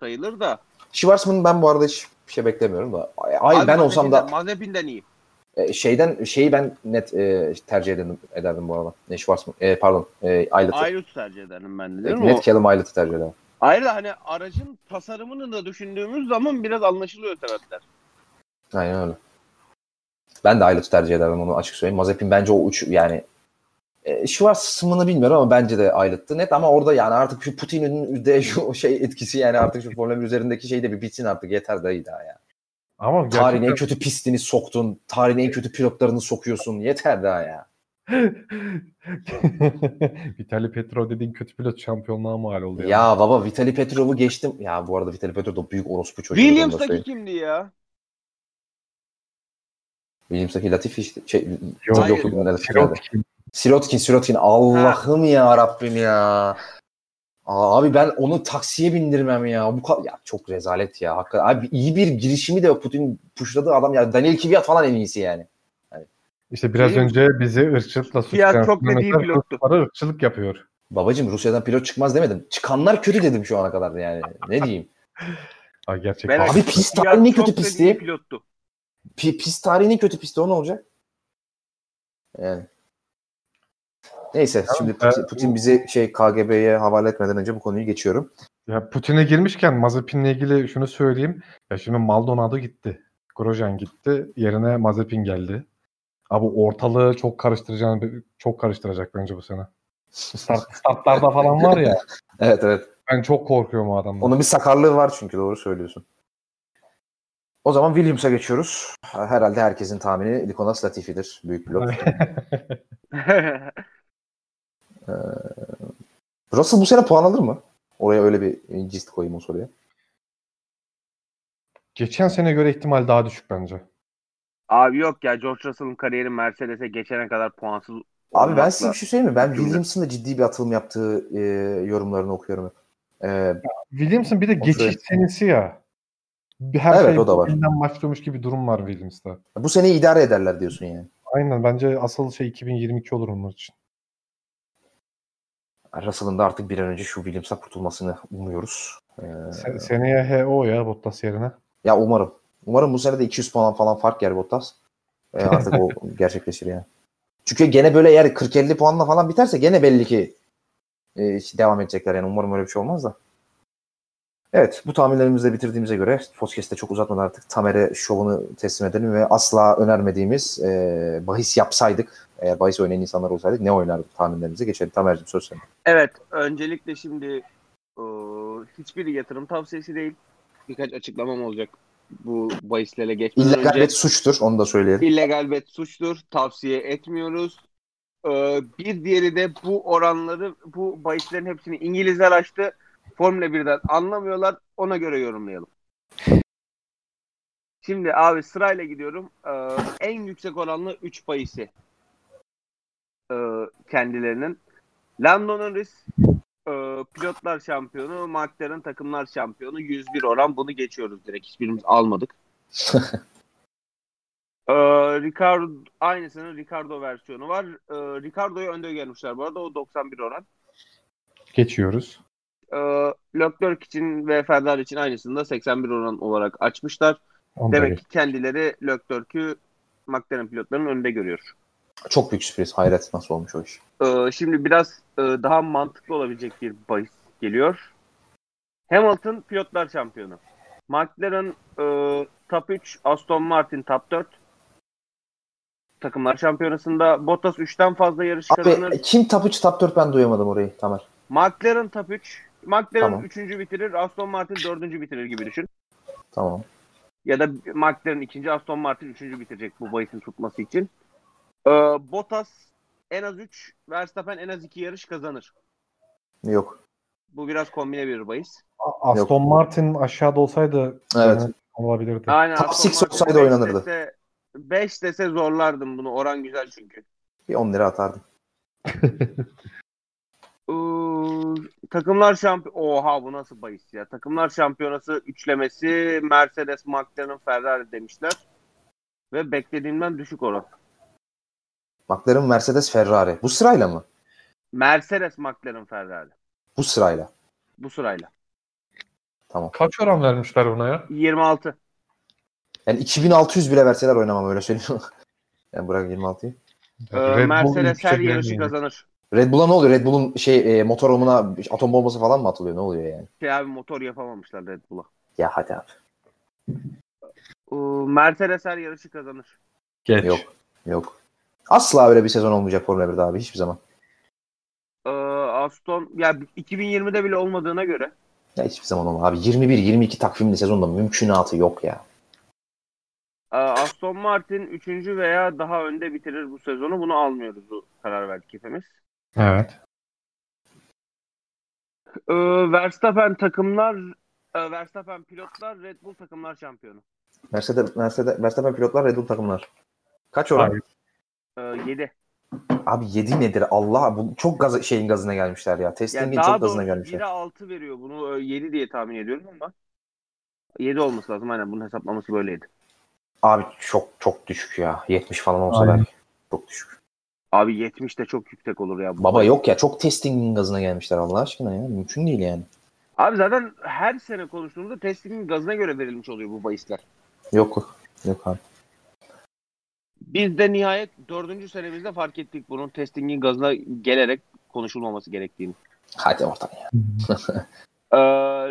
sayılır da. Schwarzman'ın ben bu arada hiç bir şey beklemiyorum da. Ay, Abi ben olsam da Mazepin'den- iyi. e, şeyden şeyi ben net e, tercih ederdim, ederdim bu arada. Ne Schwarzman? E, pardon. E, Aylot'u. Aylot tercih ederim ben de değil mi? Net Callum Aylot'u tercih ederim. Ayrıca hani aracın tasarımını da düşündüğümüz zaman biraz anlaşılıyor sebepler. Aynen öyle. Ben de Aylot'u tercih ederdim onu açık söyleyeyim. Mazepin bence o uç yani e, Schwarzman'ı bilmiyorum ama bence de Aylot'tu net ama orada yani artık şu Putin'in de şu şey etkisi yani artık şu Formula 1 üzerindeki şey de bir bitsin artık yeter dayı daha ya. Ama Tarihin en gerçekten kötü pistini soktun. Tarihin en kötü pilotlarını sokuyorsun. Yeter daha ya. Vitali Petrov dediğin kötü pilot şampiyonluğa mal oldu. Ya baba Vitali Petrov'u geçtim. Ya bu arada Vitali Petrov da büyük orospu çocuğu. Williams'daki kimdi ya? Williams'daki Latifi işte. Şey, Yok, yok, yok, hayır. Nerede? Sirotkin. Sirotkin. Allah'ım ya Rabbim ya. Abi ben onu taksiye bindirmem ya. Bu kadar ya çok rezalet ya. Hakikaten abi iyi bir girişimi de Putin puşladığı adam ya Daniel Kvyat falan en iyisi yani. İşte biraz Benim- önce bizi ırkçılıkla Fiyat suçlayan çok dediği pilottu. Irkçılık yapıyor. Babacım Rusya'dan pilot çıkmaz demedim. Çıkanlar kötü dedim şu ana kadar yani. Ne *laughs* diyeyim? Ay gerçekten. Ben- Abi pist tarihinin çok kötü pisti. pilottu. Pi- pist tarihinin kötü pisti o ne olacak? Yani. Neyse şimdi ben- Putin, Putin bizi şey KGB'ye havale etmeden önce bu konuyu geçiyorum. Ya Putin'e girmişken Mazepin'le ilgili şunu söyleyeyim. Ya şimdi Maldonado gitti. Grosjean gitti. Yerine Mazepin geldi. Abi ortalığı çok karıştıracağını çok karıştıracak bence bu sene. Start, *laughs* startlarda falan var ya. Evet evet. Ben çok korkuyorum o adamdan. Onun bir sakarlığı var çünkü doğru söylüyorsun. O zaman Williams'a geçiyoruz. Herhalde herkesin tahmini Likonas Latifi'dir. Büyük pilot. *laughs* *laughs* Russell bu sene puan alır mı? Oraya öyle bir incist koyayım o soruya. Geçen sene göre ihtimal daha düşük bence. Abi yok ya George Russell'ın kariyeri Mercedes'e geçene kadar puansız Abi ben size bir şey söyleyeyim mi? Ben. Williams'ın da ciddi bir atılım yaptığı e, yorumlarını okuyorum. hep. E, Williams'ın bir de geçiş süre- senesi ya. Her Evet, şey o da var. başlıyormuş gibi durum var Williams'ta. bu seneyi idare ederler diyorsun yani. Aynen bence asıl şey 2022 olur onlar için. Russell'ın da artık bir an önce şu Williams'a kurtulmasını umuyoruz. E, Se- seneye HO ya Bottas yerine. ya umarım. Umarım bu sene de 200 puan falan fark yer Bottas. E, artık o *laughs* gerçekleşir yani. Çünkü gene böyle eğer 40-50 puanla falan biterse gene belli ki e, devam edecekler yani. Umarım öyle bir şey olmaz da. Evet bu tahminlerimizi de bitirdiğimize göre podcast'te çok uzatmadan artık Tamer'e şovunu teslim edelim ve asla önermediğimiz e, bahis yapsaydık eğer bahis oynayan insanlar olsaydık ne oynardık tahminlerimize geçelim. Tamer'cim söz senin. Evet, öncelikle şimdi e, hiçbir yatırım tavsiyesi değil. Birkaç açıklamam olacak bu bahislere geçmeden İllegal önce. bet suçtur onu da söyleyelim. İllegal bet suçtur, tavsiye etmiyoruz. E, bir diğeri de bu oranları, bu bahislerin hepsini İngilizler açtı. Formula 1'den anlamıyorlar, ona göre yorumlayalım. Şimdi abi sırayla gidiyorum. E, en yüksek oranlı 3 bahisi e, kendilerinin. Lando Norris e, pilotlar şampiyonu, McLaren takımlar şampiyonu 101 oran bunu geçiyoruz direkt. Hiçbirimiz almadık. *laughs* e, Ricardo aynısının Ricardo versiyonu var. E, Ricardo'yu önde gelmişler bu arada o 91 oran. Geçiyoruz. e, Leclerc için ve Ferrari için aynısını da 81 oran olarak açmışlar. Demek ki kendileri Leclerc'ü McLaren pilotlarının önünde görüyor. Çok büyük sürpriz. Hayret nasıl olmuş o iş. Ee, şimdi biraz e, daha mantıklı olabilecek bir bahis geliyor. Hamilton pilotlar şampiyonu. McLaren e, top 3, Aston Martin top 4. Takımlar şampiyonasında Bottas 3'ten fazla yarış kazanır. Abi kim top 3 top 4 ben duyamadım orayı Tamer. McLaren top 3. McLaren Tamam. 3. bitirir, Aston Martin 4. bitirir gibi düşün. Tamam. Ya da McLaren 2. Aston Martin 3. bitirecek bu bahisin tutması için. Ee, Bottas en az 3, Verstappen en az 2 yarış kazanır. Yok. Bu biraz kombine bir bahis. Aston Martin aşağıda olsaydı Evet. e, olabilirdi. Aynen. Top Aston six Martin olsaydı beş oynanırdı. Dese, 5 dese zorlardım bunu. Oran güzel çünkü. Bir 10 lira atardım. Iıı, takımlar şampiyon... Oha bu nasıl bahis ya. Takımlar şampiyonası üçlemesi Mercedes, McLaren, Ferrari demişler. Ve beklediğimden düşük oran. McLaren, Mercedes, Ferrari. Bu sırayla mı? Mercedes, McLaren, Ferrari. Bu sırayla. Bu sırayla. Tamam. Kaç oran vermişler buna ya? 26. Yani 2600 bile verseler oynamam öyle söyleyeyim. *laughs* yani bırak 26'yı. Ee, Red Bull Mercedes her yarışı kazanır. Red Bull'a ne oluyor? Red Bull'un şey e, motor omuna atom bombası falan mı atılıyor? Ne oluyor yani? Şey abi motor yapamamışlar Red Bull'a. Ya hadi abi. Ee, Mercedes her yarışı kazanır. Geç. Yok. Yok. Asla öyle bir sezon olmayacak Formula 1'de abi hiçbir zaman. Ee, Aston ya 2020'de bile olmadığına göre Ya hiçbir zaman olmaz. Abi 21-22 takvimli sezonda mümkünatı yok ya. Ee, Aston Martin 3. veya daha önde bitirir bu sezonu. Bunu almıyoruz bu karar verdik hepimiz. Evet. Ee, Verstappen takımlar e, Verstappen pilotlar Red Bull takımlar şampiyonu. Mercedes, Mercedes, Verstappen pilotlar Red Bull takımlar. Kaç oran? Hayır. Ee, 7. Abi 7 nedir? Allah bu çok gaz şeyin gazına gelmişler ya. Yani Testing'in daha çok gazına gelmişler. 1'e 6 veriyor. Bunu 7 diye tahmin ediyorum ama 7 olması lazım. Aynen bunun hesaplaması böyleydi. Abi çok çok düşük ya. 70 falan olsa Aynen. belki. Çok düşük. Abi 70 de çok yüksek olur ya. Baba yok ya çok testing'in gazına gelmişler Allah aşkına ya. Mümkün değil yani. Abi zaten her sene konuştuğumuzda testingin gazına göre verilmiş oluyor bu bahisler. Yok. Yok abi. Biz de nihayet dördüncü senemizde fark ettik bunun testingin gazına gelerek konuşulmaması gerektiğini. Hadi oradan ya. *laughs* Ee,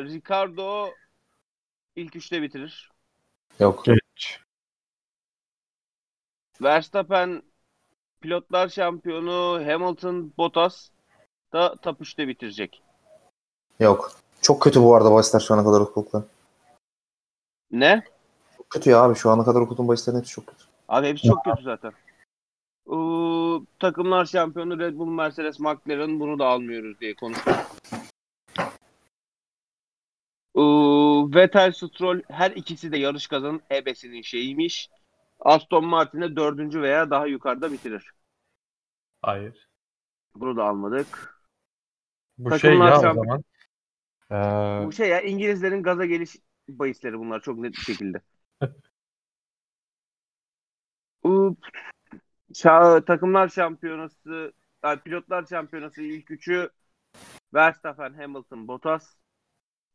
Ricardo ilk üçte bitirir. Yok. Geç. Verstappen pilotlar şampiyonu Hamilton Bottas da top 3'te bitirecek. Yok. Çok kötü bu arada bahisler şu ana kadar okudukları. Ne? Çok kötü ya abi. Şu ana kadar okuduğum bahislerin hepsi çok kötü. Abi hepsi çok kötü zaten. Ee, takımlar şampiyonu Red Bull, Mercedes, McLaren bunu da almıyoruz diye konuştuk. Ee, Vettel, Stroll her ikisi de yarış kazanın ebesinin şeyiymiş. Aston Martin'e dördüncü veya daha yukarıda bitirir. Hayır. Bunu da almadık. Bu Takımlar şey ya o şampiyon- zaman. Ee, Bu şey ya İngilizlerin gaza geliş bahisleri bunlar çok net bir şekilde. *laughs* Şa- takımlar şampiyonası, yani pilotlar şampiyonası ilk üçü Verstappen, Hamilton, Bottas.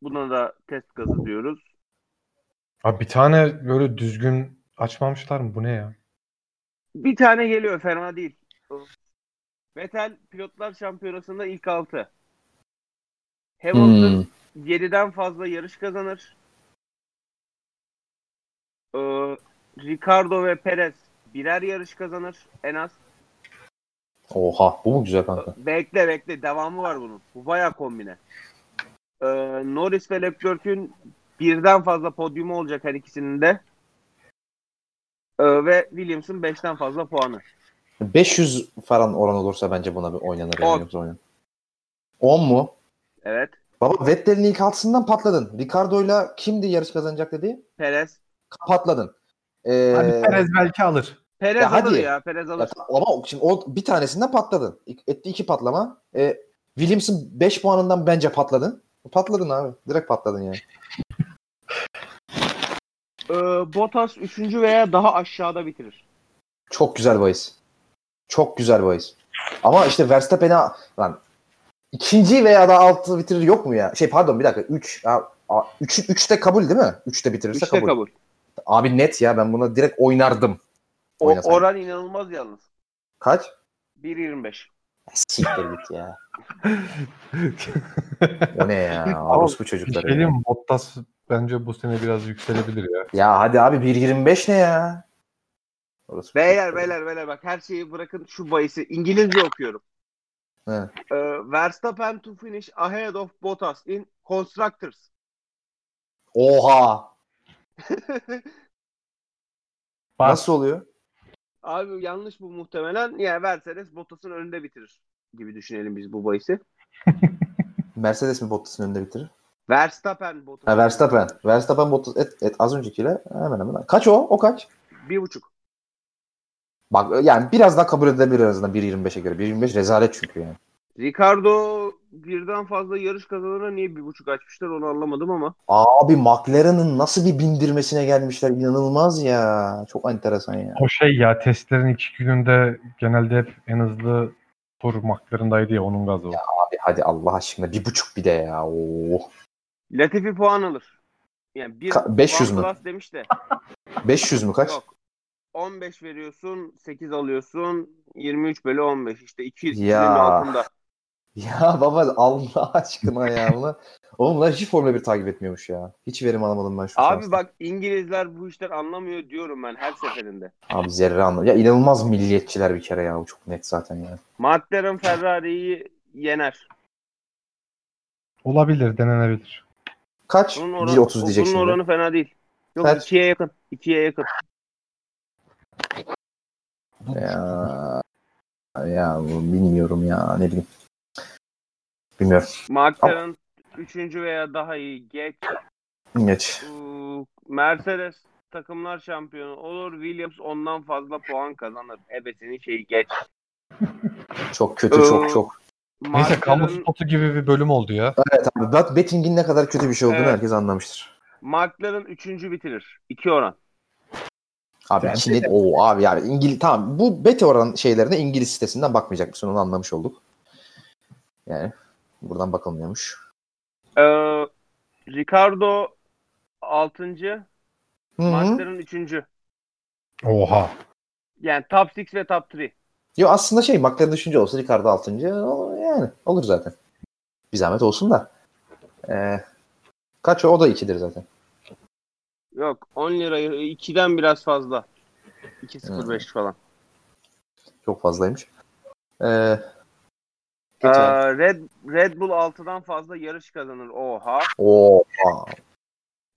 Buna da test gazı diyoruz. abi bir tane böyle düzgün açmamışlar mı? Bu ne ya? Bir tane geliyor fena değil. Vettel pilotlar şampiyonasında ilk altı. Hamilton Hmm. 7'den fazla yarış kazanır. Ee, Ricardo ve Perez birer yarış kazanır en az. Oha. Bu mu güzel kanka? Bekle bekle devamı var bunun. Bu bayağı kombine. Ee, Norris ve Leclerc'ün birden fazla podyumu olacak her ikisinin de. Ee, ve Williams'ın 5'ten fazla puanı. 500 falan oran olursa bence buna bir oynanır. Yani, yoksa oynanır. 10 mu? Evet. Baba Vettel'in ilk altısından patladın. Ricardo'yla kimdi yarış kazanacak dedi? Perez. Patladın. Ee, Hadi Perez belki alır. Perez Ya alır hadi. ya. Perez ya alır. ta- ama şimdi o bir tanesinden patladın. Etti iki patlama. Ee, Williams'ın 5 puanından bence patladın. Patladın abi. Direkt patladın yani. Ee, Bottas 3. veya daha aşağıda bitirir. Çok güzel bahis. Çok güzel bahis. Ama işte Verstappen'e lan ikinci veya da altı bitirir yok mu ya? Şey pardon bir dakika 3 3 3 de kabul değil mi? 3 de bitirirse Üçte kabul. kabul. Abi net ya ben buna direkt oynardım. O, oran inanılmaz yalnız. Kaç? 1.25. Siktir git ya. *laughs* O ne ya? Orospu çocukları. şey diyeyim? Bottas bence bu sene biraz yükselebilir ya. Ya hadi abi 1.25 ne ya? Orospu Beyler çocukları. beyler beyler bak her şeyi bırakın şu bahisi. İngilizce okuyorum. He. Ee, Verstappen to finish ahead of Bottas in constructors. Oha. *laughs* Nasıl oluyor? Abi yanlış bu muhtemelen. Yani Mercedes Bottas'ın önünde bitirir gibi düşünelim biz bu bahisi. *laughs* Mercedes mi Bottas'ın önünde bitirir? Verstappen Bottas. Ha, Verstappen. Verstappen Bottas et, et, az öncekiyle hemen hemen. Kaç o? O kaç? Bir buçuk. Bak yani biraz daha kabul edilebilir en azından 1.25'e göre. 1.25 rezalet çünkü yani. Ricardo birden fazla yarış kazanana niye bir buçuk açmışlar onu anlamadım ama. Abi McLaren'ın nasıl bir bindirmesine gelmişler inanılmaz ya. Çok enteresan ya. O şey ya testlerin iki gününde genelde hep en hızlı tur McLaren'daydı ya onun gazı o. Abi hadi Allah aşkına bir buçuk bir de ya. Oo. Latifi puan alır. Yani bir Ka- 500 puan mü? demiş de. *laughs* 500 mü kaç? Yok. 15 veriyorsun, 8 alıyorsun. 23 bölü 15 işte 200 Ya. altında. Ya baba Allah aşkına ya. Bunlar hiç Formula 1 takip etmiyormuş ya. Hiç verim alamadım ben şu Abi şanstan. bak İngilizler bu işler anlamıyor diyorum ben her seferinde. Abi zerre anlam. Ya inanılmaz milliyetçiler bir kere ya. Bu çok net zaten ya. McLaren Ferrari'yi yener. Olabilir, denenebilir. Kaç? Bunun oranı, 1.30 diyecek bunun şimdi. oranı fena değil. Yok Kaç? 2'ye yakın. 2'ye yakın. Ya, ya bu bilmiyorum ya ne bileyim. Bilmiyorum. McLaren 3. veya daha iyi geç. Geç. Ee, Mercedes takımlar şampiyonu olur. Williams ondan fazla puan kazanır. Ebesinin şeyi geç. Çok kötü Ee, çok çok. Neyse kamu spotu gibi bir bölüm oldu ya. Evet abi bet- betting'in ne kadar kötü bir şey olduğunu Evet. herkes anlamıştır. McLaren 3. bitirir. 2 oran. Abi Bence Çin'e o abi yani İngiliz tamam bu bet oran şeylerine İngiliz sitesinden bakmayacak mısın onu anlamış olduk. Yani buradan bakılmıyormuş. Ee, Ricardo 6. Hı hı. McLaren 3. Oha. Yani top 6 ve top 3. Yo aslında şey McLaren düşünce olsa Ricardo 6. yani olur zaten. Bir zahmet olsun da. Ee, kaç o? O da 2'dir zaten. Yok 10 lirayı 2'den biraz fazla. 2.05 falan. Çok fazlaymış. Ee. Ee, Red, Red Bull 6'dan fazla yarış kazanır. Oha. Oha.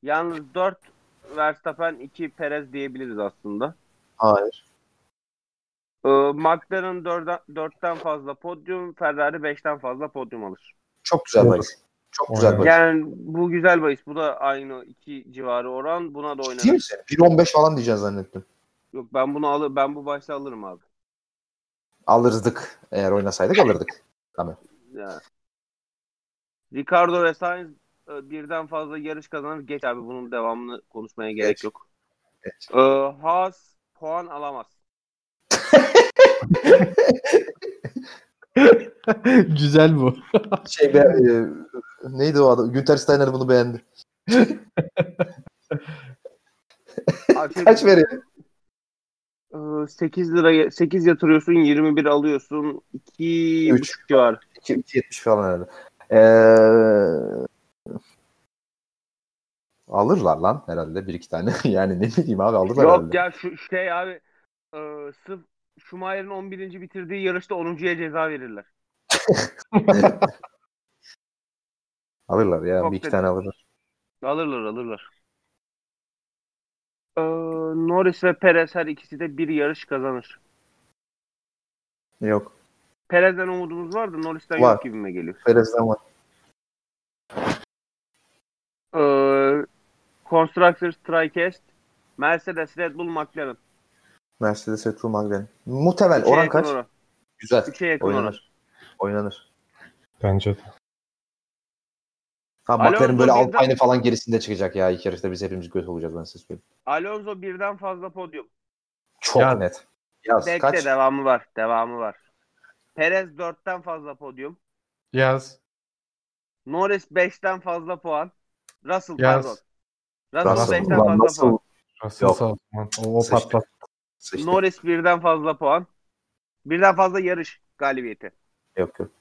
Yalnız 4 Verstappen 2 Perez diyebiliriz aslında. Hayır. Ee, McLaren 4'den, 4'ten fazla podyum, Ferrari 5'ten fazla podyum alır. Çok güzel bahis. Çok güzel bahis. Yani bu güzel bahis. Bu da aynı 2 civarı oran. Buna da oynanır. misin? 1.15 falan diyeceğiz zannettim. Yok ben bunu alır ben bu başta alırım abi. Alırdık. Eğer oynasaydık alırdık. Tamam. Yani. Ricardo ve Sainz e, birden fazla yarış kazanır. Geç abi bunun devamını konuşmaya gerek Geç. yok. Geç. Ee, Haas puan alamaz. *laughs* Güzel bu. Şey be, e, neydi o adam? Günter Steiner bunu beğendi. Abi, Kaç veriyor? 8 lira 8 yatırıyorsun 21 alıyorsun 2 Üç. buçuk civarı. 2.70 falan herhalde. Ee, alırlar lan herhalde bir iki tane. *laughs* yani ne bileyim abi alırlar Yok herhalde. ya şu şey abi e, sırf Schumacher'in 11. bitirdiği yarışta 10.ya ceza verirler. *laughs* Alırlar ya Çok bir iki dedi. tane alırlar. Alırlar alırlar. Ee, Norris ve Perez her ikisi de bir yarış kazanır. Yok. Perez'den umudumuz var da Norris'ten Var. yok gibime geliyor. Perez'den var. Ee, Constructors, TriCast, Mercedes, Red Bull, McLaren. Mercedes Red Bull McLaren. Muhtemel. Üçe Oran kaç? oran. Güzel. Üçe yakın oran. Oynanır. Oynanır. Bence de. Ha McLaren böyle birden- Alpine'e falan gerisinde çıkacak ya ilk yarışta biz hepimiz göt olacağız ben size söyleyeyim. Alonso birden fazla podyum. Çok Ya- net. Yaz Bekle kaç? devamı var. Devamı var. Perez dörtten fazla podyum. Yaz. Norris 5'ten fazla puan. Russell Yaz. pardon. Russell Russell. 5'ten Ulan fazla nasıl puan. Russell Yok. Salzman. O, o patlat. Norris birden fazla puan. Birden fazla yarış galibiyeti. Yok yok.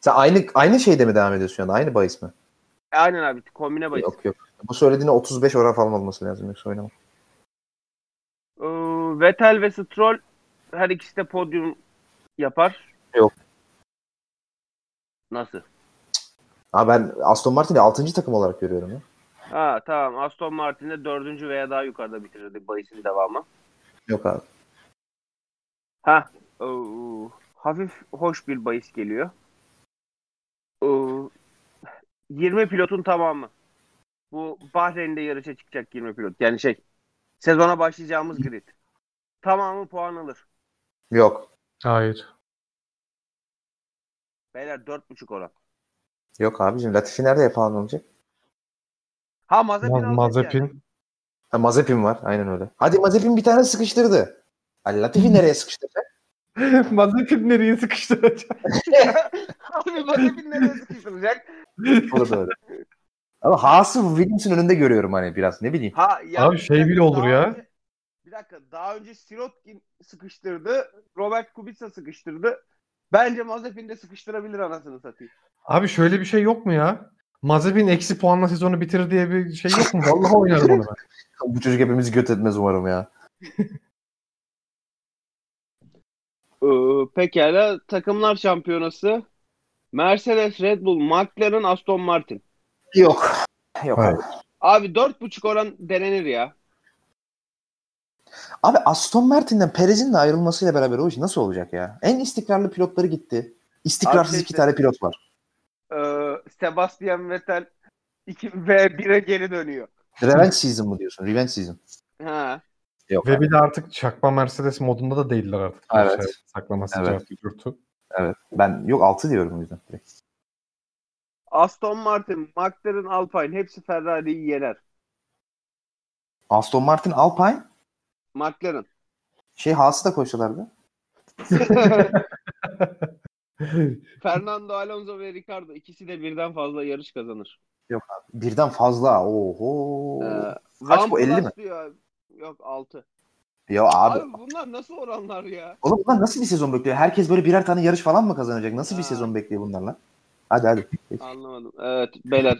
Sen aynı aynı şeyde mi devam ediyorsun anda? Aynı bahis mi? Aynen abi kombine bahis. Yok yok. Bu söylediğine 35 oran falan olması lazım. Yoksa oynamam. Ee, Vettel ve Stroll her ikisi de podyum yapar. Yok. Nasıl? Ha ben Aston Martin'i 6. takım olarak görüyorum ya. Ha tamam Aston Martin'de dördüncü veya daha yukarıda bitirirdi bahisin devamı. Yok abi. Ha ee, hafif hoş bir bahis geliyor. Ee, 20 pilotun tamamı. Bu Bahreyn'de yarışa çıkacak 20 pilot. Yani şey sezona başlayacağımız grid. Tamamı puan alır. Yok. Hayır. Beyler 4.5 oran. Yok abicim. Latifi nerede yapılan olacak? Ha Mazepin Ma- alacak Mazepin. yani. Ha, Mazepin var. Aynen öyle. Hadi Mazepin bir tane sıkıştırdı. Ali Latifi nereye sıkıştıracak? *laughs* Mazepin nereye sıkıştıracak? *laughs* Abi Mazepin nereye sıkıştıracak? *laughs* O da doğru. Ama Haas'ı Williams'ın önünde görüyorum hani biraz. Ne bileyim. Ha, ya Abi şey bile olur ya. önce- bir dakika daha önce Sirotkin sıkıştırdı. Robert Kubica sıkıştırdı. Bence Mazepin de sıkıştırabilir anasını satayım. Abi şöyle bir şey yok mu ya? Mazepin eksi puanla sezonu bitirir diye bir şey yok mu? Vallahi oynarım onu ben. *laughs* Bu çocuk hepimizi göt etmez umarım ya. Ee, pekala takımlar şampiyonası Mercedes, Red Bull, McLaren, Aston Martin. Yok. Yok Hayır. abi. Abi 4.5 oran denenir ya. Abi Aston Martin'den Perez'in de ayrılmasıyla beraber o iş nasıl olacak ya? En istikrarlı pilotları gitti. İstikrarsız Abi iki tane pilot var. Ee, Sebastian Vettel 2 *laughs* ve 1'e geri dönüyor. Revenge season mı diyorsun? Revenge season. Ha. Yok Ve abi. bir de artık çakma Mercedes modunda da değiller artık. Evet. Şey, saklaması Evet. evet. Evet. Ben yok 6 diyorum o yüzden. direkt. Aston Martin, McLaren, Alpine hepsi Ferrari'yi yener. Aston Martin Alpine McLaren. şey Haas'ı da koşulardı. *laughs* Fernando Alonso ve Ricardo ikisi de birden fazla yarış kazanır. Birden fazla. Oho. Ee, Kaç bu, 50 Plus mi? Diyor. Yok 6. ya abi. Abi, bunlar nasıl oranlar ya? Oğlum bunlar nasıl bir sezon bekliyor? Herkes böyle birer tane yarış falan mı kazanacak? Nasıl bir Ha. sezon bekliyor bunlarla? Hadi hadi. Anlamadım. Evet beyler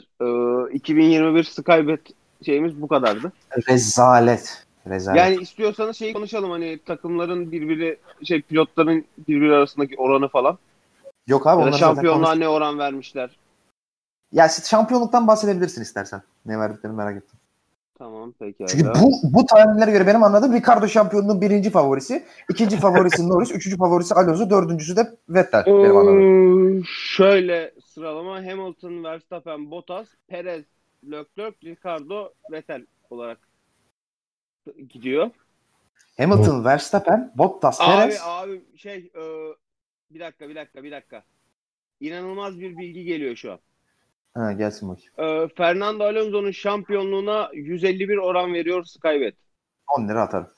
e, 2021 Skybet şeyimiz bu kadardı. Rezalet. Rezalet. Yani istiyorsanız şey konuşalım hani takımların birbiri şey pilotların birbiri arasındaki oranı falan. Yok abi onlar şampiyonluğa ne oran vermişler. Ya siz şampiyonluktan bahsedebilirsin istersen. Ne verdiklerini merak ettim. Tamam peki. Çünkü bu bu tahminlere göre benim anladığım Ricardo şampiyonluğun birinci favorisi, ikinci favorisi *laughs* Norris, üçüncü favorisi Alonso, dördüncüsü de Vettel. Benim anladığım. Ee, şöyle sıralama Hamilton, Verstappen, Bottas, Perez, Leclerc, Ricardo, Vettel olarak gidiyor. Hamilton, Verstappen, Bottas, Abi Perez. abi şey e, bir dakika bir dakika bir dakika. İnanılmaz bir bilgi geliyor şu an. Ha, gelsin bakayım. E, Fernando Alonso'nun şampiyonluğuna 151 oran veriyor Skybet. 10 lira atarım.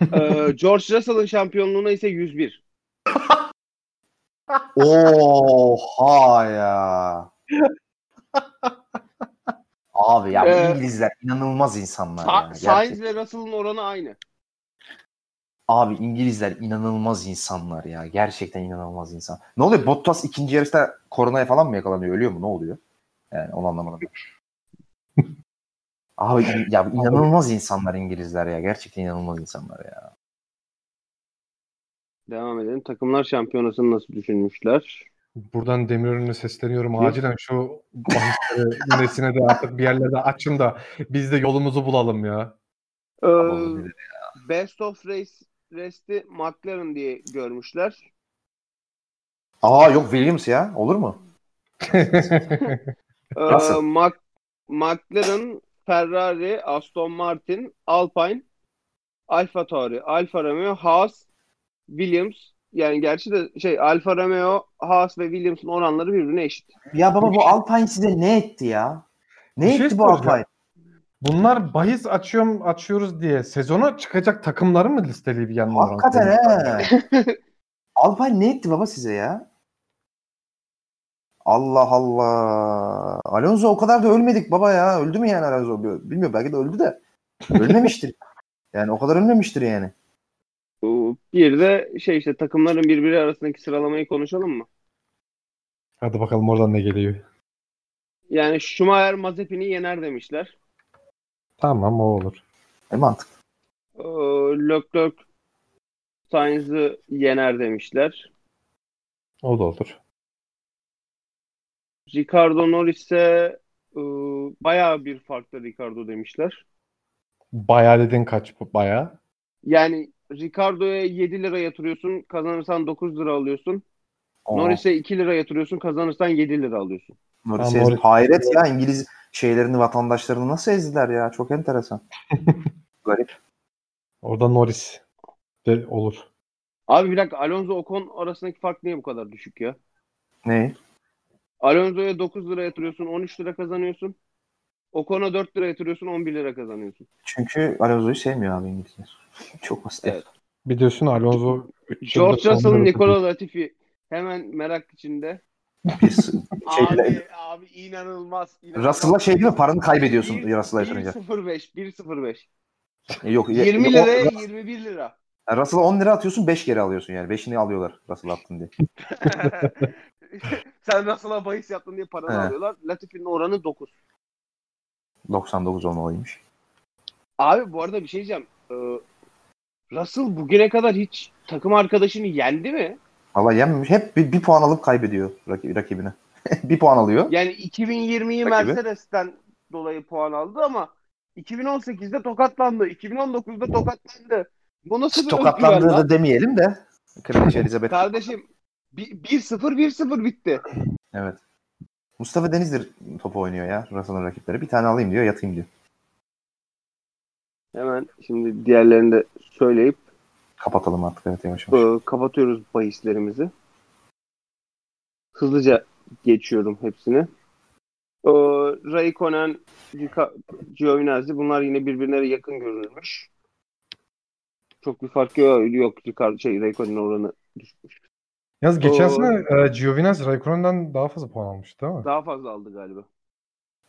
E, *laughs* George Russell'ın şampiyonluğuna ise 101. *laughs* Oha ya. *laughs* Abi ya Ee, İngilizler inanılmaz insanlar Sa- ya. Sainz ve Russell'ın oranı aynı. Abi İngilizler inanılmaz insanlar ya. Gerçekten inanılmaz insan. Ne oluyor? Bottas ikinci yarışta koronaya falan mı yakalanıyor? Ölüyor mu? Ne oluyor? Yani onu anlamadım. Abi in- *laughs* ya inanılmaz insanlar İngilizler ya. Gerçekten inanılmaz insanlar ya. Devam edelim. Takımlar şampiyonasını nasıl düşünmüşler? Buradan Demirören'e sesleniyorum. Acilen şu bahisleri *laughs* nesine de artık bir yerlerde açın da biz de yolumuzu bulalım ya. Ee, Best of Race Rest'i McLaren diye görmüşler. Aa yok Williams ya. Olur mu? *laughs* Ee, Nasıl? Mac- McLaren, Ferrari, Aston Martin, Alpine, Alfa Tauri, Alfa Romeo, Haas, Williams. Yani gerçi de şey Alfa Romeo, Haas ve Williams'ın oranları birbirine eşit. Ya baba bu Alpine size ne etti ya? Ne Bir şey etti bu soracağım. Alpine? Bunlar bahis açıyorum açıyoruz diye sezona çıkacak takımları mı listeleyip yanına Hakikaten he. *laughs* Alpine ne etti baba size ya? Allah Allah. Alonso o kadar da ölmedik baba ya. Öldü mü yani Alonso? Bilmiyorum belki de öldü de. Ölmemiştir. *laughs* yani o kadar ölmemiştir yani. Bir de şey işte takımların birbiri arasındaki sıralamayı konuşalım mı? Hadi bakalım oradan ne geliyor. Yani Schumacher Mazepin'i yener demişler. Tamam o olur. E mantık. Ee, Leclerc Sainz'ı yener demişler. O da olur. Ricardo Norris'e e, bayağı bir farklı Ricardo demişler. Bayağı dedin kaç bayağı? Yani Ricardo'ya 7 lira yatırıyorsun, kazanırsan 9 lira alıyorsun. Oo. Norris'e 2 lira yatırıyorsun, kazanırsan 7 lira alıyorsun. Ezdi. Norris- Hayret ya İngiliz şeylerini vatandaşlarını nasıl ezdiler ya? Çok enteresan. *laughs* Garip. Orada Norris de olur. Abi bir dakika Alonso Ocon arasındaki fark niye bu kadar düşük ya? Ne? Alonso'ya 9 lira yatırıyorsun, 13 lira kazanıyorsun. Ocon'a 4 lira yatırıyorsun, 11 lira kazanıyorsun. Çünkü Alonso'yu sevmiyor abi İngilizler. *laughs* Çok basit. Evet. Bir diyorsun Alonso George Russell, Nicola Latifi hemen merak içinde. Bir s- *laughs* şeyle, Abi, abi inanılmaz. inanılmaz. Russell'la şey değil mi? Paranı kaybediyorsun Bir- Russell'a yatırınca. 1.05, 1.05. E, Yok. ye- 20 o- liraya 21 lira. Yani Russell'a 10 lira atıyorsun 5 geri alıyorsun yani. 5'ini alıyorlar Russell'a attın diye. *laughs* *laughs* Sen Russell'a bahis yaptın diye paranı He. alıyorlar. Latifi'nin oranı 9. 99 olmalıymış. Abi bu arada bir şey diyeceğim. Ee, Russell bugüne kadar hiç takım arkadaşını yendi mi? Valla yenmemiş. Hep bir, bir puan alıp kaybediyor raki- rakibine. *laughs* bir puan alıyor. Yani 2020'yi Rakibi. Mercedes'ten dolayı puan aldı ama 2018'de tokatlandı. 2019'da tokatlandı. Bu nasıl bir özgüven Tokatlandığı lan? da demeyelim de. Kraliçe Elizabeth. Kardeşim 1-0 1-0 bitti. evet. Mustafa Denizli topu oynuyor ya Russell'ın rakipleri. Bir tane alayım diyor yatayım diyor. Hemen şimdi diğerlerini de söyleyip Kapatalım artık evet yavaş yavaş. e, kapatıyoruz bahislerimizi. Hızlıca geçiyorum hepsini. E, Raikkonen, Giovinazzi bunlar yine birbirine yakın görünmüş. Çok bir fark yok. Yok Ricardo, şey, Raikkonen'in oranı düşmüş. Yalnız geçen sene e, Giovinazzi Raikkonen'den daha fazla puan almıştı değil mi? Daha fazla aldı galiba.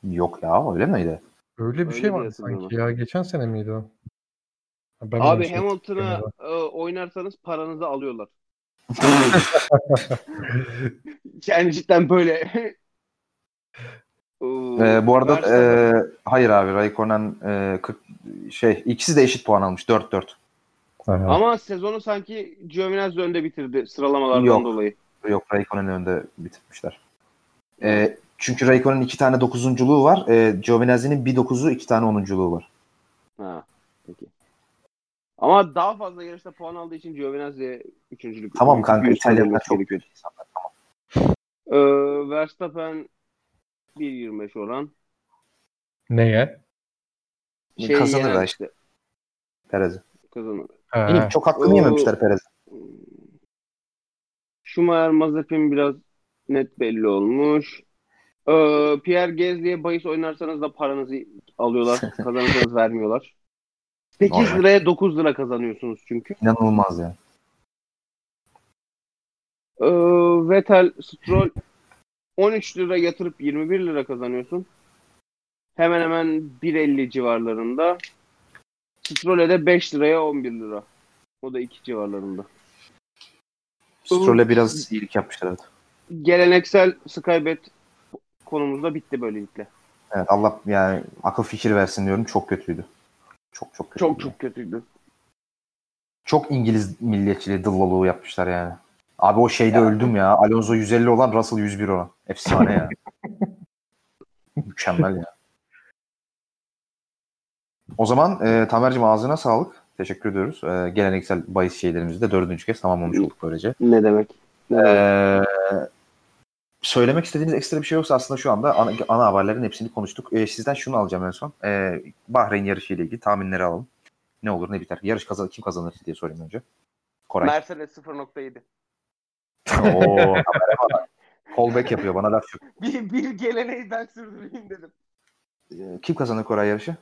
Yok ya öyle miydi? Öyle bir Öyle şey diye vardı hatırlıyorum. sanki ya. Geçen sene miydi o? Ben Abi yanlış Hamilton'a hatırlıyorum e, oynarsanız paranızı alıyorlar. *laughs* Yani cidden böyle. *laughs* Ee, bu arada Verstappen- e, hayır abi Raikkonen e, 40 şey ikisi de eşit puan almış 4-4. Aha. ama sezonu sanki Giovinazzi önde bitirdi sıralamalardan Yok. dolayı. Yok Raikkonen'in önünde bitirmişler. E, çünkü Raikkonen'in iki tane dokuzunculuğu var. E, Giovinazzi'nin bir dokuzu iki tane onunculuğu var. Ha, peki. Ama daha fazla yarışta puan aldığı için Giovinazzi'ye üçüncülük. Tamam kanka İtalyanlar çok kötü insanlar. Tamam. Ee, Verstappen 1.25 oran. Neye? Şey Kazanır da işte Perez'i. Kazanır. Ha. Benim çok hakkını Oo. yememişler Perez. Schumacher, Mazepin biraz net belli olmuş. Ee, Pierre Gasly'ye bahis oynarsanız da paranızı alıyorlar. *laughs* Kazanırsanız vermiyorlar. 8 Normal. liraya 9 lira kazanıyorsunuz çünkü. İnanılmaz yani. Ee, Vettel, Stroll 13 lira yatırıp 21 lira kazanıyorsun. Hemen hemen 1.50 civarlarında. Stroll'e de 5 liraya 11 lira. O da 2 civarlarında. Stroll'e biraz iyilik yapmışlar evet. Geleneksel Skybet konumuzda bitti böylelikle. Evet Allah yani akıl fikir versin diyorum. Çok kötüydü. Çok çok kötü. Çok çok kötüydü. Çok İngiliz milliyetçiliği dilloluğu yapmışlar yani. Abi o şeyde öldüm ya. Alonso 150 olan Russell 101 olan. Efsane ya. *laughs* Mükemmel ya. O zaman e, Tamer'cim ağzına sağlık. Teşekkür ediyoruz. E, geleneksel bahis şeylerimizi de dördüncü kez tamamlamış olduk böylece. Ne demek? Ne demek? Ee, söylemek istediğiniz ekstra bir şey yoksa aslında şu anda ana, ana haberlerin hepsini konuştuk. Ee, sizden şunu alacağım en son. Ee, Bahreyn yarışı ile ilgili tahminleri alalım. Ne olur ne biter. Yarış kazan kim kazanır diye sorayım önce. Koray. Mercedes 0.7. Oo. Callback yapıyor bana laf yok. *laughs* Bir, bir geleneği ben sürdüreyim dedim. Kim kazanır Koray yarışı?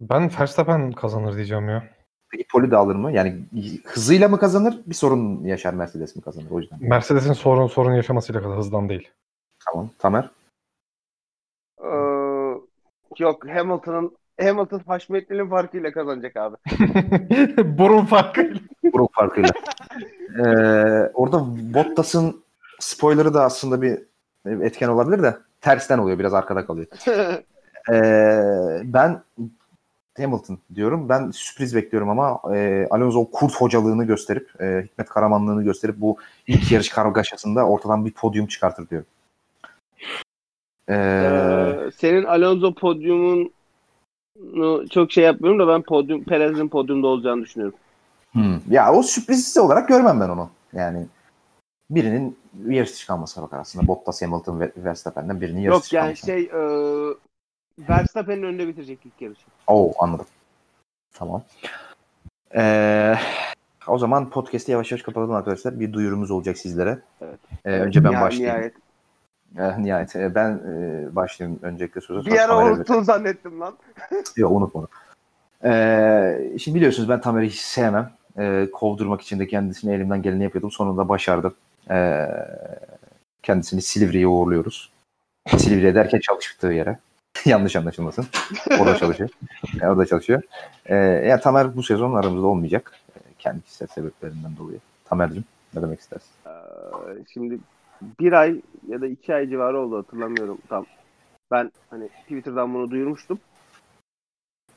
Ben Verstappen kazanır diyeceğim ya. Peki Poli de alır mı? Yani hızıyla mı kazanır? Bir sorun yaşar Mercedes mi kazanır o yüzden? Mercedes'in sorun sorun yaşamasıyla kadar hızdan değil. Tamam. Tamer? Ee, yok Hamilton'ın Hamilton Haşmetli'nin farkıyla kazanacak abi. *laughs* Burun farkıyla. Buruk farkıyla. *laughs* Ee, orada Bottas'ın spoiler'ı da aslında bir etken olabilir de tersten oluyor. Biraz arkada kalıyor. *laughs* Ee, ben Hamilton diyorum. Ben sürpriz bekliyorum ama e, Alonso kurt hocalığını gösterip e, Hikmet Karamanlığını gösterip bu ilk yarış kargaşasında ortadan bir podyum çıkartır diyorum. Ee, Ee, senin Alonso podyumun çok şey yapmıyorum da ben podyum Perez'in podyumda olacağını düşünüyorum. hmm. Ya o sürpriz olarak görmem ben onu. Yani birinin yarış dışı kalması bakar aslında. Bottas, Hamilton ve Verstappen'den birinin yarış Yok yani kalması. şey e, Verstappen'in önünde bitirecek ilk yarışı. Oo anladım. Tamam. Ee, o zaman podcast'i yavaş yavaş kapatalım arkadaşlar. Bir duyurumuz olacak sizlere. Evet. Ee, önce ben Nihayet- başlayayım. Nihayet. Eh, nihayet. Ee, ben e, başlayayım öncelikle sözü. Bir ara unuttun zannettim lan. *laughs* Yok unutmadım. Ee, şimdi biliyorsunuz ben Tamer'i hiç sevmem. Ee, kovdurmak için de kendisine elimden geleni yapıyordum. Sonunda başardım. Ee, kendisini Silivri'ye uğurluyoruz. Silivri'ye derken çalıştığı yere. *laughs* Yanlış anlaşılmasın. Orada çalışıyor. Yani *laughs* orada çalışıyor. Ee, ya Tamer bu sezon aramızda olmayacak. Ee, kendi kişisel sebeplerinden dolayı. Tamer'cim ne demek istersin? Ee, şimdi bir ay ya da iki ay civarı oldu hatırlamıyorum tam. Ben hani Twitter'dan bunu duyurmuştum.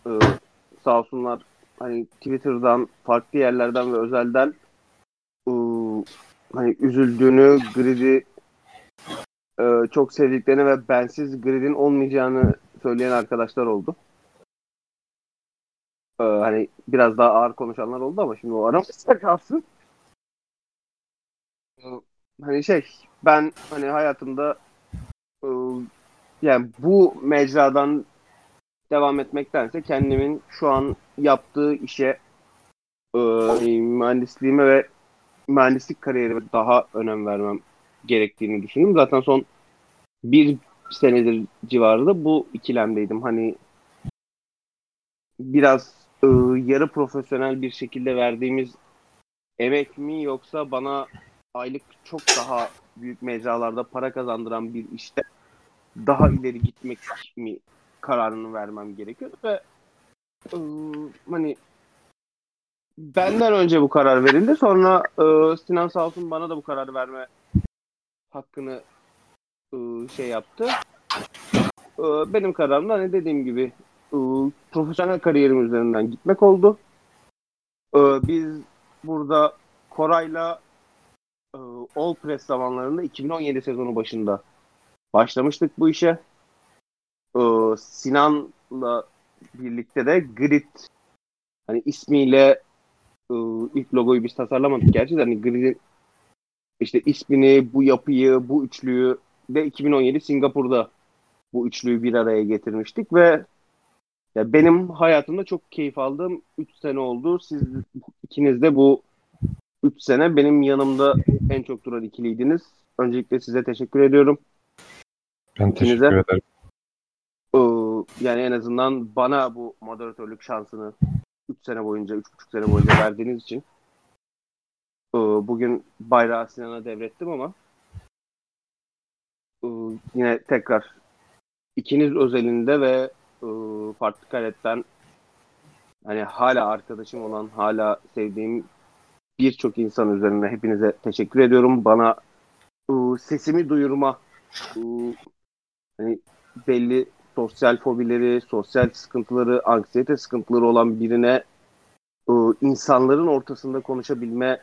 Ee, sağ olsunlar hani Twitter'dan farklı yerlerden ve özelden ıı, hani üzüldüğünü, Grid'i e, çok sevdiklerini ve bensiz Grid'in olmayacağını söyleyen arkadaşlar oldu. Ee, hani biraz daha ağır konuşanlar oldu ama şimdi o aramızda *laughs* kalsın. Ee, hani şey ben hani hayatımda e, yani bu mecradan devam etmektense kendimin şu an yaptığı işe e, mühendisliğime ve mühendislik kariyerime daha önem vermem gerektiğini düşündüm. Zaten son bir senedir civarında bu ikilemdeydim. Hani biraz e, yarı profesyonel bir şekilde verdiğimiz emek mi yoksa bana aylık çok daha büyük mecralarda para kazandıran bir işte daha ileri gitmek mi kararını vermem gerekiyor ve e, hani benden önce bu karar verildi. Sonra e, Sinan sağ olsun bana da bu kararı verme hakkını e, şey yaptı. E, benim kararım da hani dediğim gibi profesyonel kariyerim üzerinden gitmek oldu. Biz burada Koray'la e, All Press zamanlarında 2017 sezonu başında başlamıştık bu işe. Sinan'la birlikte de Grid hani ismiyle ilk logoyu biz tasarlamadık gerçi de hani Grid'in işte ismini, bu yapıyı, bu üçlüyü de 2017 Singapur'da bu üçlüyü bir araya getirmiştik ve ya benim hayatımda çok keyif aldığım 3 sene oldu. Siz ikiniz de bu 3 sene benim yanımda en çok duran ikiliydiniz. Öncelikle size teşekkür ediyorum. Ben teşekkür İkinize. ederim. Ee, yani en azından bana bu moderatörlük şansını 3 sene boyunca, 3,5 sene boyunca verdiğiniz için bugün bayrağı Sinan'a devrettim ama ee, yine tekrar ikiniz özelinde ve ee, farklı karetten hani hala arkadaşım olan, hala sevdiğim birçok insan üzerine hepinize teşekkür ediyorum. Bana ee, sesimi duyurma ee, hani belli sosyal fobileri, sosyal sıkıntıları, anksiyete sıkıntıları olan birine insanların ortasında konuşabilme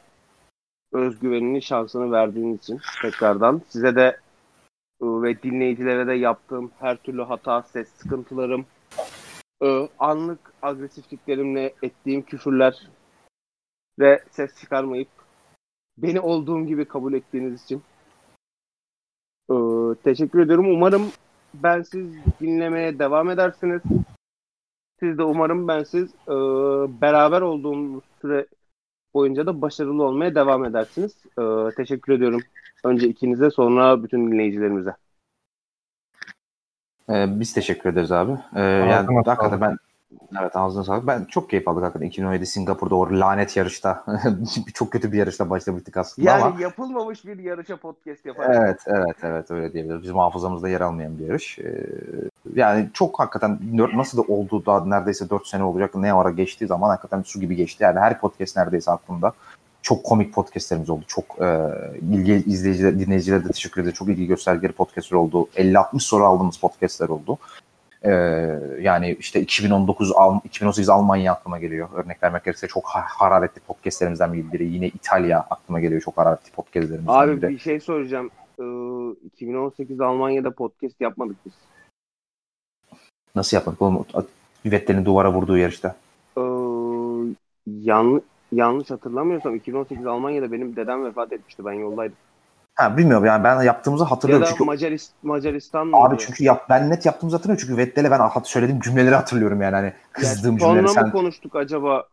özgüvenini, şansını verdiğiniz için tekrardan size de e, ve dinleyicilere de yaptığım her türlü hata, ses sıkıntılarım, e, anlık agresifliklerimle ettiğim küfürler ve ses çıkarmayıp beni olduğum gibi kabul ettiğiniz için e, teşekkür ediyorum. Umarım ben siz dinlemeye devam edersiniz. Siz de umarım ben siz e, beraber olduğumuz süre boyunca da başarılı olmaya devam edersiniz. E, teşekkür ediyorum. Önce ikinize sonra bütün dinleyicilerimize. Ee, biz teşekkür ederiz abi. Ee, yani hakikaten ben Evet ağzına sağlık. Ben çok keyif aldık hakikaten. 2017 Singapur'da o lanet yarışta. *laughs* çok kötü bir yarışta başlamıştık aslında Yani ama. yapılmamış bir yarışa podcast yaparak. Evet, evet, evet öyle diyebiliriz. Bizim hafızamızda yer almayan bir yarış. Ee, yani çok hakikaten nasıl da oldu da neredeyse 4 sene olacak ne ara geçtiği zaman hakikaten su gibi geçti. Yani her podcast neredeyse aklımda. Çok komik podcastlerimiz oldu. Çok e, ilgi izleyiciler, dinleyicilere de teşekkür ederiz. Çok ilgi göstergeleri podcastler oldu. 50-60 soru aldığımız podcastler oldu. Ee, yani işte 2019 Al- 2018 Almanya aklıma geliyor. Örnek vermek gerekirse çok ha- hararetli podcastlerimizden biri. Yine İtalya aklıma geliyor çok hararetli podcastlerimizden Abi biri. bir şey soracağım. Ee, 2018 Almanya'da podcast yapmadık biz. Nasıl yapmadık oğlum? Vettel'in duvara vurduğu yarışta. Ee, yan, yanlış hatırlamıyorsam 2018 Almanya'da benim dedem vefat etmişti. Ben yoldaydım. Ha bilmiyorum yani ben yaptığımızı Ya hatırlıyorum da çünkü Macarist, Macaristan mı? abi çünkü yap, ben net yaptığımızı hatırlıyorum çünkü Vettel'e ben hat- söylediğim cümleleri hatırlıyorum yani hani kızdığım Sonra cümleleri mı sen konuştuk acaba?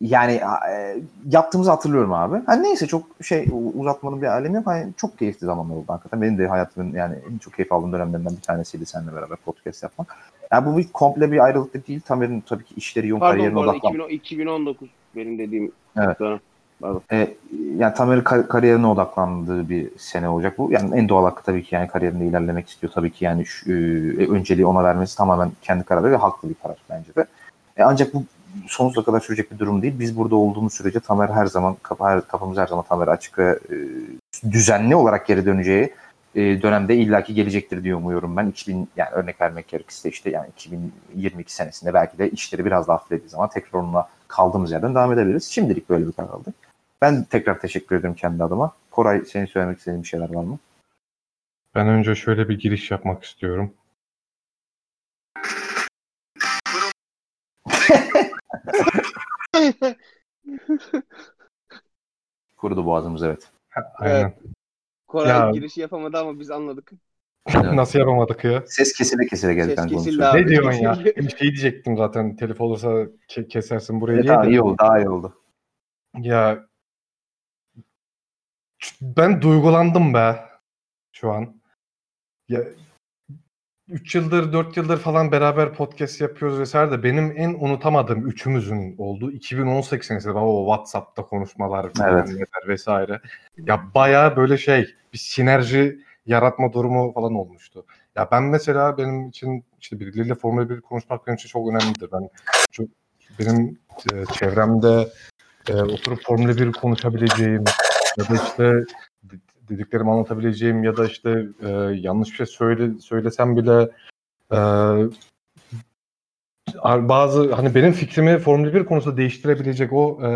yani e, yaptığımızı hatırlıyorum abi. Hani neyse çok şey uzatmanın bir alemi yok. Hani çok keyifli zamanlar oldu hakikaten. Benim de hayatımın yani en çok keyif aldığım dönemlerinden bir tanesiydi seninle beraber podcast yapmak. Yani bu bir komple bir ayrılık da değil. Tamer'in tabii ki işleri yoğun Pardon kariyerine bu arada odaklan. 2010 2019 benim dediğim Evet. dönem. E, yani Tamer'in kar- kariyerine odaklandığı bir sene olacak bu. Yani en doğal hakkı tabii ki yani kariyerinde ilerlemek istiyor. Tabii ki yani şu, e, önceliği ona vermesi tamamen kendi kararı ve haklı bir karar bence de. E, ancak bu sonsuza kadar sürecek bir durum değil. Biz burada olduğumuz sürece Tamer her zaman kapı, her, kapımız her zaman Tamer açık ve e, düzenli olarak geri döneceği e, dönemde illaki gelecektir diye umuyorum ben. 2000 yani örnek vermek gerekirse işte yani 2022 senesinde belki de işleri biraz daha hafiflediği zaman tekrar onunla kaldığımız yerden devam edebiliriz. Şimdilik böyle bir karar aldık. Ben tekrar teşekkür ederim kendi adıma. Koray senin söylemek istediğin bir şeyler var mı? Ben önce şöyle bir giriş yapmak istiyorum. *laughs* Kurudu boğazımız evet. Aynen. Koray Ya- girişi yapamadı ama biz anladık. *laughs* Nasıl yapamadık ya? Ses kesile kesile geldi Ses söyle. abi. Ne diyorsun ya? *laughs* Bir şey diyecektim zaten. Telif olursa ke- kesersin burayı Evet, diye de. iyi oldu daha iyi oldu. Ya ben duygulandım be şu an. Ya 3 yıldır 4 yıldır falan beraber podcast yapıyoruz vesaire de benim en unutamadığım üçümüzün olduğu 2018 senesinde o WhatsApp'ta konuşmalar Evet. vesaire. Ya bayağı böyle şey bir sinerji yaratma durumu falan olmuştu. Ya ben mesela benim için işte birileriyle Formula 1 konuşmak benim için çok önemlidir. Ben çok, benim e, çevremde e, oturup Formula 1 konuşabileceğim ya da işte dediklerimi anlatabileceğim ya da işte e, yanlış bir şey söyle, söylesem bile e, bazı hani benim fikrimi Formula 1 konusunda değiştirebilecek o e,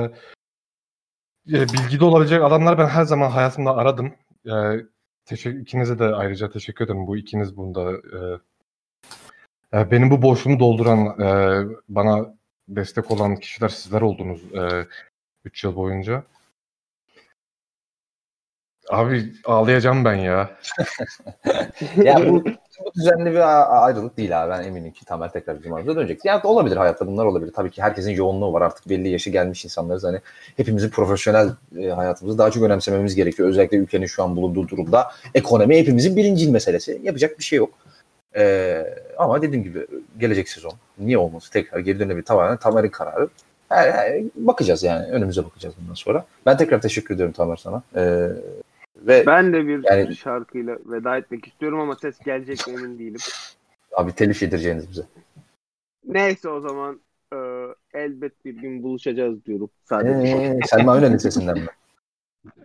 e, bilgide olabilecek adamlar ben her zaman hayatımda aradım. E, teşekkür, ikinize de ayrıca teşekkür ederim. Bu ikiniz bunda e, e, benim bu boşluğumu dolduran e, bana destek olan kişiler sizler oldunuz 3 yıl boyunca. Abi ağlayacağım ben ya. *laughs* ya bu, bu düzenli bir ayrılık değil abi. Ben eminim ki Tamer tekrar bizim aramıza dönecek. Yani olabilir hayatta bunlar olabilir. Tabii ki herkesin yoğunluğu var artık belli yaşı gelmiş insanlarız. Hani hepimizin profesyonel e, hayatımızı daha çok önemsememiz gerekiyor. Özellikle ülkenin şu an bulunduğu durumda ekonomi hepimizin birincil meselesi. Yapacak bir şey yok. Ee, ama dediğim gibi gelecek sezon niye olması tekrar geri dönebilir tamamen Tamer'in kararı. Her- her- bakacağız yani önümüze bakacağız bundan sonra. Ben tekrar teşekkür ediyorum Tamer sana. Ee, ve Ben de bir Yani- şarkıyla veda etmek istiyorum ama ses gelecek mi emin değilim. abi telif yedireceğiniz bize. Neyse o zaman e, elbet bir gün buluşacağız diyorum sadece. Ee, Selma Önel'in sesinden mi? *laughs*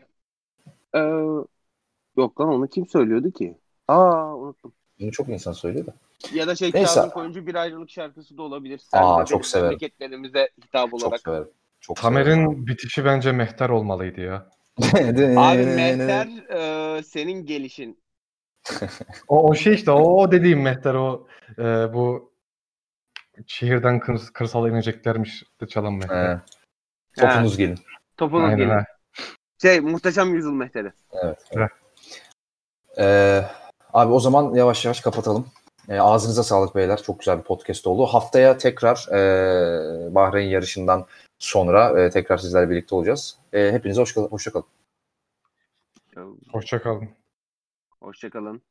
E, yok lan onu kim söylüyordu ki? Aa unuttum. Bunu çok insan söylüyor da. Ya da şey Neyse. Kazım Koyuncu bir ayrılık şarkısı da olabilir. Aa, de çok severim. Memleketlerimize hitap Çok olarak. severim. Çok severim. Tamer'in bitişi bence mehter olmalıydı ya. Abi *laughs* Mehter e, senin gelişin. O, o şey işte o, o dediğim mehter o e, bu şehirden kır, kırsala ineceklermiş de çalan mehter. He. Topunuz gelin. Topunun Aynen gelin. ha. Şey muhteşem yüzyıl Mehter'i. Evet. Evet. Ee, abi o zaman yavaş yavaş kapatalım. Ee, ağzınıza sağlık beyler. Çok güzel bir podcast oldu. Haftaya tekrar e, Bahreyn yarışından sonra e, tekrar sizlerle birlikte olacağız. E, hepinize hoş, hoşça kalın. Hoşça kalın. Hoşçakalın.